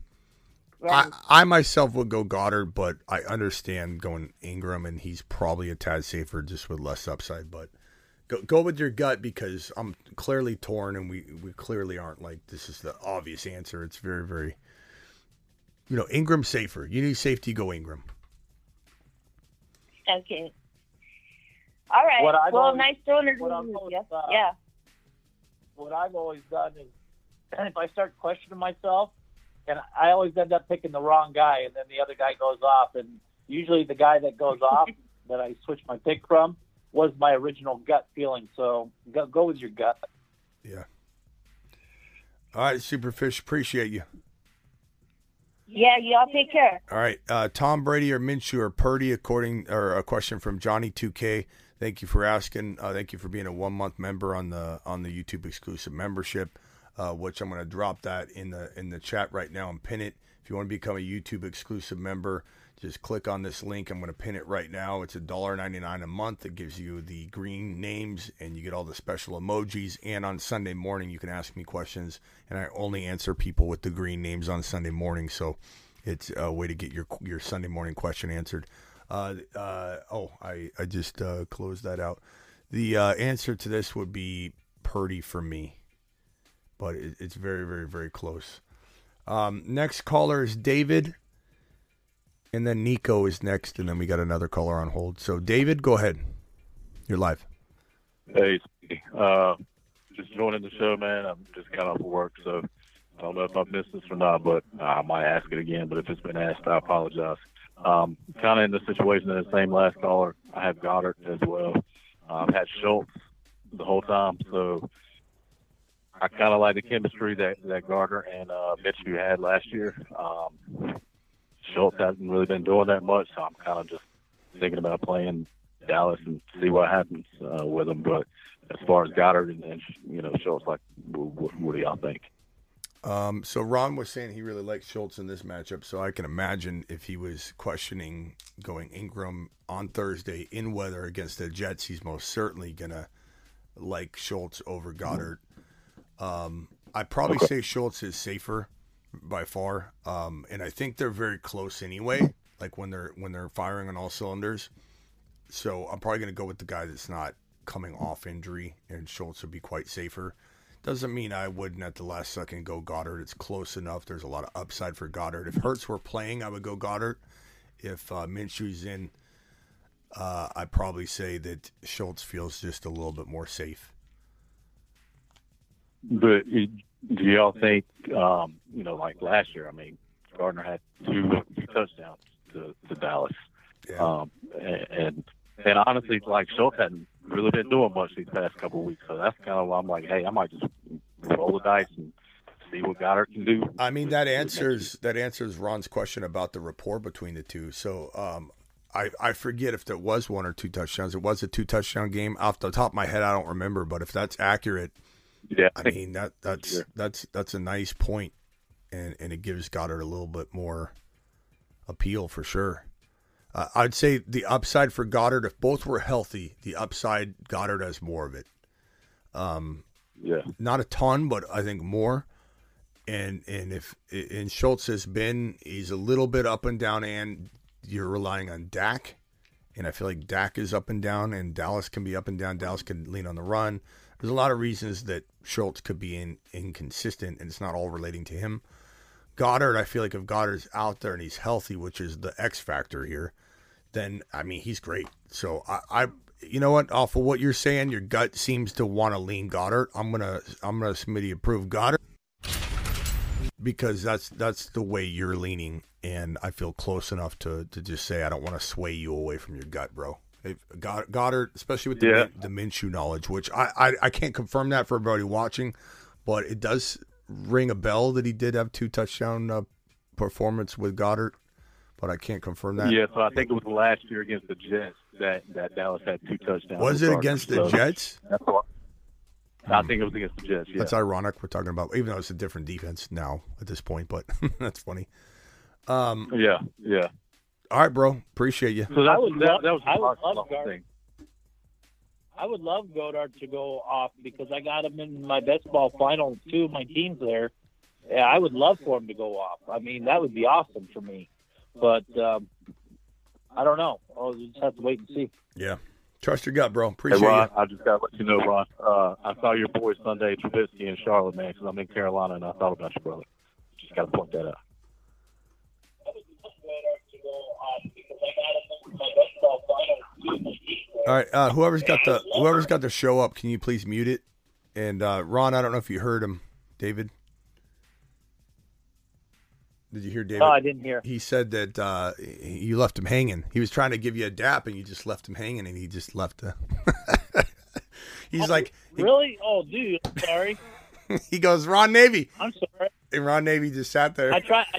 Right. I, I myself would go Goedert, but I understand going Engram, and he's probably a tad safer just with less upside. But go go with your gut because I'm clearly torn, and we we clearly aren't like this is the obvious answer. It's very very, you know, Engram safer. You need safety, go Engram. Okay. All right. What well, nice throwing it. in always, yeah. uh, yeah. what I've always done is, if I start questioning myself, and I always end up picking the wrong guy, and then the other guy goes off, and usually the guy that goes off [LAUGHS] that I switch my pick from was my original gut feeling. So go, go with your gut. Yeah. All right, Superfish, appreciate you. Yeah, y'all take care. All right, uh, Tom Brady or Minshew or Purdy, according or a question from Johnny Two K. Thank you for asking. Uh, thank you for being a one month member on the on the YouTube exclusive membership, uh, which I'm going to drop that in the in the chat right now and pin it. If you want to become a YouTube exclusive member, just click on this link. I'm going to pin it right now. It's a dollar ninety nine a month. It gives you the green names and you get all the special emojis. And on Sunday morning, you can ask me questions, and I only answer people with the green names on Sunday morning. So it's a way to get your your Sunday morning question answered. Uh, uh, oh, I I just uh, closed that out. The uh, answer to this would be Purdy for me, but it, it's very very very close. Um, next caller is David, and then Nico is next, and then we got another caller on hold. So David, go ahead. You're live. Hey, uh, just joining the show, man. I'm just got off of work, so I don't know if I've missed this or not, but I might ask it again. But if it's been asked, I apologize. Um, kind of in the situation of the same last caller. I have Goedert as well. I've had Schultz the whole time, so I kind of like the chemistry that that Gardner and uh, Mitchell had last year. Um, Schultz hasn't really been doing that much, so I'm kind of just thinking about playing Dallas and see what happens uh, with him. But as far as Goedert and, and you know Schultz, like, what, what do y'all think? Um, so Ron was saying he really likes Schultz in this matchup. So I can imagine if he was questioning going Engram on Thursday in weather against the Jets, he's most certainly gonna like Schultz over Goedert. Um, I'd probably say Schultz is safer by far, um, and I think they're very close anyway. Like when they're when they're firing on all cylinders. So I'm probably gonna go with the guy that's not coming off injury, and Schultz would be quite safer. Doesn't mean I wouldn't at the last second go Goedert. It's close enough. There's a lot of upside for Goedert. If Hurts were playing, I would go Goedert. If uh, Minshew's in, uh, I'd probably say that Schultz feels just a little bit more safe. But do y'all think, um, you know, like last year? I mean, Gardner had two, two touchdowns to, to Dallas, um, and, and and honestly, like Schultz hadn't really been doing much these past couple of weeks, so that's kind of why I'm like, hey, I might just roll the dice and see what Goedert can do. I mean, that answers that answers Ron's question about the rapport between the two. So, um, I I forget if there was one or two touchdowns. It was a two touchdown game. Off the top of my head, I don't remember, but if that's accurate, yeah, I mean that that's that's that's a nice point, and and it gives Goedert a little bit more appeal for sure. Uh, I'd say the upside for Goedert, if both were healthy, the upside Goedert has more of it. Um, yeah, not a ton, but I think more. And and if and Schultz has been, he's a little bit up and down, and you're relying on Dak, and I feel like Dak is up and down, and Dallas can be up and down. Dallas can lean on the run. There's a lot of reasons that Schultz could be in, inconsistent, and it's not all relating to him. Goedert, I feel like if Goedert's out there and he's healthy, which is the X factor here, then I mean he's great. So I, I you know what, off of what you're saying, your gut seems to want to lean Goedert. I'm gonna I'm gonna Smitty approve Goedert because that's that's the way you're leaning, and I feel close enough to to just say I don't want to sway you away from your gut, bro. If Goedert, especially with the Yeah. The Minshew knowledge, which I, I I can't confirm that for everybody watching, but it does ring a bell that he did have two touchdown uh, performance with Goedert, but I can't confirm that. Yeah, so I think it was last year against the Jets that, that Dallas had two touchdowns. Was it against the So Jets? That's what, I think it was against the Jets. Yeah. That's ironic. We're talking about, even though it's a different defense now at this point, but [LAUGHS] that's funny. Um, yeah, yeah. All right, bro. Appreciate you. So that, I would that, love- that was I would love thing. I would love Goedert to go off because I got him in my best ball final, two of my teams there. Yeah, I would love for him to go off. I mean, that would be awesome for me. But um, I don't know. I'll just have to wait and see. Yeah. Trust your gut, bro. Hey, Appreciate Ron, you. I just got to let you know, Ron. Uh, I saw your boy Sunday Trubisky in Charlotte, man, because I'm in Carolina, and I thought about you, brother. Just got to point that out. All right, uh, whoever's got the whoever's got the show up, can you please mute it? And uh, Ron, I don't know if you heard him, David. Did you hear David? No, I didn't hear. He said that uh, you left him hanging. He was trying to give you a dap, and you just left him hanging, and he just left. The... [LAUGHS] He's like, Really? Oh, dude, sorry. [LAUGHS] he goes, Ron Navy, I'm sorry. and Ron Navy just sat there. I try. I,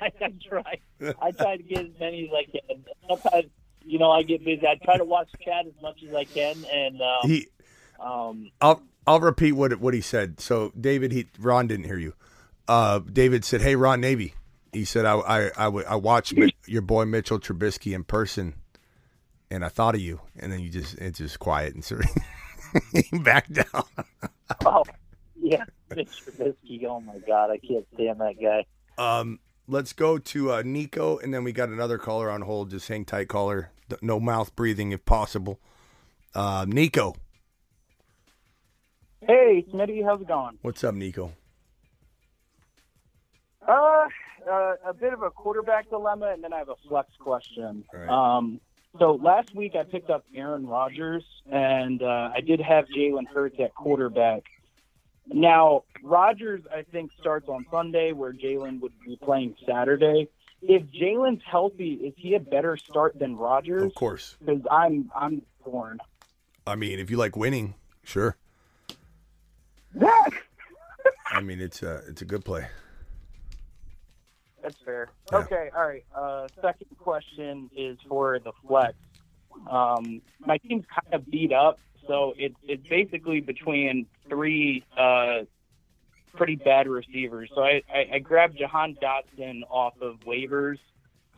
[LAUGHS] I try. I try to get as many as I can. Sometimes, you know, I get busy. I try to watch chat as much as I can, and um, He- um, I'll I'll repeat what what he said. So David, he Ron didn't hear you. Uh, David said, "Hey, Ron Navy." He said, "I I I, I watched [LAUGHS] your boy Mitchell Trubisky in person, and I thought of you." And then you just it's just quiet and sort of [LAUGHS] back down. oh, yeah, Mitch Trubisky. Oh my God, I can't stand that guy. Um, let's go to uh, Nico, and then we got another caller on hold. Just hang tight, caller. No mouth breathing if possible. Uh, Nico, Hey, Smitty, how's it going? what's up, Nico? Uh, uh, a bit of a quarterback dilemma, and then I have a flex question. Right. Um, so last week I picked up Aaron Rodgers, and uh, I did have Jalen Hurts at quarterback. Now Rodgers, I think, starts on Sunday, where Jalen would be playing Saturday. If Jalen's healthy, is he a better start than Rodgers? Of course. Because I'm I'm torn. I mean, if you like winning, sure. [LAUGHS] I mean, it's a it's a good play. That's fair. Okay, all right. Uh, second question is for the flex. Um, my team's kind of beat up, so it's it's basically between three uh, pretty bad receivers. So I, I, I grabbed Jahan Dotson off of waivers.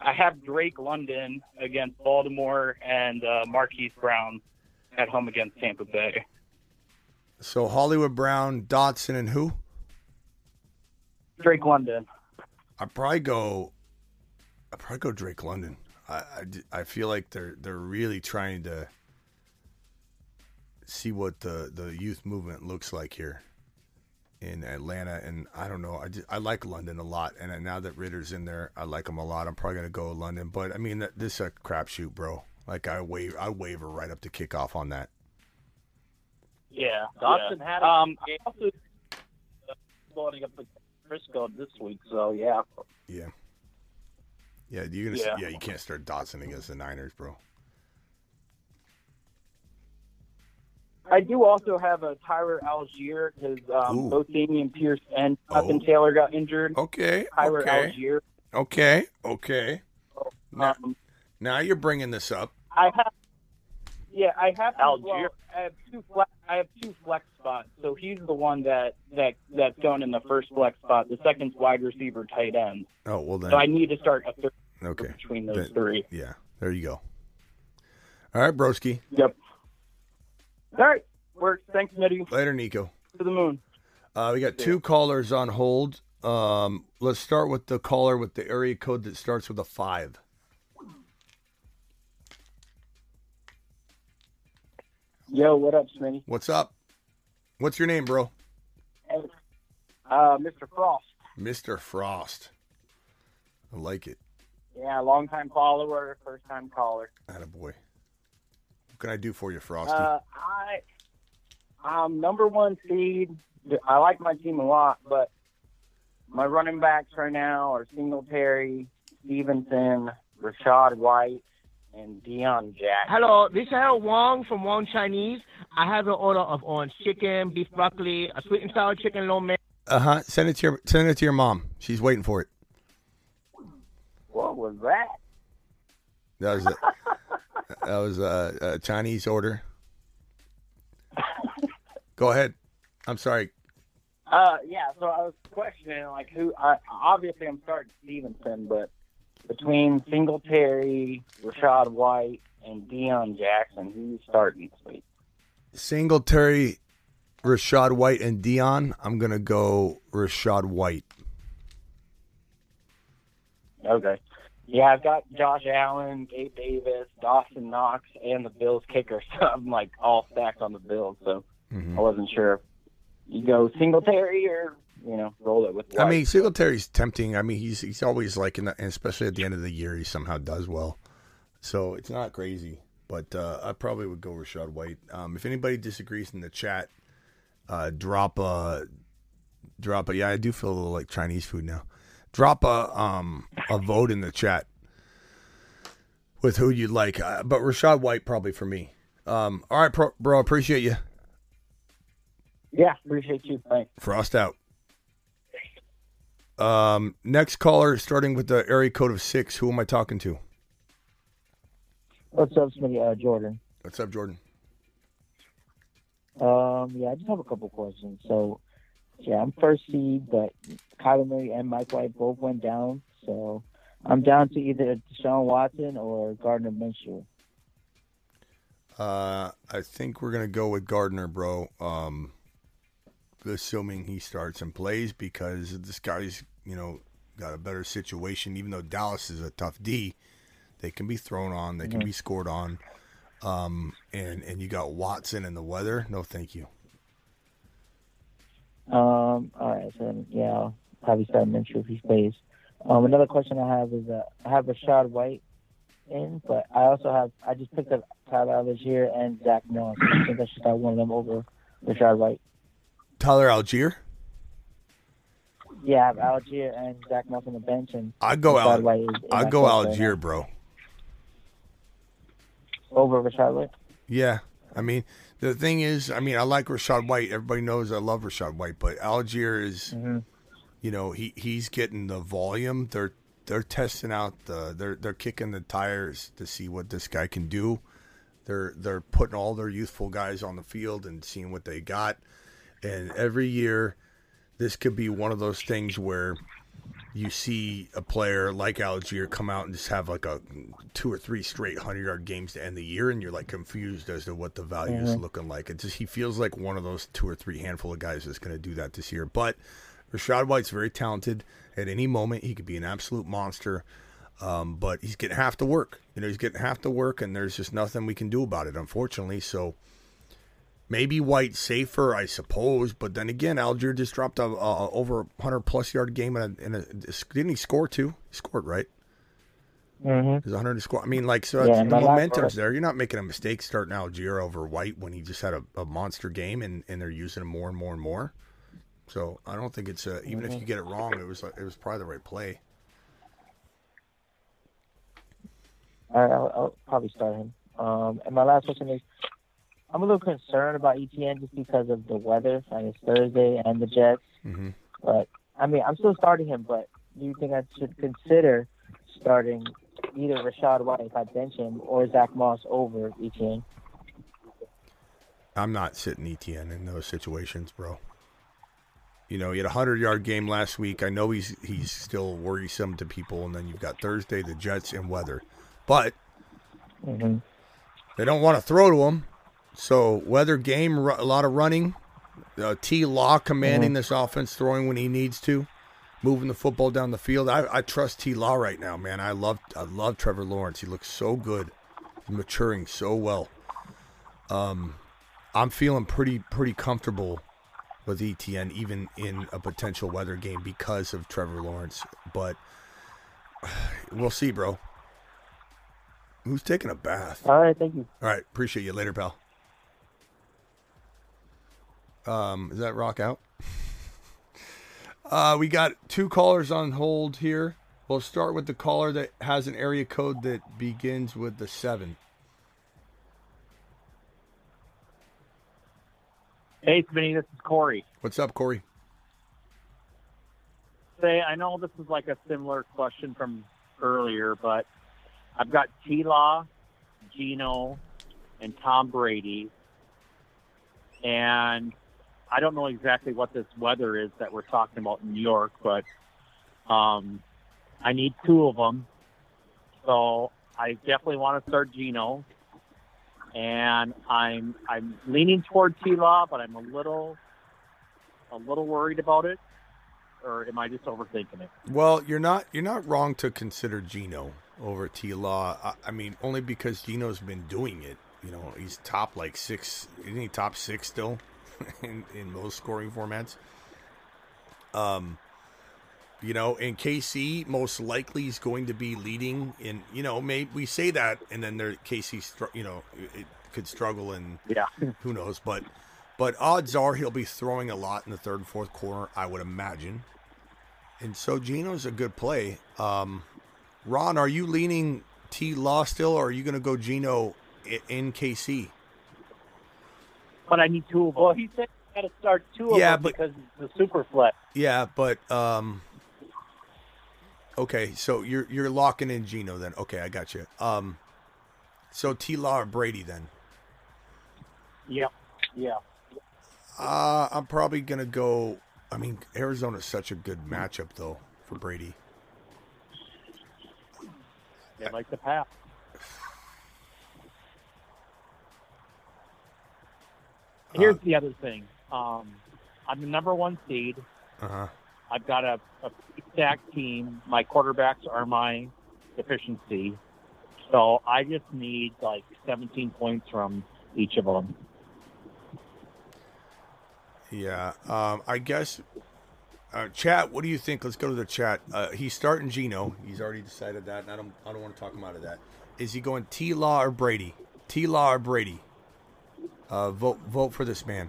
I have Drake London against Baltimore and uh, Marquise Brown at home against Tampa Bay. So Hollywood Brown, Dotson, and who? Drake London. I'd probably go. I'd probably go Drake London. I, I, I feel like they're they're really trying to see what the, the youth movement looks like here in Atlanta, and I don't know. I, just, I like London a lot, and now that Ridder's in there, I like him a lot. I'm probably gonna go to London, but I mean this is a crapshoot, bro. Like I wave I waver right up to kickoff on that. Yeah, Dotson yeah. had Um, a also loading up the Frisco this week, so yeah. Yeah. Yeah, you're gonna Yeah. yeah. you can't start Dotson against the Niners, bro. I do also have a Tyler Allgeier because um, Ooh. both Dameon Pierce and Jonathan Taylor got injured. Okay, Tyler okay. Allgeier. Okay, okay. Now, Um, now you're bringing this up. I have. Yeah, I have. Allgeier. Well, I have two flex. I have two flex spots. So he's the one that that that's going in the first flex spot. The second's wide receiver, tight end. Oh well then. So I need to start a third okay. between those Then- three. Yeah, there you go. All right, broski. Yep. All right, works. Thanks, Mitty. Later, Nico. To the moon. Uh, we got two callers on hold. Um, let's start with the caller with the area code that starts with a five. Yo, what up, Smitty? What's up? What's your name, bro? Uh, Mr. Frost. Mister Frost. I like it. Yeah, long time follower, first time caller. Attaboy. What can I do for you, Frosty? Uh, I'm number one seed. I like my team a lot, but my running backs right now are Singletary, Stevenson, Rachaad White, and Deon Jack. Hello, this is Harold Wong from Wong Chinese. I have an order of orange chicken, beef broccoli, a sweet and sour chicken lo mein. Uh huh. Send it to your send it to your mom. She's waiting for it. What was that? That was a, [LAUGHS] that was a, a Chinese order. Go ahead. I'm sorry. Uh, yeah. So I was questioning like who. I, obviously, I'm starting Stevenson, but between Singletary, Rachaad White, and Deon Jackson, who's starting this week? Singletary, Rachaad White, and Deon. I'm gonna go Rachaad White. Okay. Yeah, I've got Josh Allen, Gabe Davis, Dawson Knox, and the Bills kicker. [LAUGHS] So I'm like all stacked on the Bills. So Mhm. I wasn't sure if you go Singletary or you know roll it with. White. I mean, Singletary's tempting. I mean, he's he's always like in the, and especially at the end of the year, he somehow does well. So it's not crazy, but uh, I probably would go Rachaad White. Um, if anybody disagrees in the chat, uh, drop a drop a. Yeah, I do feel a little like Chinese food now. Drop a um a vote in the chat with who you'd like, uh, but Rachaad White probably for me. Um, all right, pro, bro, appreciate you. yeah, appreciate you. Thanks. Frost out. Um, next caller, starting with the area code of six. Who am I talking to? What's up, Smitty? Uh, Jordan. What's up, Jordan? Um, yeah, I just have a couple questions. So, yeah, I'm first seed, but Kyler Murray and Mike White both went down. So I'm down to either Deshaun Watson or Gardner Minshew. Uh, I think we're gonna go with Gardner, bro. Um, assuming he starts and plays because this guy's, you know, got a better situation. Even though Dallas is a tough D, they can be thrown on, they can Mhm. be scored on. Um, and and you got Watson and the weather. No, thank you. Um, all right, so then, yeah, I'll probably start Minshew if he plays. Um, another question I have is uh, I have Rachaad White in, but I also have I just picked up Tyler Allgeier and Zach Mills. I think I should start one of them over Rachaad White. Tyler Allgeier. Yeah, I have Allgeier and Zach Mills on the bench, and I'd go Rachaad Al- White is, is I'd go choice right Allgeier, bro. over Rachaad White. Yeah, I mean the thing is, I mean I like Rachaad White. Everybody knows I love Rachaad White, but Algier is, you know, he he's getting the volume. They're they're testing out the they're they're kicking the tires to see what this guy can do. They're they're putting all their youthful guys on the field and seeing what they got. And every year this could be one of those things where you see a player like Allgeier come out and just have like a two or three straight hundred yard games to end the year, and you're like confused as to what the value is Mhm. looking like. It just he feels like one of those two or three handful of guys that's going to do that this year. But Rachaad White's very talented. At any moment, he could be an absolute monster. Um, but he's getting half the work. You know, he's getting half the work, and there's just nothing we can do about it, unfortunately. So maybe White safer, I suppose. But then again, Allgeier just dropped a, a over 100 plus yard game in a, in a didn't he score two? He scored right. Mm-hmm. There's 100 to score. I mean, like so, Yeah, the momentum's there. You're not making a mistake starting Allgeier over White when he just had a, a monster game, and, and they're using him more and more and more. So I don't think it's a, even if Mhm. you get it wrong, it was it was probably the right play. All right, I'll, I'll probably start him. Um, and my last question is, I'm a little concerned about ETN just because of the weather. Like it's Thursday and the Jets. Mm-hmm. But I mean, I'm still starting him. But do you think I should consider starting either Rachaad White if I bench him or Zack Moss over ETN? I'm not sitting ETN in those situations, bro. You know, he had a hundred yard game last week. I know he's he's still worrisome to people, and then you've got Thursday, the Jets, and weather. But Mm-hmm. they don't want to throw to him, so weather game, a lot of running. Uh, T. Law commanding Mhm. this offense, throwing when he needs to, moving the football down the field. I, I trust T. Law right now, man. I love I love Trevor Lawrence. He looks so good, He's maturing so well. Um, I'm feeling pretty pretty comfortable with ETN, even in a potential weather game because of Trevor Lawrence. But [SIGHS] we'll see, bro. Who's taking a bath? All right, thank you. All right, appreciate you later, pal. Um, is that rock out? [LAUGHS] uh, we got two callers on hold here. We'll start with the caller that has an area code that begins with the seven. Hey, Smitty, this is Corey. What's up, Corey? Say, I know this is like a similar question from earlier, but I've got T Law, Gino, and Tom Brady. And I don't know exactly what this weather is that we're talking about in New York, but um, I need two of them. So I definitely want to start Gino. And I'm I'm leaning toward T Law, but I'm a little a little worried about it. Or am I just overthinking it? Well, you're not you're not wrong to consider Gino over T Law. I, I mean, only because Gino's been doing it. You know, he's top like six. Isn't he top six still [LAUGHS] in in those scoring formats? Um, you know, and KC, most likely is going to be leading in. You know, maybe we say that, and then there KC, you know, it, could struggle and yeah, [LAUGHS] who knows, but. But odds are he'll be throwing a lot in the third and fourth quarter, I would imagine. And so Gino's a good play. Um, Ron, are you leaning T Law still, or are you going to go Gino in KC? But I need two of them. Well, he said got to [LAUGHS] start two of Yeah, them but- because it's the super flex. Yeah, but um, okay, so you're you're locking in Gino then. Okay, I got you. Um, so T Law or Brady then? Yeah, yeah. Uh, I'm probably gonna go. I mean, Arizona's such a good matchup though for Brady. They like the pass. Here's the other thing. Um, I'm the number one seed. Uh huh. I've got a, a stacked team. My quarterbacks are my deficiency. So I just need like 17 points from each of them. Yeah. Um, I guess. Uh, chat. What do you think? Let's go to the chat. Uh, he's starting Gino. He's already decided that, and I don't. I don't want to talk him out of that. Is he going T Law or Brady? T Law or Brady? Uh, vote. Vote for this man.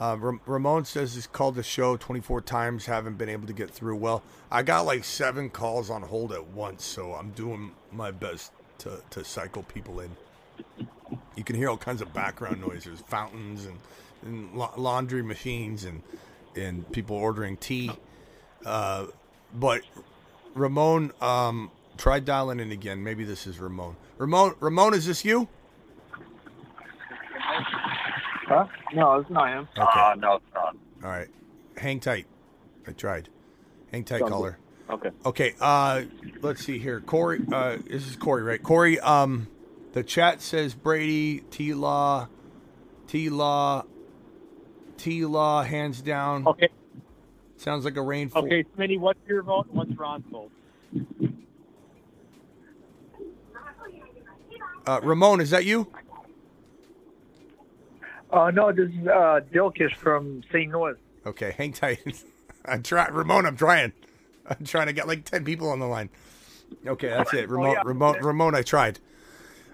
Uh, Ram- Ramon says he's called the show 24 times, haven't been able to get through. Well, I got like seven calls on hold at once, so I'm doing my best to, to cycle people in. You can hear all kinds of background noises, fountains and, and la- laundry machines and and people ordering tea. Uh, but Ramon, um, try dialing in again. Maybe this is Ramon. Ramon, Ramon, is this you? Huh? No, it's not him. Okay. no, it's not. All right, hang tight. I tried. Hang tight, Sounds caller. Okay. Okay. Uh, let's see here. Corey. Uh, this is Corey, right? Corey. Um, the chat says Brady, T Law, T Law, T Law, hands down. Okay. Sounds like a rainfall. Okay, Smitty, what's your vote? What's Ron's vote? Uh, Ramon, is that you? Uh, no, this is uh, Dilkish from St. Louis. Okay, hang tight. [LAUGHS] I'm trying, Ramon. I'm trying. I'm trying to get like ten people on the line. Okay, that's it. Ramon, yeah. Ramon, Ramon. I tried.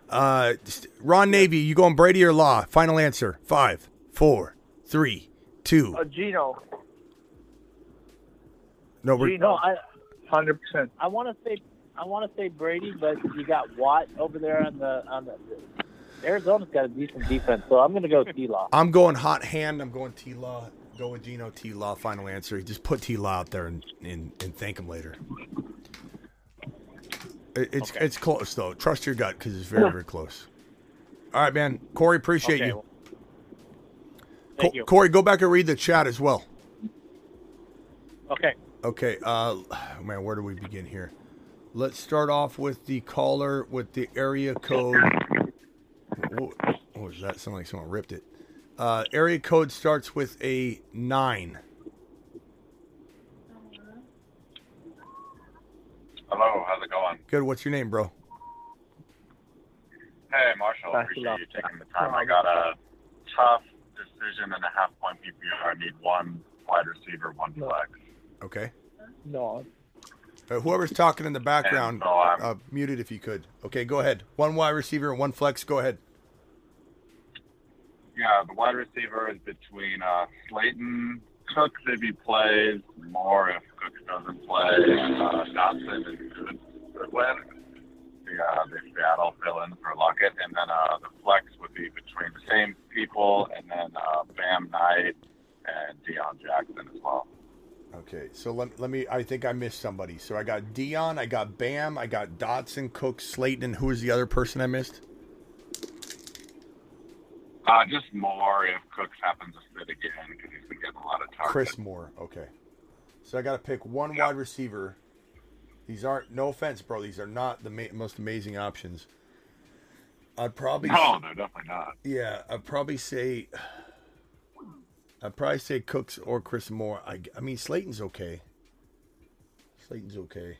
Uh, Ron Navy, you going Brady or Law? Final answer. Five, four, three, two. Uh, Gino. No, we're No, I hundred percent. I want to say I want to say Brady, but you got Watt over there on the on the. Arizona's got a decent defense, so I'm going to go T Law. I'm going hot hand. I'm going T Law. Go with Gino T Law. Final answer. Just put T Law out there and, and, and thank him later. It, it's it's close though. Trust your gut because it's very very close. All right, man. Corey, appreciate Okay. you. Thank Co- you. Corey, go back and read the chat as well. Okay. Okay, uh, man, where do we begin here? Let's start off with the caller with the area code. What, what was that? Sound like someone ripped it. Uh, area code starts with a nine. Hello, how's it going? Good. What's your name, bro? Hey, Marshall, Back appreciate you taking the time. I got a tough decision and a half point PPR. I need one wide receiver, one flex. Okay. No. Uh, whoever's talking in the background, And so uh, mute it if you could. Okay, go ahead. One wide receiver and one flex. Go ahead. Yeah, the wide receiver is between uh, Slayton, Cooks if he plays, Moore if Cooks doesn't play, uh, Dotson and Goodwin. The, uh, the Seattle fill in for Lockett, and then uh, the flex would be between the same people, and then uh, Bam Knight and Deon Jackson as well. Okay, so let, let me. I think I missed somebody. So I got Deon, I got Bam, I got Dotson, Cook, Slayton, and who was the other person I missed? Uh, just Moore if Cooks happens to sit again because he's been getting a lot of targets. Chris Moore. Okay. So I got to pick one wide receiver. These aren't. No offense, bro. These are not the ma- most amazing options. I'd probably. No, they're definitely not. Yeah, I'd probably say. I'd probably say Cooks or Chris Moore. I, I mean, Slayton's okay. Slayton's okay.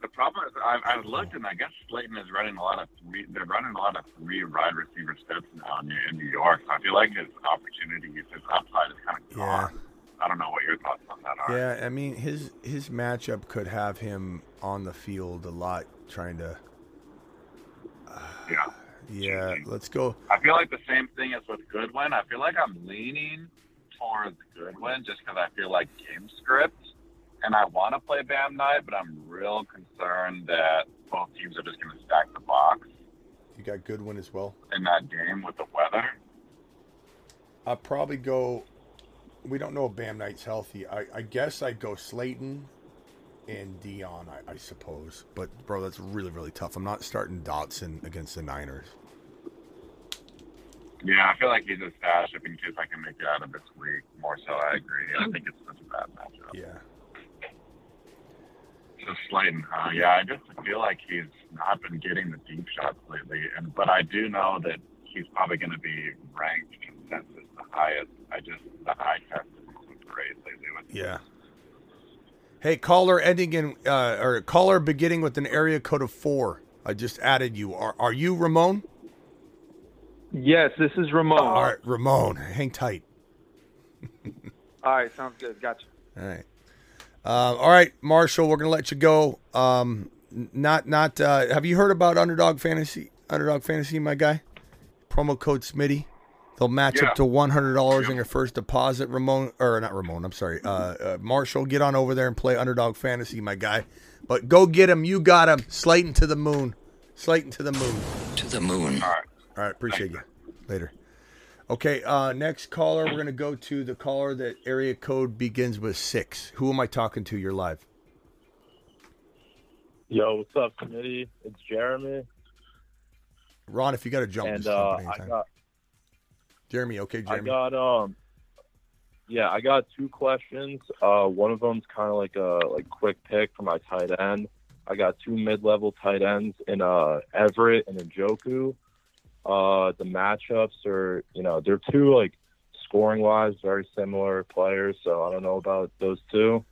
The problem is I've, I've looked and I guess Slayton is running a lot of three. They're running a lot of three wide receiver sets now in, in New York. So I feel like his opportunity, his upside is kind of gone. Yeah. I don't know what your thoughts on that are. Yeah, I mean his his matchup could have him on the field a lot, trying to. Yeah. Uh, yeah, let's go. I feel like the same thing as with Goodwin. I feel like I'm leaning towards Goodwin just because I feel like game script, and I want to play Bam Knight, but I'm real concerned that both teams are just going to stack the box You got Goodwin as well. in that game with the weather. I'll probably go. We don't know if Bam Knight's healthy. I, I guess I'd go Slayton and Deon, I, I suppose. But bro, that's really really tough. I'm not starting Dotson against the Niners. Yeah, I feel like he's a stash if in case I can make it out of this week. More so, I agree. I think it's such a bad matchup. Yeah. So Slayton, huh? Yeah, I just feel like he's not been getting the deep shots lately, and but I do know that he's probably going to be ranked consensus the highest. I just the eye test isn't great lately with Yeah. Hey, caller ending in uh, or caller beginning with an area code of four. I just added you. Are are you Ramon? Yes, this is Ramon. All right, Ramon. Hang tight. All right, sounds good. Gotcha. All right. Uh, all right, Marshall. We're gonna let you go. Um, not not. Uh, have you heard about Underdog Fantasy? Underdog Fantasy, my guy. Promo code Smitty. They'll match Yeah. up to one hundred dollars on your first deposit. Ramon or not Ramon? I'm sorry. Uh, uh, Marshall, get on over there and play Underdog Fantasy, my guy. But go get him. You got him. Slayton to the moon. Slayton to the moon. To the moon. All right. All right. Appreciate you. Later. Okay. Uh, next caller. We're gonna go to the caller that area code begins with six. Who am I talking to? You're live. Yo, what's up, committee? It's Jeremy. Ron, if you got to jump, and uh, I got Jeremy, okay, Jeremy. I got um yeah, I got two questions. Uh, one of them's kind of like a like quick pick for my tight end. I got two mid-level tight ends in uh, Everett and Njoku. Uh, the matchups are, you know, they're two like scoring-wise very similar players, so I don't know about those two.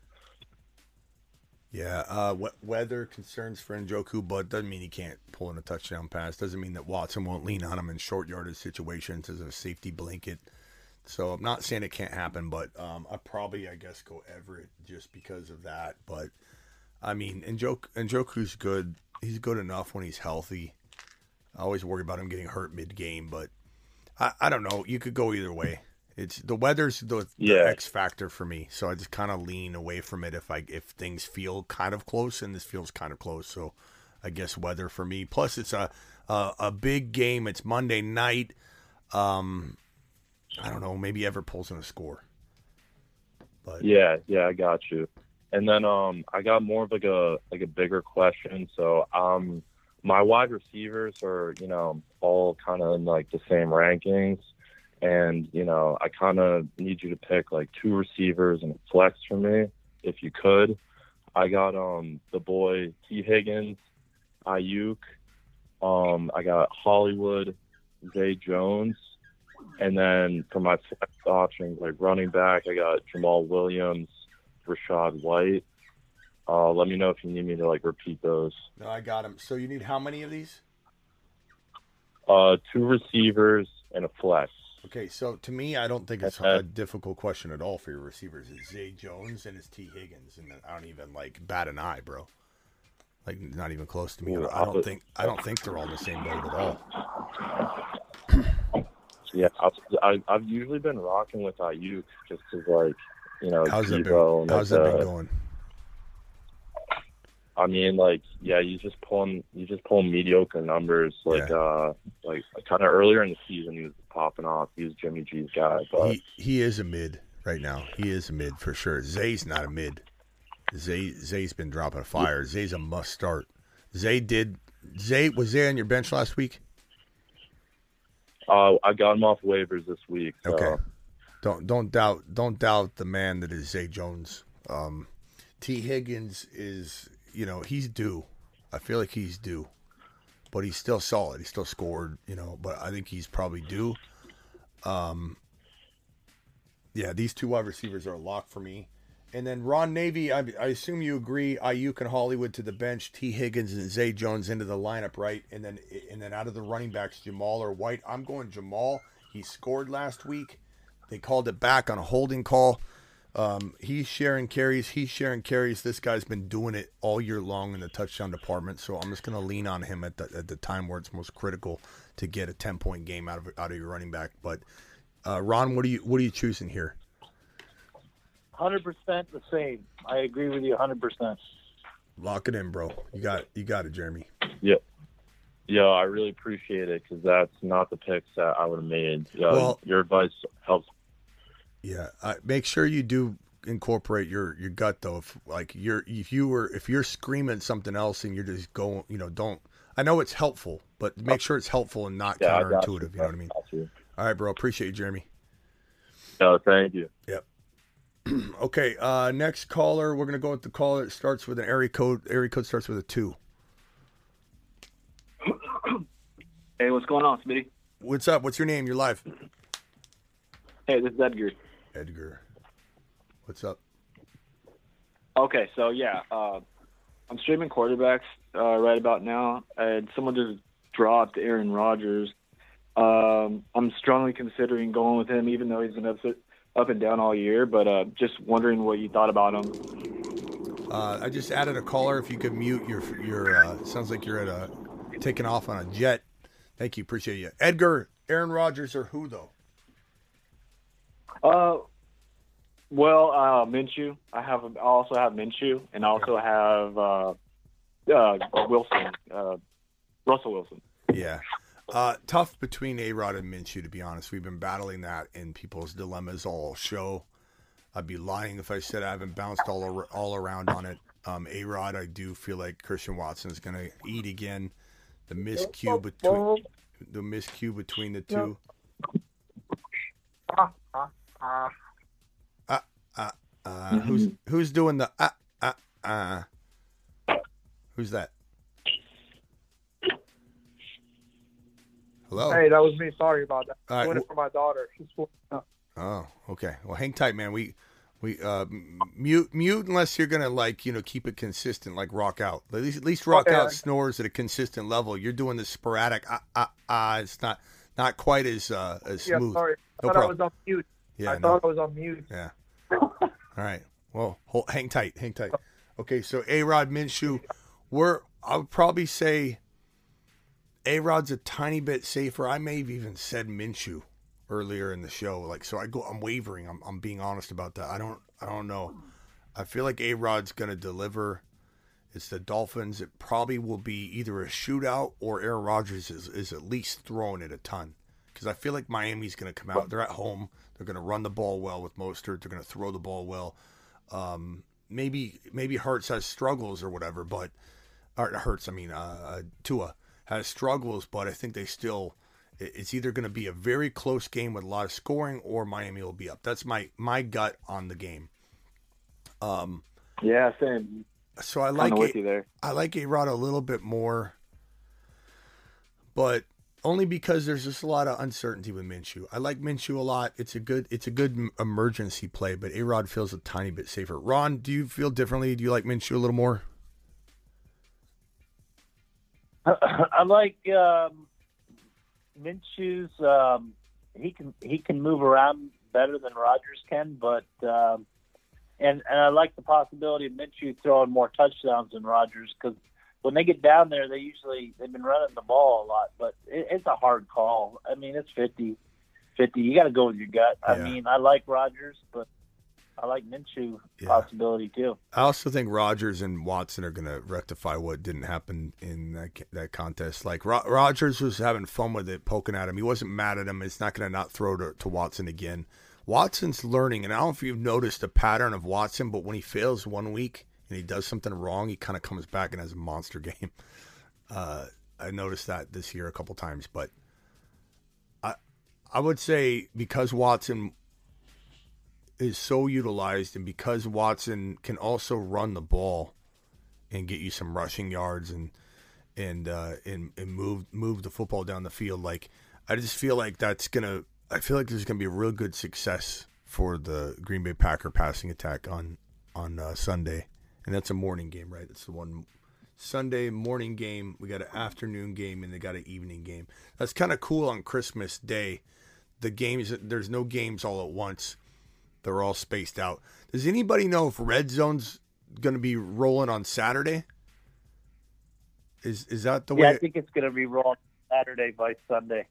Yeah, uh, we- weather concerns for Njoku, but doesn't mean he can't pull in a touchdown pass. Doesn't mean that Watson won't lean on him in short yardage situations as a safety blanket. So I'm not saying it can't happen, but um, I probably, I guess, go Everett just because of that. But I mean, Njoku, Njoku's good. He's good enough when he's healthy. I always worry about him getting hurt mid game, but I, I don't know. You could go either way. It's the weather's the, the X factor for me, so I just kind of lean away from it if I if things feel kind of close, and this feels kind of close. So I guess weather for me. Plus, it's a a, a big game. It's Monday night. Um, I don't know. Maybe Ever pulls in a score. But Yeah, yeah, I got you. And then um I got more of like a like a bigger question. So um my wide receivers are, you know, all kind of in like the same rankings and, you know, I kind of need you to pick like two receivers and a flex for me if you could. I got um the boy T Higgins, Aiyuk, um I got Hollywood, Zay Jones, and then for my flex options, like running back, I got Jamaal Williams, Rachaad White. Uh, let me know if you need me to like repeat those. no, I got them. So you need how many of these? Uh, two receivers and a flex. Okay, so to me, I don't think it's a difficult question at all for your receivers. It's Zay Jones and it's T Higgins, and I don't even like bat an eye, bro. Like not even close to me. Ooh, I don't think I don't think they're all in the same boat at all. [CLEARS THROAT] Yeah, I've, I, I've usually been rocking with Aiyuk just 'cause like you know How's that Deebo been? How's like, that been uh, going? I mean, like, yeah, you just pulling, you just pulling mediocre numbers. Like, uh, like kind of earlier in the season, he was popping off. He was Jimmy G's guy, but He he is a mid right now. He is a mid for sure. Zay's not a mid. Zay Zay's been dropping a fire. Zay's a must start. Zay did Zay was Zay on your bench last week? uh, I got him off waivers this week. So. Okay. Don't don't doubt don't doubt the man that is Zay Jones. Um, T Higgins is you know he's due. I feel like he's due, but he's still solid. He still scored. You know, but I think he's probably due. Um, yeah, these two wide receivers are a lock for me. And then Ron Navy, I, I assume you agree. Aiyuk and Hollywood to the bench, T Higgins and Zay Jones into the lineup, right? And then and then out of the running backs, Jamaal or White. I'm going Jamaal. He scored last week. They called it back on a holding call. Um, he's sharing carries. He's sharing carries. This guy's been doing it all year long in the touchdown department. So I'm just going to lean on him at the at the time where it's most critical to get a 10 point game out of out of your running back. But uh, Ron, what are you what are you choosing here? Hundred percent the same. I agree with you. Hundred percent. Lock it in, bro. You got you got it, Jeremy. Yeah. Yeah, I really appreciate it because that's not the picks that I would have made. Yeah, Well- your advice helps. Yeah, uh, make sure you do incorporate your your gut though. If like you're if you were if you're screaming something else and you're just going, you know, don't. I know it's helpful, but make sure it's helpful and not Yeah, counterintuitive. You know what I mean? Got. All right, bro. Appreciate you, Jeremy. No, thank you. Yep. [CLEARS THROAT] okay. Uh, next caller, we're gonna go with the caller. that starts with an area code. Area code starts with a two. Hey, what's going on, Smitty? What's up? What's your name? You're live. Hey, this is Edgar. Edgar. What's up? Okay, so yeah, uh, I'm streaming quarterbacks uh, right about now, and someone just dropped Aaron Rodgers. Um, I'm strongly considering going with him, even though he's been up, up and down all year. But uh, just wondering what you thought about him. Uh, I just added a caller. If you could mute your your. Uh, sounds like you're at a taking off on a jet. Thank you. Appreciate you, Edgar. Aaron Rodgers or who though? Uh, well, uh, Minshew. I have. I also have Minshew, and I also have uh, uh, Wilson, uh, Russell Wilson. Yeah. Uh, tough between A Rod and Minshew, to be honest. We've been battling that in people's dilemmas all show. I'd be lying if I said I haven't bounced all ar- all around on it. Um, A Rod, I do feel like Christian Watson is going to eat again. The miscue between the miscue between the two. Uh, who's who's doing the uh uh uh? Who's that? Hello. Hey, that was me. Sorry about that. All right, Doing it for my daughter. She's four. Oh. Okay. Well, hang tight, man. We we uh mute mute unless you're gonna like you know keep it consistent, like rock out. At least at least rock Okay. out snores at a consistent level. You're doing the sporadic. Ah ah ah. It's not not quite as uh as Yeah, smooth. sorry. I No thought I was on mute. Yeah, I no. thought I was on mute. Yeah. [LAUGHS] All right. Well, hold, hang tight. Hang tight. Okay. So A Rod Minshew, we're I would probably say A Rod's a tiny bit safer. I may have even said Minshew earlier in the show. Like so, I go. I'm wavering. I'm I'm being honest about that. I don't I don't know. I feel like A Rod's gonna deliver. It's the Dolphins. It probably will be either a shootout or Aaron Rodgers is, is at least throwing it a ton. Because I feel like Miami's going to come out. They're at home. They're going to run the ball well with Mostert. They're going to throw the ball well. Um, maybe maybe Hurts has struggles or whatever, but or Hurts. I mean, uh, uh, Tua has struggles, but I think they still. It's either going to be a very close game with a lot of scoring, or Miami will be up. That's my my gut on the game. Um, Yeah, same. so I like with A- you there. I like A Rod a little bit more, but only because there's just a lot of uncertainty with Minshew. I like Minshew a lot. It's a good it's a good emergency play, but A Rod feels a tiny bit safer. Ron, do you feel differently? Do you like Minshew a little more? [COUGHS] I like um, Minshew's. Um, he can he can move around better than Rodgers can, but um, and and I like the possibility of Minshew throwing more touchdowns than Rodgers because when they get down there, they usually they've been running the ball a lot, but it, it's a hard call. I mean, it's 50 50. You got to go with your gut. I mean, I like Rodgers, but I like Minshew possibility too. I also think Rodgers and Watson are going to rectify what didn't happen in that that contest. Like Ro- Rodgers was having fun with it, poking at him. He wasn't mad at him. It's not going to not throw to, to Watson again. Watson's learning, and I don't know if you've noticed a pattern of Watson, but when he fails one week and he does something wrong, he kind of comes back and has a monster [LAUGHS] game. Uh, I noticed that this year a couple times, but I I would say because Watson is so utilized, and because Watson can also run the ball and get you some rushing yards and and uh, and and move move the football down the field, like I just feel like that's gonna. I feel like there's gonna be a real good success for the Green Bay Packer passing attack on on uh, Sunday, and that's a morning game, right? That's the one Sunday morning game. We got an afternoon game, and they got an evening game. That's kind of cool on Christmas Day. The games, there's no games all at once. They're all spaced out. Does anybody know if Red Zone's going to be rolling on Saturday? Is is that the yeah, way? I think it's going to be rolling Saturday by Sunday.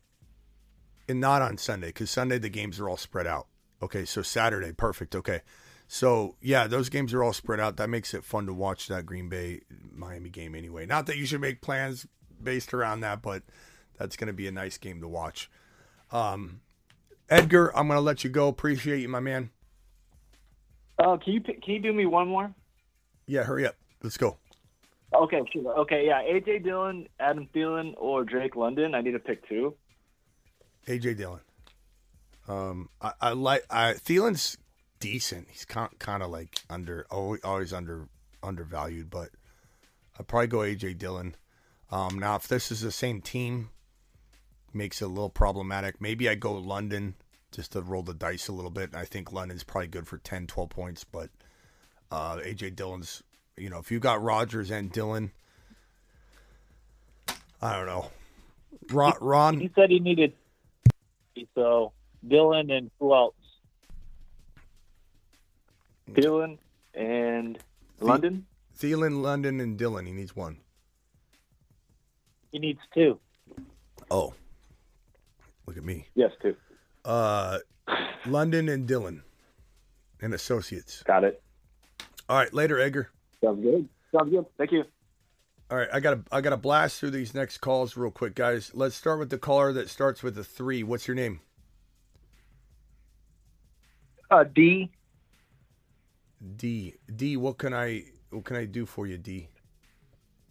and not on Sunday because Sunday the games are all spread out. Okay, so Saturday, perfect. Okay, so yeah, those games are all spread out. That makes it fun to watch that Green Bay Miami game anyway. Not that you should make plans based around that, but that's going to be a nice game to watch. Um, Edgar, I'm going to let you go. Appreciate you, my man. Uh, can you can you do me one more? Yeah, hurry up. Let's go. Okay. Okay, yeah. AJ Dillon, Adam Thielen, or Drake London. I need to pick two. AJ Dillon. Um, I, I like I Thielen's decent. He's kind kind of like under always, under undervalued, but I'd probably go AJ Dillon. Um, now if this is the same team, makes it a little problematic. Maybe I go London just to roll the dice a little bit. I think London's probably good for 10, 12 points, but uh, AJ Dillon's. You know, if you got Rodgers and Dillon, I don't know. Ron, Ron He said he needed so Dillon and who else? Dillon and London. Thielen, London, and Dillon. He needs one. He needs two. Oh, look at me. Yes, two. Uh, London and Dillon, and associates. Got it. All right, later, Edgar. Sounds good. Sounds good. Thank you. All right, I got to I got to blast through these next calls real quick, guys. Let's start with the caller that starts with a three. What's your name? Uh, D. D. D. What can I what can I do for you, D?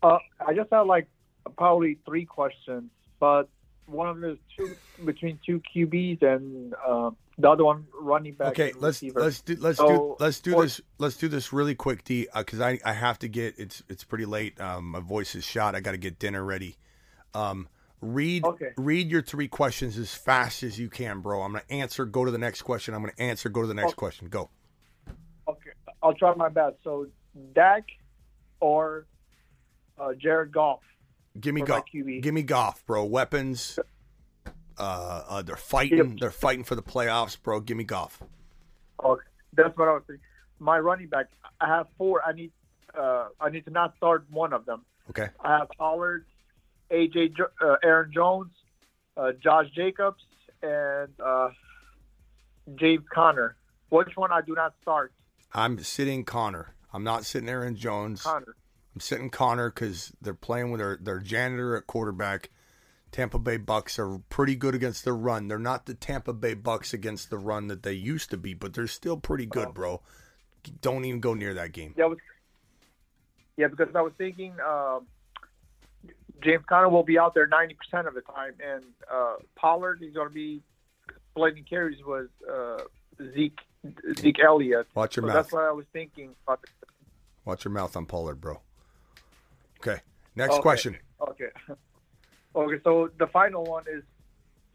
Uh, I just have like probably three questions, but one of the two between two QBs and uh, the other one running back. Okay, let's receiver. let's do let's So, do let's do for- this let's do this really quick, D, because I I have to get it's it's pretty late. Um, my voice is shot. I got to get dinner ready. Um, read Okay. read your three questions as fast as you can, bro. I'm gonna answer. Go to the next question. I'm gonna answer. Go to the next Okay. question. Go. I'll try my best. So Dak or uh, Jared Goff. Give me Goff. Give me Goff, bro. Weapons. Uh, uh, they're fighting. They're fighting for the playoffs, bro. Give me Goff. Okay, that's what I was thinking. My running back, I have four. I need, uh, I need to not start one of them. Okay. I have Pollard, AJ, uh, Aaron Jones, uh, Josh Jacobs, and uh, James Conner. Which one I do not start? I'm sitting Conner. I'm not sitting Aaron Jones. Conner. I'm sitting Conner because they're playing with their, their janitor at quarterback. Tampa Bay Bucks are pretty good against the run. They're not the Tampa Bay Bucks against the run that they used to be, but they're still pretty good, bro. Don't even go near that game. Yeah, was, yeah, because I was thinking uh, James Conner will be out there 90% of the time, and uh, Pollard is going to be splitting carries with uh, Zeke Zeke Elliott. Watch your so mouth. That's what I was thinking. Watch your mouth on Pollard, bro. Okay. Next Okay. question. Okay. [LAUGHS] Okay, so the final one is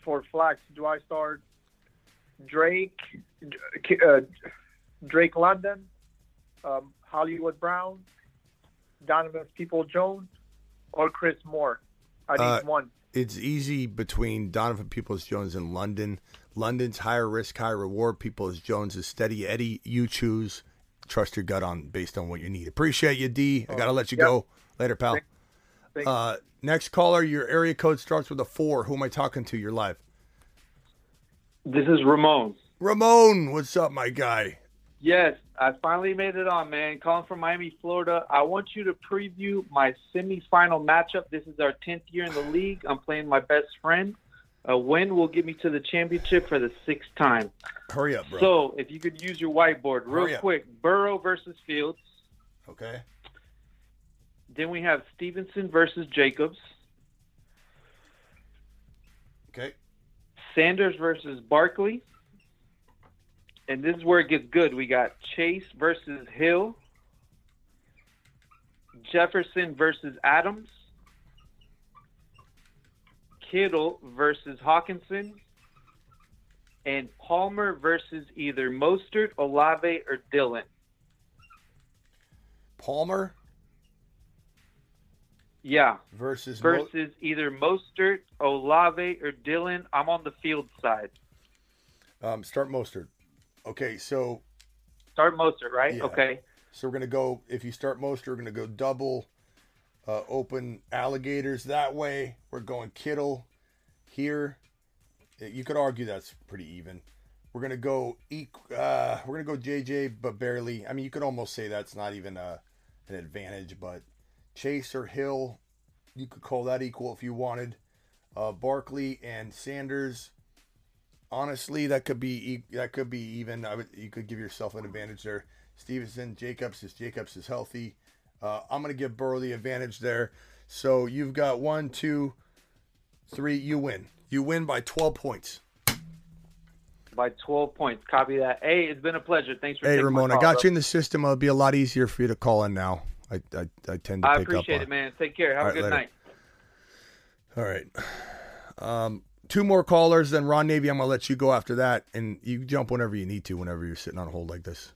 for flex. Do I start Drake, uh, Drake London, um, Hollywood Brown, Donovan People Jones, or Chris Moore? I need Uh, one. It's easy between Donovan Peoples Jones and London. London's higher risk, higher reward. Peoples Jones is steady Eddie. You choose. Trust your gut on based on what you need. Appreciate you, D. I gotta let you Yep. go. Later, pal. Thank- Uh, next caller, your area code starts with a four. Who am I talking to? You're live. This is Ramon. Ramon, what's up, my guy? Yes, I finally made it on, man. Calling from Miami, Florida. I want you to preview my semifinal matchup. This is our 10th year in the league. I'm playing my best friend. A win will get me to the championship for the sixth time. Hurry up, bro. So, if you could use your whiteboard real quick Burrow versus Fields. Okay. Then we have Stevenson versus Jacobs. Okay. Sanders versus Barkley. And this is where it gets good. We got Chase versus Hill. Jefferson versus Adams. Kittle versus Hockenson. And Palmer versus either Mostert, Olave, or Dillon. Palmer Yeah. versus Mo- Versus either Mostert, Olave, or Dillon. I'm on the field side. um, start Mostert. Okay, so Start Mostert, right? Yeah. Okay. So we're gonna go. If you start Mostert, we're gonna go double, uh, open alligators that way. We're going Kittle here. Uh, You could argue that's pretty even. We're gonna go. Uh, we're gonna go JJ, but barely. I mean, you could almost say that's not even a, an advantage. But Chase or Hill, you could call that equal if you wanted. Uh, Barkley and Sanders. Honestly, that could be that could be even. I would, you could give yourself an advantage there. Stevenson, Jacobs, is Jacobs is healthy, uh, I'm going to give Burrow the advantage there. So you've got one, two, three. You win. You win by 12 points. By 12 points. Copy that. Hey, it's been a pleasure. Thanks for Hey, taking Ramon, my I got bro. you in the system. It'll be a lot easier for you to call in now. I I, I tend to I appreciate it, on. man. Take care. Have All a good later. night. All right. Um, two more callers, then Ron Navy. I'm gonna let you go after that, and you jump whenever you need to, whenever you're sitting on a hold like this.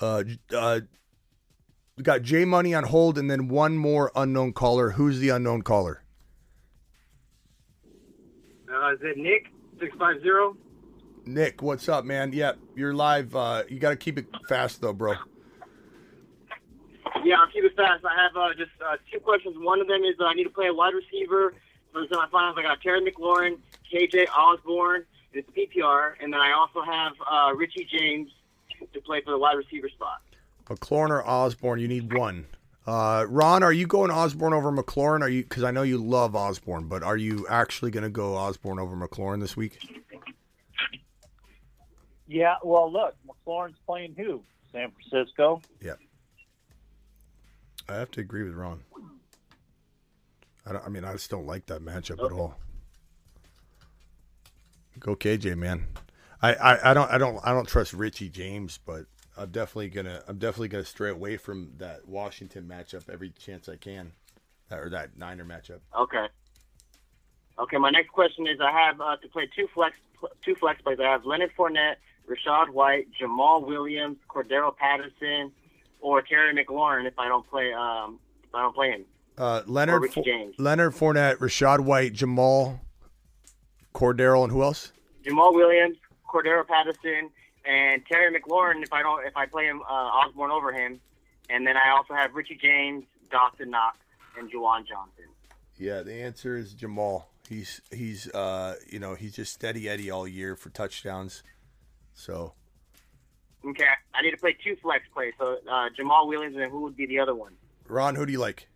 Uh, uh, we got J Money on hold, and then one more unknown caller. Who's the unknown caller? Uh, is it Nick six five zero? Nick, what's up, man? Yep, you're live. Uh, you got to keep it fast though, bro. Yeah, I'll keep it fast. I have uh, just uh, two questions. One of them is uh, I need to play a wide receiver for the semifinals. I got Terry McLaurin, KJ Osborn. It's PPR, and then I also have uh, Richie James to play for the wide receiver spot. McLaurin or Osborn? You need one. Uh, Ron, are you going Osborn over McLaurin? Are you? Because I know you love Osborn, but are you actually going to go Osborn over McLaurin this week? Yeah, well, look, McLaurin's playing who? San Francisco. Yeah. I have to agree with Ron. I, don't, I mean, I just don't like that matchup at all. Go KJ, man. I, I, I don't I don't I don't trust Richie James, but I'm definitely gonna I'm definitely gonna stray away from that Washington matchup every chance I can, or that Niner matchup. Okay. Okay, my next question is I have uh, to play two flex two flex plays. I have Leonard Fournette, Rachaad White, Jamaal Williams, Cordarrelle Patterson, or Terry McLaurin if I don't play um if I don't play him. Uh, Leonard Richie Fo- James. Leonard Fournette, Rachaad White, Jamaal Cordarrelle, and who else? Jamaal Williams, Cordarrelle Patterson, and Terry McLaurin if I don't if I play him uh, Osborn over him, and then I also have Richie James, Dawson Knox, and Juwan Johnson. Yeah, the answer is Jamaal. He's he's uh you know he's just steady Eddie all year for touchdowns. So Okay, I need to play two flex plays. So uh, Jamaal Williams and who would be the other one? Ron, who do you like?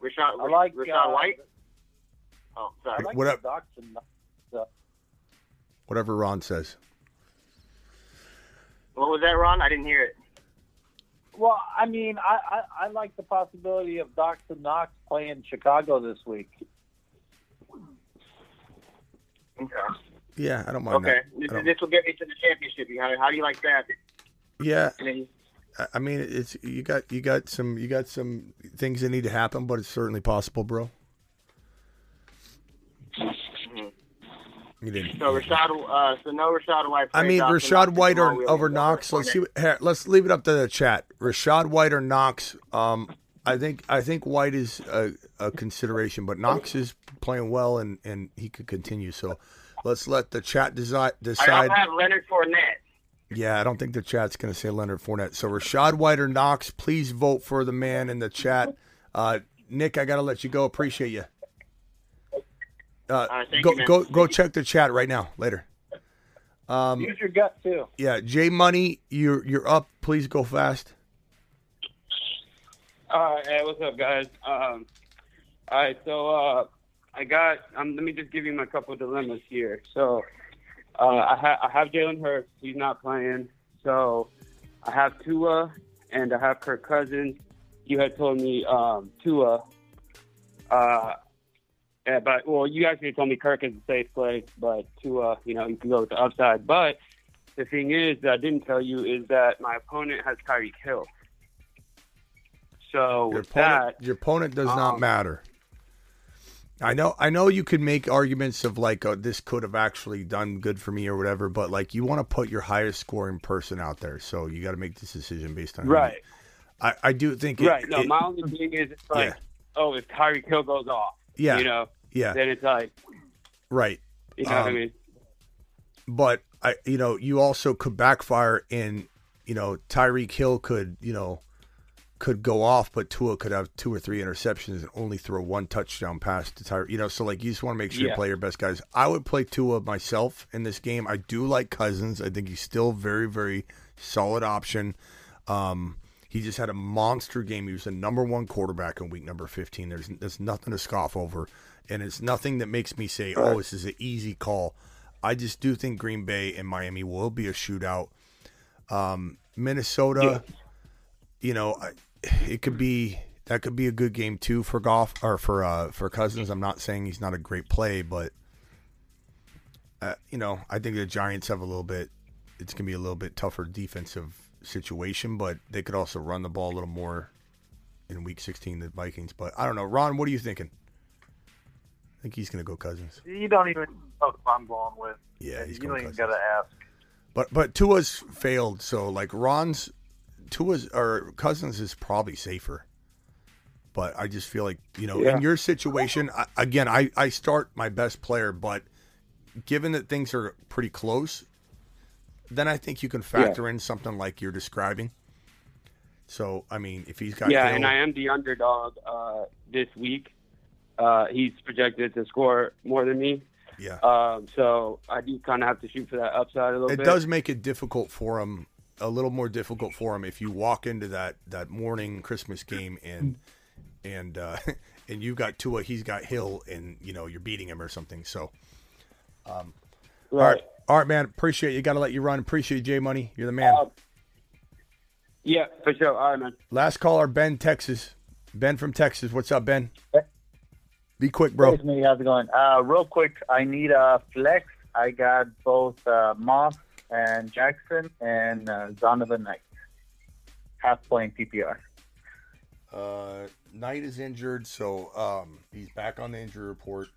Rachaad, I like, Rachaad uh, White. Oh, I sorry. like What up? Dawson, Whatever Ron says. What was that, Ron? I didn't hear it. Well, I mean, I, I, I like the possibility of Dawson Knox playing Chicago this week. Okay. Yeah, I don't mind Okay. that. This, don't- this will get me to the championship. How, how do you like that? Yeah, And then- I- I mean it's you got you got some you got some things that need to happen, but it's certainly possible, bro. You didn't. So Rachaad, uh, so no Rachaad White. I mean, Rachaad White or over Knox. Let's see. Here, let's leave it up to the chat. Rachaad White or Knox. Um, I think I think White is a, a consideration, but Knox is playing well and, and he could continue. So let's let the chat desi- I decide. also have Leonard Fournette. Yeah, I don't think the chat's going to say Leonard Fournette. So Rachaad White or Knox, please vote for the man in the chat. Uh, Nick, I got to let you go. Appreciate you. Uh, right, go you, go go check the chat right now. Later. Um, Use your gut too. yeah, J Money, you're you're up. Please go fast. All right, hey, what's up, guys? Um, all right, so uh, I got. Um, let me just give you my couple dilemmas here. So, uh, I, ha- I have Jalen Hurts. He's not playing. So, I have Tua and I have Kirk Cousins. You had told me um, Tua. Uh, yeah, but well, you actually told me Kirk is a safe play, but Tua, you know, you can go with the upside. But the thing is that I didn't tell you is that my opponent has Tyreek Hill. So Your with opponent, that, your opponent does not um, matter. I know, I know. You could make arguments of like, oh, this could have actually done good for me or whatever, but like, you want to put your highest scoring person out there, so you got to make this decision based on Right. I, I do think it, right. No, it- my only thing is it's like, Yeah. oh, if Tyreek Hill goes off, Yeah. you know, Yeah. then it's like, right. you know what I Um, mean? but I, you know, you also could backfire in, you know, Tyreek Hill could, you know, could go off, but Tua could have two or three interceptions and only throw one touchdown pass to Tyreek. You know, so like you just want to make sure you play your best guys. I would play Tua myself in this game. I do like Cousins. I think he's still very, very solid option. Um, he just had a monster game. He was the number one quarterback in week number 15. There's, there's nothing to scoff over. And it's nothing that makes me say, oh, this is an easy call. I just do think Green Bay and Miami will be a shootout. Um, Minnesota, you know, it could be that could be a good game too for Goff or for uh, for Cousins. I'm not saying he's not a great play, but uh, you know, I think the Giants have a little bit. It's gonna be a little bit tougher defensive situation, but they could also run the ball a little more in Week 16 the Vikings. But I don't know, Ron. What are you thinking? I think he's gonna go Cousins. You don't even know who I'm going with. Yeah, he's you going don't even gotta ask. But but Tua's failed, so like Ron's Tua's or Cousins is probably safer. But I just feel like you know Yeah. in your situation I, again, I I start my best player, but given that things are pretty close, then I think you can factor in something like you're describing. So I mean, if he's got yeah, Hill- and I am the underdog uh, this week. Uh, he's projected to score more than me. Yeah. Um, so I do kind of have to shoot for that upside a little it bit. It does make it difficult for him a little more difficult for him if you walk into that that morning christmas game and and uh [LAUGHS] and you've got Tua, he's got Hill, and you know you're beating him or something. So, um, all right, all right, man. Appreciate you. Got to let you run. Appreciate you, J Money. You're the man. Yeah, for sure. All right, man. Last caller, Ben, Texas. Ben from Texas. What's up, Ben? Be quick, bro. Hey, Smitty, how's it going? Uh, real quick, I need a flex. I got both uh, Moss and Jackson and uh, Zonovan Knight. Half point PPR. Uh, Knight is injured, so um, he's back on the injury report.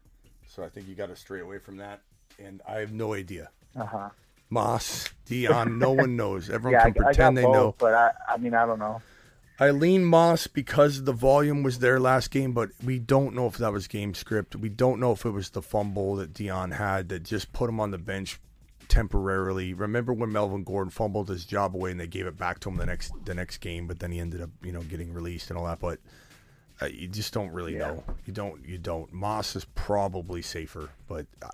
So I think you got to stray away from that. And I have no idea. Uh huh. Moss, Deon, no one [LAUGHS] knows. Everyone yeah, can I, I got pretend they both, know. but I, I mean, I don't know. I lean Moss because the volume was there last game, but we don't know if that was game script. We don't know if it was the fumble that Deon had that just put him on the bench temporarily. Remember when Melvin Gordon fumbled his job away and they gave it back to him the next the next game, but then he ended up you know getting released and all that. But uh, you just don't really know. You don't. You don't. Moss is probably safer, but uh,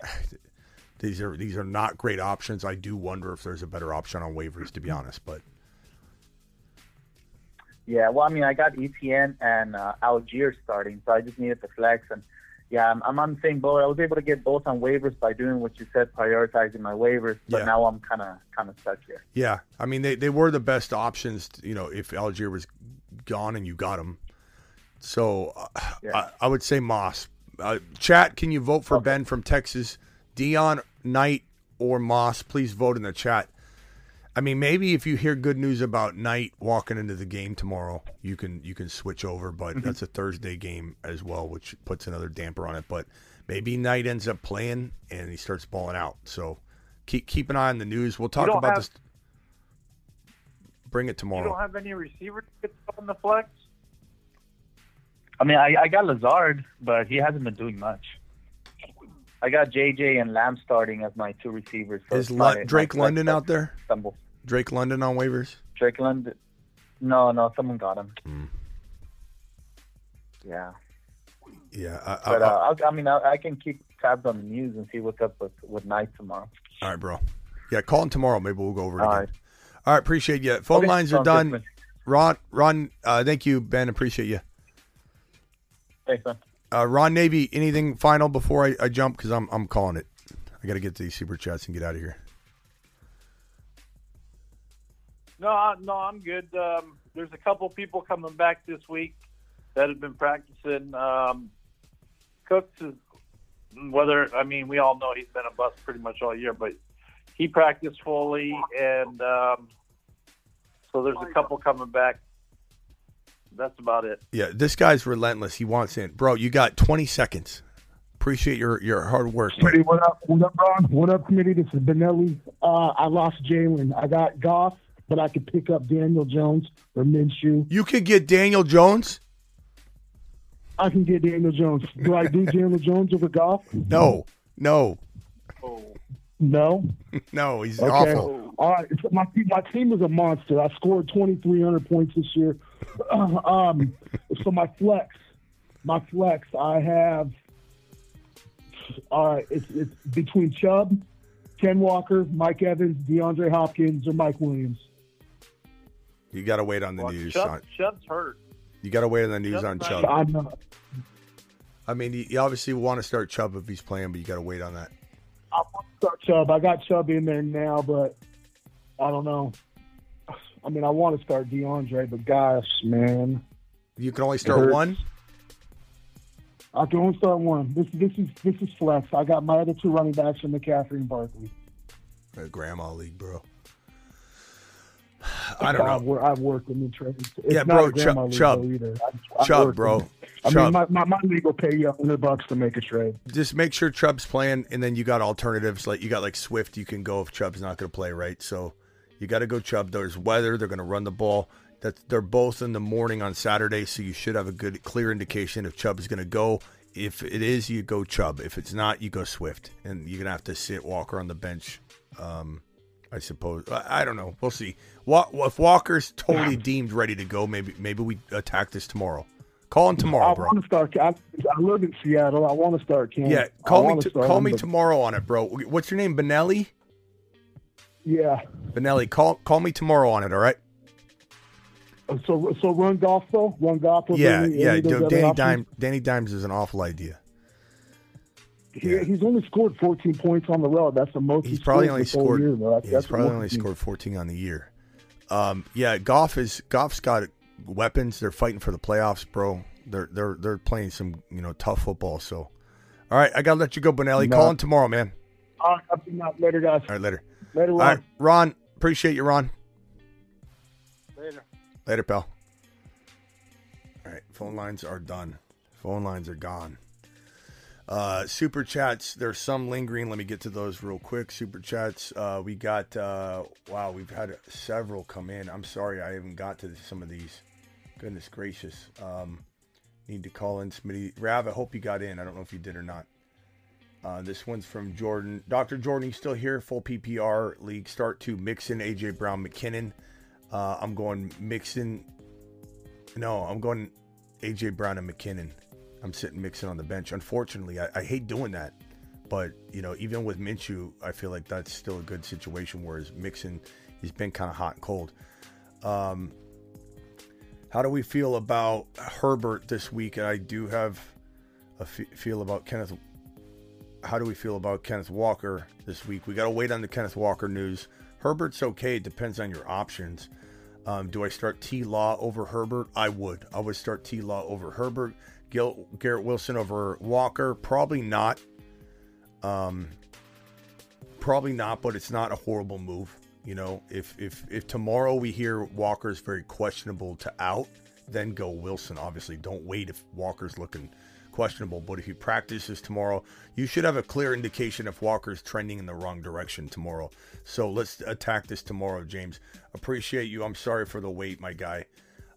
[SIGHS] these are these are not great options. I do wonder if there's a better option on waivers, to be honest. But Yeah, well, I mean, I got ETN and uh, Allgeier starting, so I just needed the flex. And yeah, I'm, I'm on the same boat. I was able to get both on waivers by doing what you said, prioritizing my waivers. But Yeah. now I'm kind of kind of stuck here. Yeah, I mean they, they were the best options. You know, if Allgeier was gone and you got him, so uh, I, I would say Moss. Uh, chat, can you vote for Ben from Texas, Deon Knight or Moss? Please vote in the chat. I mean, maybe if you hear good news about Knight walking into the game tomorrow, you can you can switch over. But Mm-hmm. that's a Thursday game as well, which puts another damper on it. But maybe Knight ends up playing and he starts balling out. So keep keep an eye on the news. We'll talk about have- this. Bring it tomorrow. You don't have any receivers to get on the flex? I mean, I, I got Lazard, but he hasn't been doing much. I got JJ and Lamb starting as my two receivers. So Is it's not Lu- a- Drake my London flex out there? Stumble. Drake London on waivers? Drake London. No, no, someone got him. Hmm. Yeah, Yeah. I, I, but uh, I'll, I mean, I, I can keep tabs on the news and see what's up with with Knight tomorrow. all right, bro. Yeah, call him tomorrow. Maybe we'll go over it All again. right. All right, appreciate you. Phone Okay, lines are done. man. Ron, Ron, uh, thank you, Ben. Appreciate you. Thanks, man. Uh, Ron Navy, anything final before I, I jump? Because I'm I'm calling it. I got to get to these super chats and get out of here. No, I- no, I'm good. Um, there's a couple people coming back this week that have been practicing. Um, Cooks is whether I mean we all know he's been a bust pretty much all year, but he practiced fully, and um, so there's a couple coming back. That's about it. Yeah, this guy's relentless. He wants in, bro. You got 20 seconds. Appreciate your your hard work. Smitty, what up? What up, Ron? What up, committee? This is Benelli. Uh, I lost Jalen. I got Goff, but I could pick up Daniel Jones or Minshew. You could get Daniel Jones. I can get Daniel Jones. Do I do Daniel Jones over Goff? No, no, No. [LAUGHS] no. He's Okay. awful. All right. My team, my team is a monster. I scored 2,300 points this year. [CLEARS THROAT] um, so my flex, my flex, I have. All right, it's it's between Chubb, Ken Walker, Mike Evans, DeAndre Hopkins, or Mike Williams. You got to wait on the news. Chubb, on- Chubb's hurt. you got to wait on the news on Chubb's Chubb. not- I'm not. I mean, you, you obviously want to start Chubb if he's playing, but you got to wait on that. I want to start Chubb. I got Chubb in there now, but I don't know. I mean, I want to start DeAndre, but gosh, man, You can only start one. I can only start one. This this is this is flex. I got my other two running backs from McCaffrey and Barkley. Grandma league, bro. I don't know. I've, wor- I've worked in the trades. It's Yeah, bro, Chubb- either. I- I Chubb, worked bro. in. I Chubb. mean, my, my, my league will pay you a hundred bucks to make a trade. Just make sure Chubb's playing, and then you got alternatives. Like you got like Swift, you can go if Chubb's not going to play, right? So you got to go Chubb. There's weather; they're going to run the ball. That they're both in the morning on Saturday, so you should have a good, clear indication if Chubb is going to go. If it is, you go Chubb. If it's not, you go Swift, and you're gonna have to sit Walker on the bench. Um, I suppose. I, I don't know. We'll see. Wa- if Walker's totally deemed ready to go, maybe maybe we attack this tomorrow. Call him tomorrow, I bro. want to start. I, I live in Seattle. I want to start Cam. Yeah, I call me. wanna call him, me but- tomorrow on it, bro. What's your name, Benelli? Yeah. Benelli, call call me tomorrow on it. All right. Uh, so so run Goff though. Run Goff. Yeah, any- yeah. any of those Dude, other Danny? Dimes. Danny Dimes is an awful idea. He, He's only scored 14 points on the road. That's the most He's he's probably only scored. Year. That's, yeah, that's he's probably only scored 14 on the year. Um, yeah, Goff is Goff's got weapons. They're fighting for the playoffs, bro. They're they're they're playing some you know tough football. So, all right, I gotta let you go, Benelli. No. Call in tomorrow, man. Uh, up to now. Later, guys. All right, later. Later, Ron. right, Ron. Appreciate you, Ron. Later. Later, pal. All right, phone lines are done. Phone lines are gone. Uh, super chats, there's some lingering. Let me get to those real quick. Super chats, uh, we got, uh, wow, we've had several come in. I'm sorry I haven't got to some of these. Goodness gracious. Um, need to call in Smitty. Rav, I hope you got in. I don't know if you did or not. Uh, this one's from Jordan. Dr. Jordan, you still here? Full PPR league start to Mixon, AJ Brown, McKinnon. Uh, I'm going Mixon. No, I'm going AJ Brown and McKinnon. I'm sitting Mixon on the bench. Unfortunately, I, I hate doing that. But, you know, even with Minshew, I feel like that's still a good situation. Whereas Mixon, he's been kind of hot and cold. Um, how do we feel about Herbert this week? I do have a fe- feel about Kenneth. How do we feel about Kenneth Walker this week? We got to wait on the Kenneth Walker news. Herbert's okay. It depends on your options. Um, do I start T Law over Herbert? I would. I would start T Law over Herbert. Gil- Garrett Wilson over Walker? Probably not. Um, probably not, but it's not a horrible move. You know, if if if tomorrow we hear Walker's very questionable to out, then go Wilson. Obviously, don't wait if Walker's looking questionable. But if he practices tomorrow, you should have a clear indication if Walker's trending in the wrong direction tomorrow. So let's attack this tomorrow, James. Appreciate you. I'm sorry for the wait, my guy.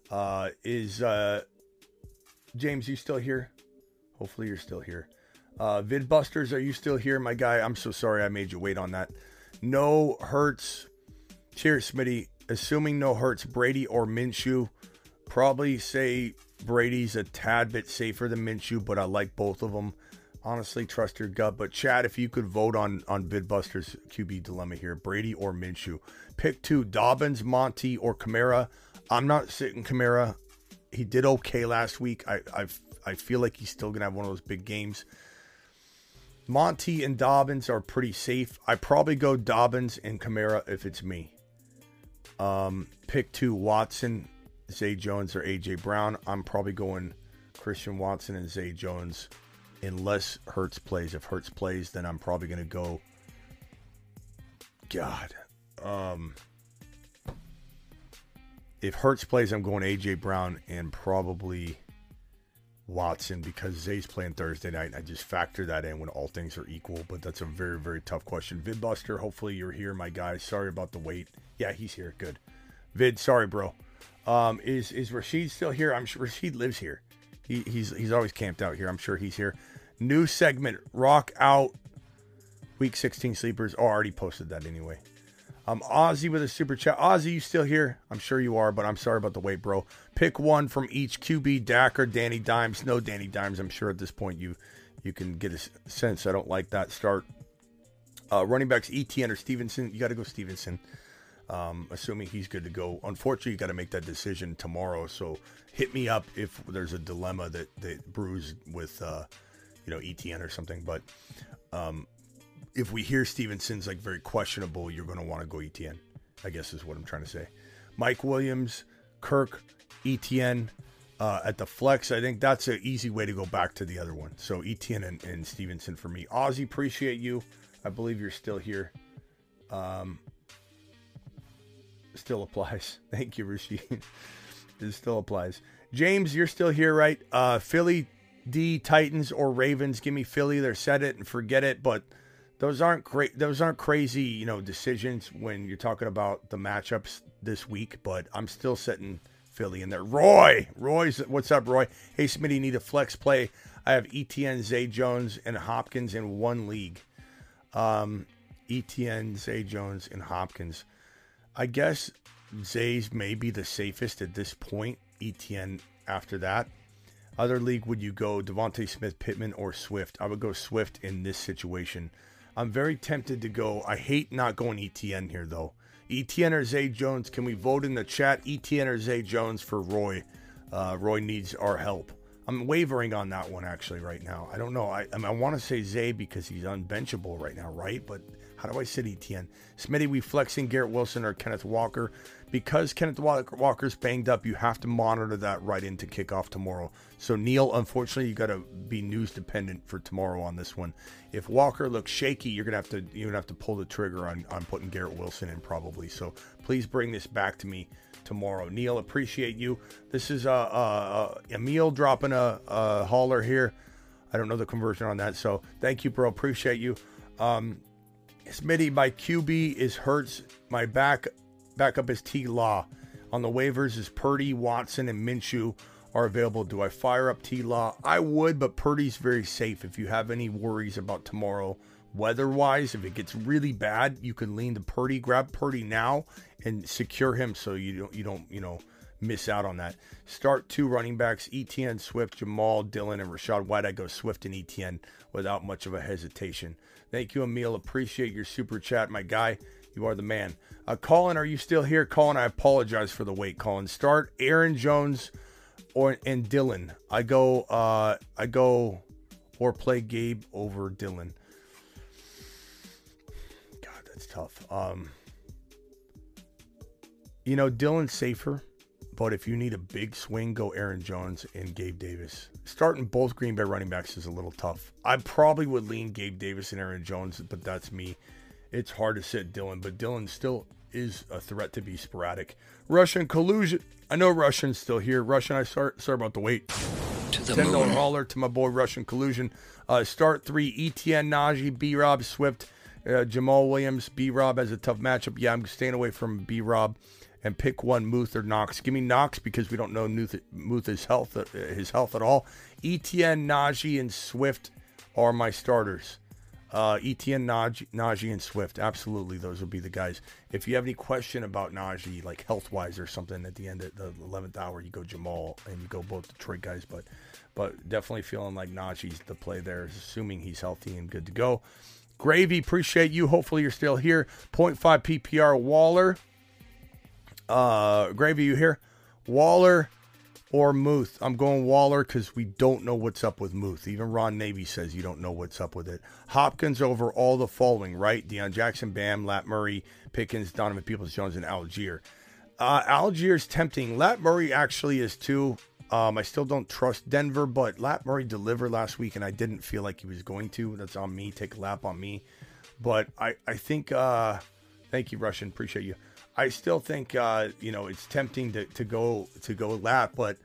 Uh, is uh, James, you still here? Hopefully, you're still here. Uh, Vidbusters, are you still here, my guy? I'm so sorry I made you wait on that. No hurts. Cheers, Smitty. Assuming no hurts, Brady or Minshew. Probably say Brady's a tad bit safer than Minshew, but I like both of them. Honestly, trust your gut. But Chad, if you could vote on on Vidbusters QB dilemma here, Brady or Minshew. Pick two: Dobbins, Monty, or Kamara. I'm not sitting Kamara. He did okay last week. I I I feel like he's still gonna have one of those big games. Monty and Dobbins are pretty safe. I probably go Dobbins and Kamara if it's me. Um, pick two: Watson, Zay Jones, or AJ Brown. I'm probably going Christian Watson and Zay Jones, unless Hurts plays. If Hurts plays, then I'm probably gonna go. God, um, if Hurts plays, I'm going AJ Brown and probably Watson because Zay's playing Thursday night. I just factor that in when all things are equal, but that's a very, very tough question. Vidbuster, hopefully you're here, my guy. Sorry about the wait. Yeah, he's here. Good. Vid, sorry, bro. Um, is is Rashid still here? I'm sure Rashid lives here. He, he's he's always camped out here. I'm sure he's here. New segment, rock out. Week 16 sleepers. Oh, I already posted that anyway. Um, Ozzy with a super chat. Ozzy, you still here? I'm sure you are, but I'm sorry about the wait, bro. Pick one from each QB, Dak or Danny Dimes. No Danny Dimes. I'm sure at this point you you can get a sense. I don't like that start. Uh, running backs, ETN or Stevenson. You got to go Stevenson. Um, assuming he's good to go. Unfortunately, you got to make that decision tomorrow. So hit me up if there's a dilemma that that brews with uh, you know ETN or something. But um, if we hear Stevenson's like very questionable, you're going to want to go ETN. I guess is what I'm trying to say. Mike Williams, Kirk, ETN uh, at the flex. I think that's an easy way to go back to the other one. So ETN and, and Stevenson for me. Ozzy, appreciate you. I believe you're still here. Um, still applies. [LAUGHS] Thank you, Rishi. [LAUGHS] it still applies. James, you're still here, right? Uh, Philly, D, Titans, or Ravens. Give me Philly. They're set it and forget it. But those aren't great. Those aren't crazy, you know, decisions when you're talking about the matchups this week. But I'm still sitting Philly in there. Roy, Roy's what's up, Roy? Hey, Smitty, you need a flex play. I have ETN, Zay Jones, and Hopkins in one league. Um, ETN, Zay Jones, and Hopkins. I guess Zay's may be the safest at this point. ETN after that. Other league, would you go DeVonta Smith, Pittman, or Swift? I would go Swift in this situation. I'm very tempted to go. I hate not going ETN here though. ETN or Zay Jones? Can we vote in the chat? ETN or Zay Jones for Roy? Uh, Roy needs our help. I'm wavering on that one actually right now. I don't know. I I, mean, I want to say Zay because he's unbenchable right now, right? But How do I sit ETN? Smitty, we flexing Garrett Wilson or Kenneth Walker. Because Kenneth Walker's banged up, you have to monitor that right into kickoff tomorrow. So, Neil, unfortunately, you got to be news dependent for tomorrow on this one. If Walker looks shaky, you're gonna have to you're gonna have to pull the trigger on, on putting Garrett Wilson in probably. So, please bring this back to me tomorrow. Neil, appreciate you. This is uh, uh, uh Emil dropping a, a hauler here. I don't know the conversion on that, so thank you, bro. Appreciate you. Um, Smitty, my QB is Hurts. My back backup is T Law. On the waivers is Purdy, Watson, and Minshew are available. Do I fire up T Law? I would, but Purdy's very safe. If you have any worries about tomorrow, weather wise, if it gets really bad, you can lean to Purdy. Grab Purdy now and secure him so you don't you don't you know miss out on that. Start two running backs: ETN, Swift, Jamaal, Dillon, and Rachaad White. I go Swift and ETN without much of a hesitation. Thank you, Emil. Appreciate your super chat, my guy. You are the man. Uh, Colin, are you still here? Colin, I apologize for the wait. Colin, start Aaron Jones or and Dillon. I go. Uh, I go or play Gabe over Dillon. God, that's tough. Um, you know, Dillon's safer, but if you need a big swing, go Aaron Jones and Gabe Davis. Starting both Green Bay running backs is a little tough. I probably would lean Gabe Davis and Aaron Jones, but that's me. It's hard to sit Dillon, but Dillon still is a threat to be sporadic. Russian collusion. I know Russian's still here. Russian, I sorry, sorry about the wait. To the $10 hauler to my boy Russian collusion. Uh, start three: ETN, Najee, B. Rob, Swift, uh, Jamaal Williams. B. Rob has a tough matchup. Yeah, I'm staying away from B. Rob and pick one Muth or Knox. Give me Knox because we don't know Muth, Muth's health uh, his health at all. ETN, Najee, and Swift are my starters. Uh, ETN, Najee, Najee, and Swift. Absolutely, those would be the guys. If you have any question about Najee, like health wise or something, at the end of the eleventh hour, you go Jamaal and you go both Detroit guys. But, but definitely feeling like Najee's the play there, assuming he's healthy and good to go. Gravy, appreciate you. Hopefully you're still here. 0.5 PPR Waller. Uh, Gravy, you here? Waller or Muth? I'm going Waller because we don't know what's up with Muth. Even Ron Navy says you don't know what's up with it. Hopkins over all the following, right? Deon Jackson, Bam, Lat Murray, Pickens, Donovan Peoples Jones, and Allgeier. Uh, Allgeier's tempting. Lat Murray actually is too. Um, I still don't trust Denver, but Lat Murray delivered last week, and I didn't feel like he was going to. That's on me. Take a lap on me. But I, I think. Uh, thank you, Russian. Appreciate you. I still think uh, you know it's tempting to, to go to go lap, but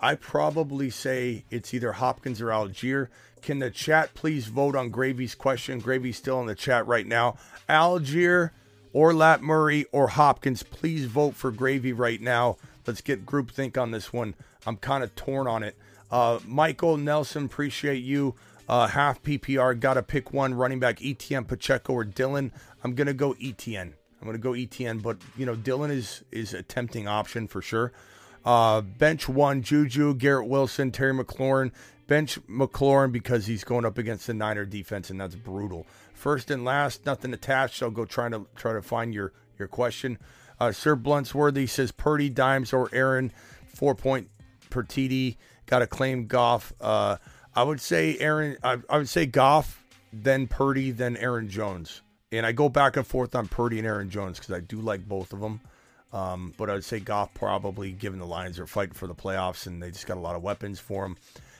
I probably say it's either Hopkins or Allgeier. Can the chat please vote on Gravy's question? Gravy's still in the chat right now. Allgeier or Lat Murray or Hopkins, please vote for Gravy right now. Let's get groupthink on this one. I'm kind of torn on it. Uh, Michael Nelson, appreciate you. Uh, half PPR, got to pick one running back, ETN, Pacheco, or Dillon. I'm going to go ETN. I'm going to go ETN, but you know Dillon is is a tempting option for sure. Uh, bench one, Juju, Garrett Wilson, Terry McLaurin. Bench McLaurin because he's going up against the Niner defense, and that's brutal. First and last, nothing attached. So I'll go try to try to find your your question. Uh, Sir Bluntsworthy says Purdy, Dimes, or Aaron, four point per TD. Got to claim Goff. Uh, I would say Aaron. I, I would say Goff, then Purdy, then Aaron Jones. And I go back and forth on Purdy and Aaron Jones because I do like both of them. Um, but I would say Goff probably, given the Lions are fighting for the playoffs and they just got a lot of weapons for him.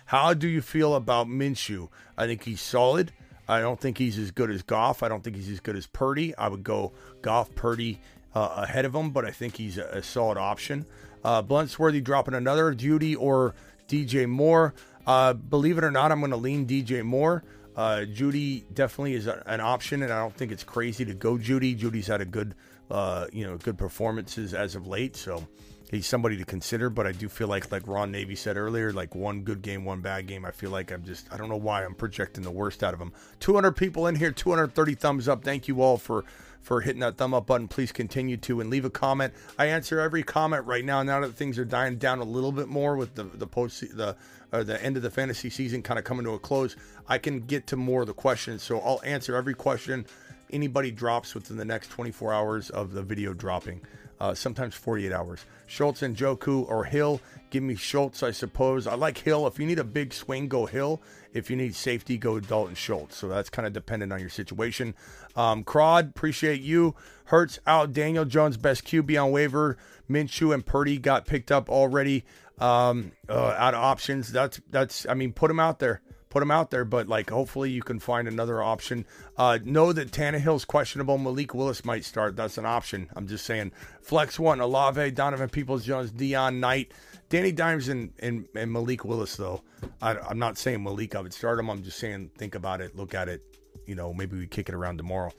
How do you feel about Minshew? I think he's solid. I don't think he's as good as Goff. I don't think he's as good as Purdy. I would go Goff, Purdy uh, ahead of him, but I think he's a, a solid option. Uh, Bluntsworthy dropping another Jeudy or DJ Moore. Uh, believe it or not, I'm going to lean DJ Moore. Uh, Jeudy definitely is a, an option, and I don't think it's crazy to go Jeudy. Jeudy's had a good, uh, you know, good performances as of late, so he's somebody to consider. But I do feel like, like Ron Navy said earlier, like one good game, one bad game. I feel like I'm just, I don't know why I'm projecting the worst out of him. 200 people in here, 230 thumbs up. Thank you all for for hitting that thumb up button. Please continue to and leave a comment. I answer every comment right now. Now that things are dying down a little bit more with the the post the uh, the end of the fantasy season kind of coming to a close, I can get to more of the questions. So I'll answer every question anybody drops within the next 24 hours of the video dropping. Uh, sometimes 48 hours. Schultz and Njoku or Hill. Give me Schultz, I suppose. I like Hill. If you need a big swing, go Hill. If you need safety, go Dalton Schultz. So that's kind of dependent on your situation. Um, Crod, appreciate you. Hurts out. Daniel Jones, best QB on waiver. Minshew and Purdy got picked up already. Um, uh, out of options. That's that's. I mean, put them out there put him out there, but like hopefully you can find another option. Uh, know that Tannehill's questionable. Malik Willis might start. That's an option. I'm just saying. Flex one, Olave, Donovan Peoples Jones, Deon Knight, Danny Dimes, and, and, and Malik Willis, though. I, I'm not saying Malik, I would start him. I'm just saying think about it, look at it. You know, maybe we kick it around tomorrow.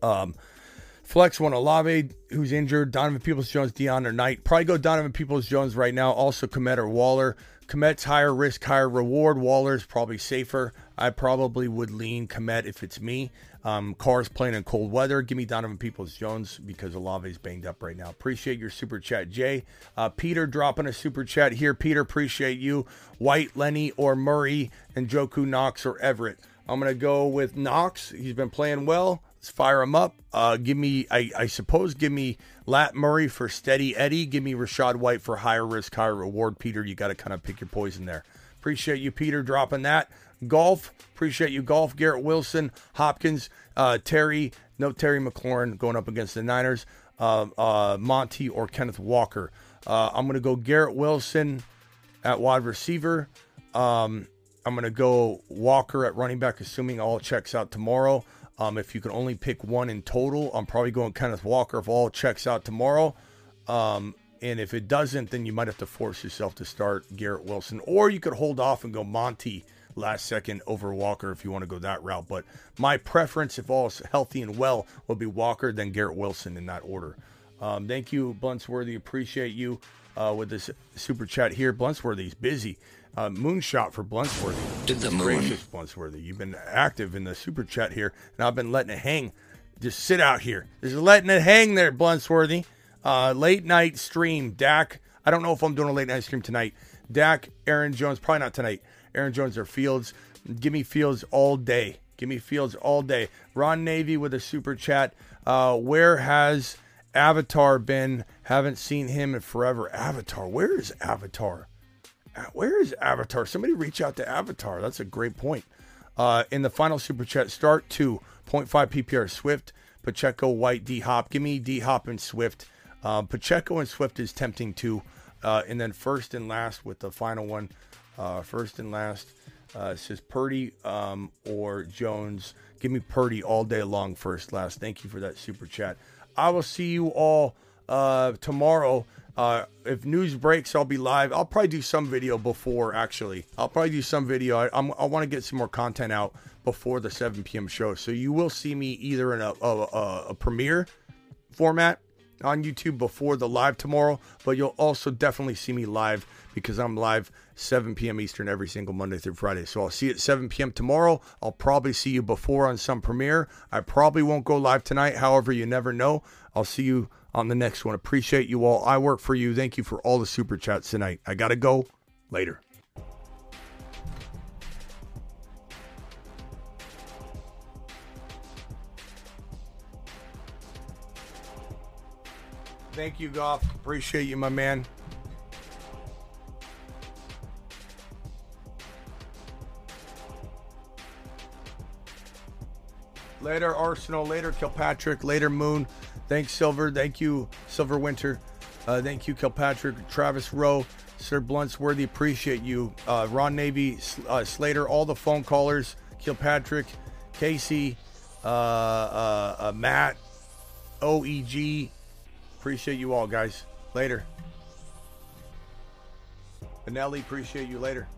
Um, Flex one, Olave, who's injured, Donovan Peoples Jones, Deon or Knight. Probably go Donovan Peoples Jones right now. Also, Kmet or Waller. Kmet's higher risk, higher reward. Waller's probably safer. I probably would lean Kmet if it's me. Um, Carr's playing in cold weather. Give me Donovan Peoples Jones because Olave's banged up right now. Appreciate your super chat, Jay. Uh, Peter dropping a super chat here. Peter, appreciate you. White, Lenny, or Murray, and Njoku Knox or Everett. I'm going to go with Knox. He's been playing well. Let's fire him up. Uh, give me, I, I suppose, give me Lat Murray for steady Eddie. Give me Rachaad White for higher risk, higher reward. Peter, you got to kind of pick your poison there. Appreciate you, Peter, dropping that. Golf, appreciate you, Golf. Garrett Wilson, Hopkins, uh, Terry, no Terry McLaurin going up against the Niners. Uh, uh, Monty or Kenneth Walker. Uh, I'm going to go Garrett Wilson at wide receiver. Um, I'm going to go Walker at running back, assuming all checks out tomorrow. Um, if you can only pick one in total, I'm probably going Kenneth Walker if all checks out tomorrow. Um, and if it doesn't, then you might have to force yourself to start Garrett Wilson, or you could hold off and go Monty last second over Walker if you want to go that route. But my preference, if all is healthy and well, will be Walker, then Garrett Wilson in that order. Um, thank you, Bluntsworthy. Appreciate you uh, with this super chat here. Bluntsworthy's busy. Uh, moonshot for Bluntsworthy. To the moon. Gracious, Bluntsworthy. You've been active in the super chat here, and I've been letting it hang. Just sit out here. Just letting it hang there, Bluntsworthy. Uh, late night stream, Dak. I don't know if I'm doing a late night stream tonight. Dak, Aaron Jones, probably not tonight. Aaron Jones or Fields. Give me Fields all day. Give me Fields all day. Ron Navy with a super chat. Uh, where has Avatar been? Haven't seen him in forever. Avatar. Where is Avatar? Where is Avatar? Somebody reach out to Avatar. That's a great point. Uh, in the final super chat, start to 0.5 PPR Swift, Pacheco, White, D Hop. Give me D Hop and Swift. Uh, Pacheco and Swift is tempting too. Uh, and then first and last with the final one, uh, first and last, uh, says Purdy um, or Jones. Give me Purdy all day long, first, last. Thank you for that super chat. I will see you all uh, tomorrow. Uh, if news breaks, I'll be live. I'll probably do some video before. Actually, I'll probably do some video. I, I want to get some more content out before the 7 p.m. show, so you will see me either in a, a, a, a premiere format on YouTube before the live tomorrow, but you'll also definitely see me live because I'm live 7 p.m. Eastern every single Monday through Friday. So I'll see you at 7 p.m. tomorrow. I'll probably see you before on some premiere. I probably won't go live tonight. However, you never know. I'll see you on the next one. Appreciate you all. I work for you. Thank you for all the super chats tonight. I got to go. Later. Thank you, Goff. Appreciate you, my man. Later, Arsenal. Later, Kilpatrick. Later, Moon. Thanks, Silver. Thank you, Silver Winter. Uh, thank you, Kilpatrick. Travis Rowe. Sir Bluntsworthy. Appreciate you. Uh, Ron Navy. Uh, Slater. All the phone callers. Kilpatrick. Casey. Uh, uh, uh, Matt. OEG. Appreciate you all, guys. Later. Benelli, appreciate you later.